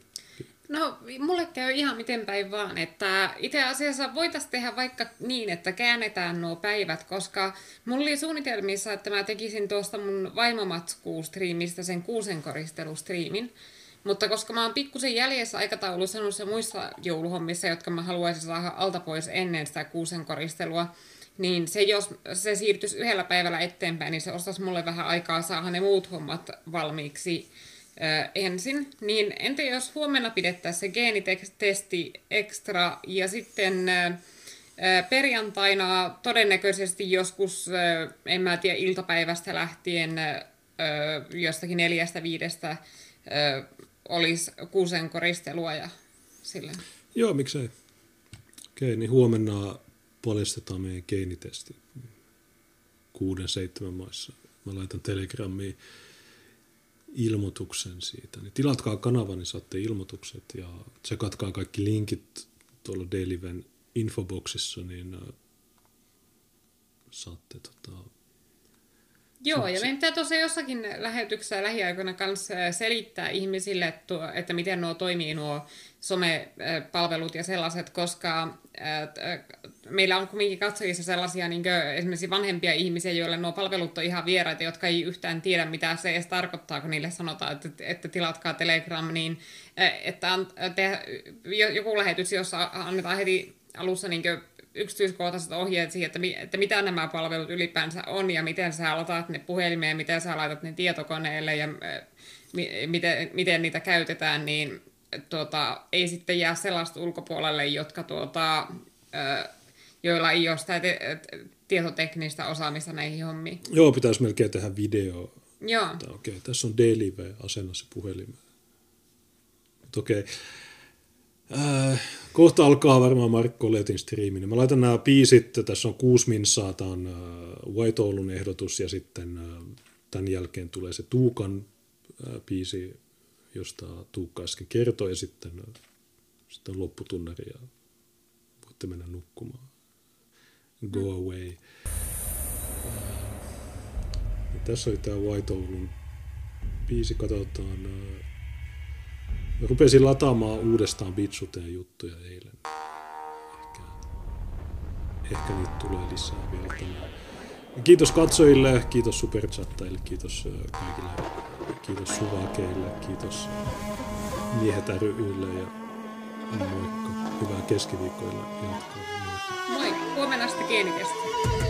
No, mulle käy ihan miten päin vaan, että itse asiassa voitaisiin tehdä vaikka niin, että käännetään nuo päivät, koska mulla oli suunnitelmissa, että mä tekisin tuosta mun vaimomatskuustriimistä sen kuusenkoristelustriimin, mutta koska mä oon pikkusen jäljessä aikataulussa noissa muissa jouluhommissa, jotka mä haluaisin saada alta pois ennen sitä kuusenkoristelua, niin se, jos se siirtyisi yhdellä päivällä eteenpäin, niin se ostaisi mulle vähän aikaa saada ne muut hommat valmiiksi ö, ensin. Niin entä jos huomenna pidettäisiin se geenitesti ekstra ja sitten ö, perjantaina todennäköisesti joskus, ö, en mä tiedä, iltapäivästä lähtien ö, jostakin neljästä viidestä olisi kuusen koristelua ja sillä. Joo, miksei. Okei, niin huomenna paljastetaan meidän geenitesti kuuden, seitsemän maissa. Mä laitan Telegrammiin ilmoituksen siitä. Niin tilatkaa kanava, niin saatte ilmoitukset ja tsekatkaa kaikki linkit tuolla Dailyven infoboxissa, niin äh, saatte tota, Joo, ja meidän pitää tosiaan jossakin lähetyksessä lähiaikoina kanssa selittää ihmisille, että, että miten nuo toimii nuo somepalvelut ja sellaiset, koska meillä on kuitenkin katsojissa sellaisia niin esimerkiksi vanhempia ihmisiä, joille nuo palvelut on ihan vieraita, jotka ei yhtään tiedä, mitä se edes tarkoittaa, kun niille sanotaan, että, että tilatkaa Telegram, niin että te, joku lähetys, jossa annetaan heti alussa niin yksityiskohtaiset ohjeet siihen, että, mi, että mitä nämä palvelut ylipäänsä on ja miten sä lataat ne puhelimeen, miten sä laitat ne tietokoneelle ja mi, miten, miten niitä käytetään, niin tuota, ei sitten jää sellaista ulkopuolelle, jotka tuota, joilla ei ole sitä te- tietoteknistä osaamista näihin hommiin. Joo, pitäisi melkein tehdä video. Joo. Okei, okay, tässä on Daily asennassa puhelimeen. Okei. Okay. Äh, kohta alkaa varmaan Markko Letin striiminen. Mä laitan nämä biisit, tässä on kuusi minsaa, tämä on äh, White Oulun ehdotus ja sitten äh, tämän jälkeen tulee se Tuukan äh, biisi, josta Tuukka äsken kertoi ja sitten, äh, sitten lopputunnari ja voitte mennä nukkumaan. Go mm. away. Äh, tässä oli tämä White Oulun biisi, katsotaan. Äh, Mä rupesin lataamaan uudestaan Bitsuteen juttuja eilen. Ehkä, ehkä niitä tulee lisää vielä tänään. Kiitos katsojille, kiitos superchattajille, kiitos kaikille, kiitos Suvakeille, kiitos Miehet rylle ja moikka. Hyvää keskiviikkoilla jatkoa. Moi, huomenna sitten.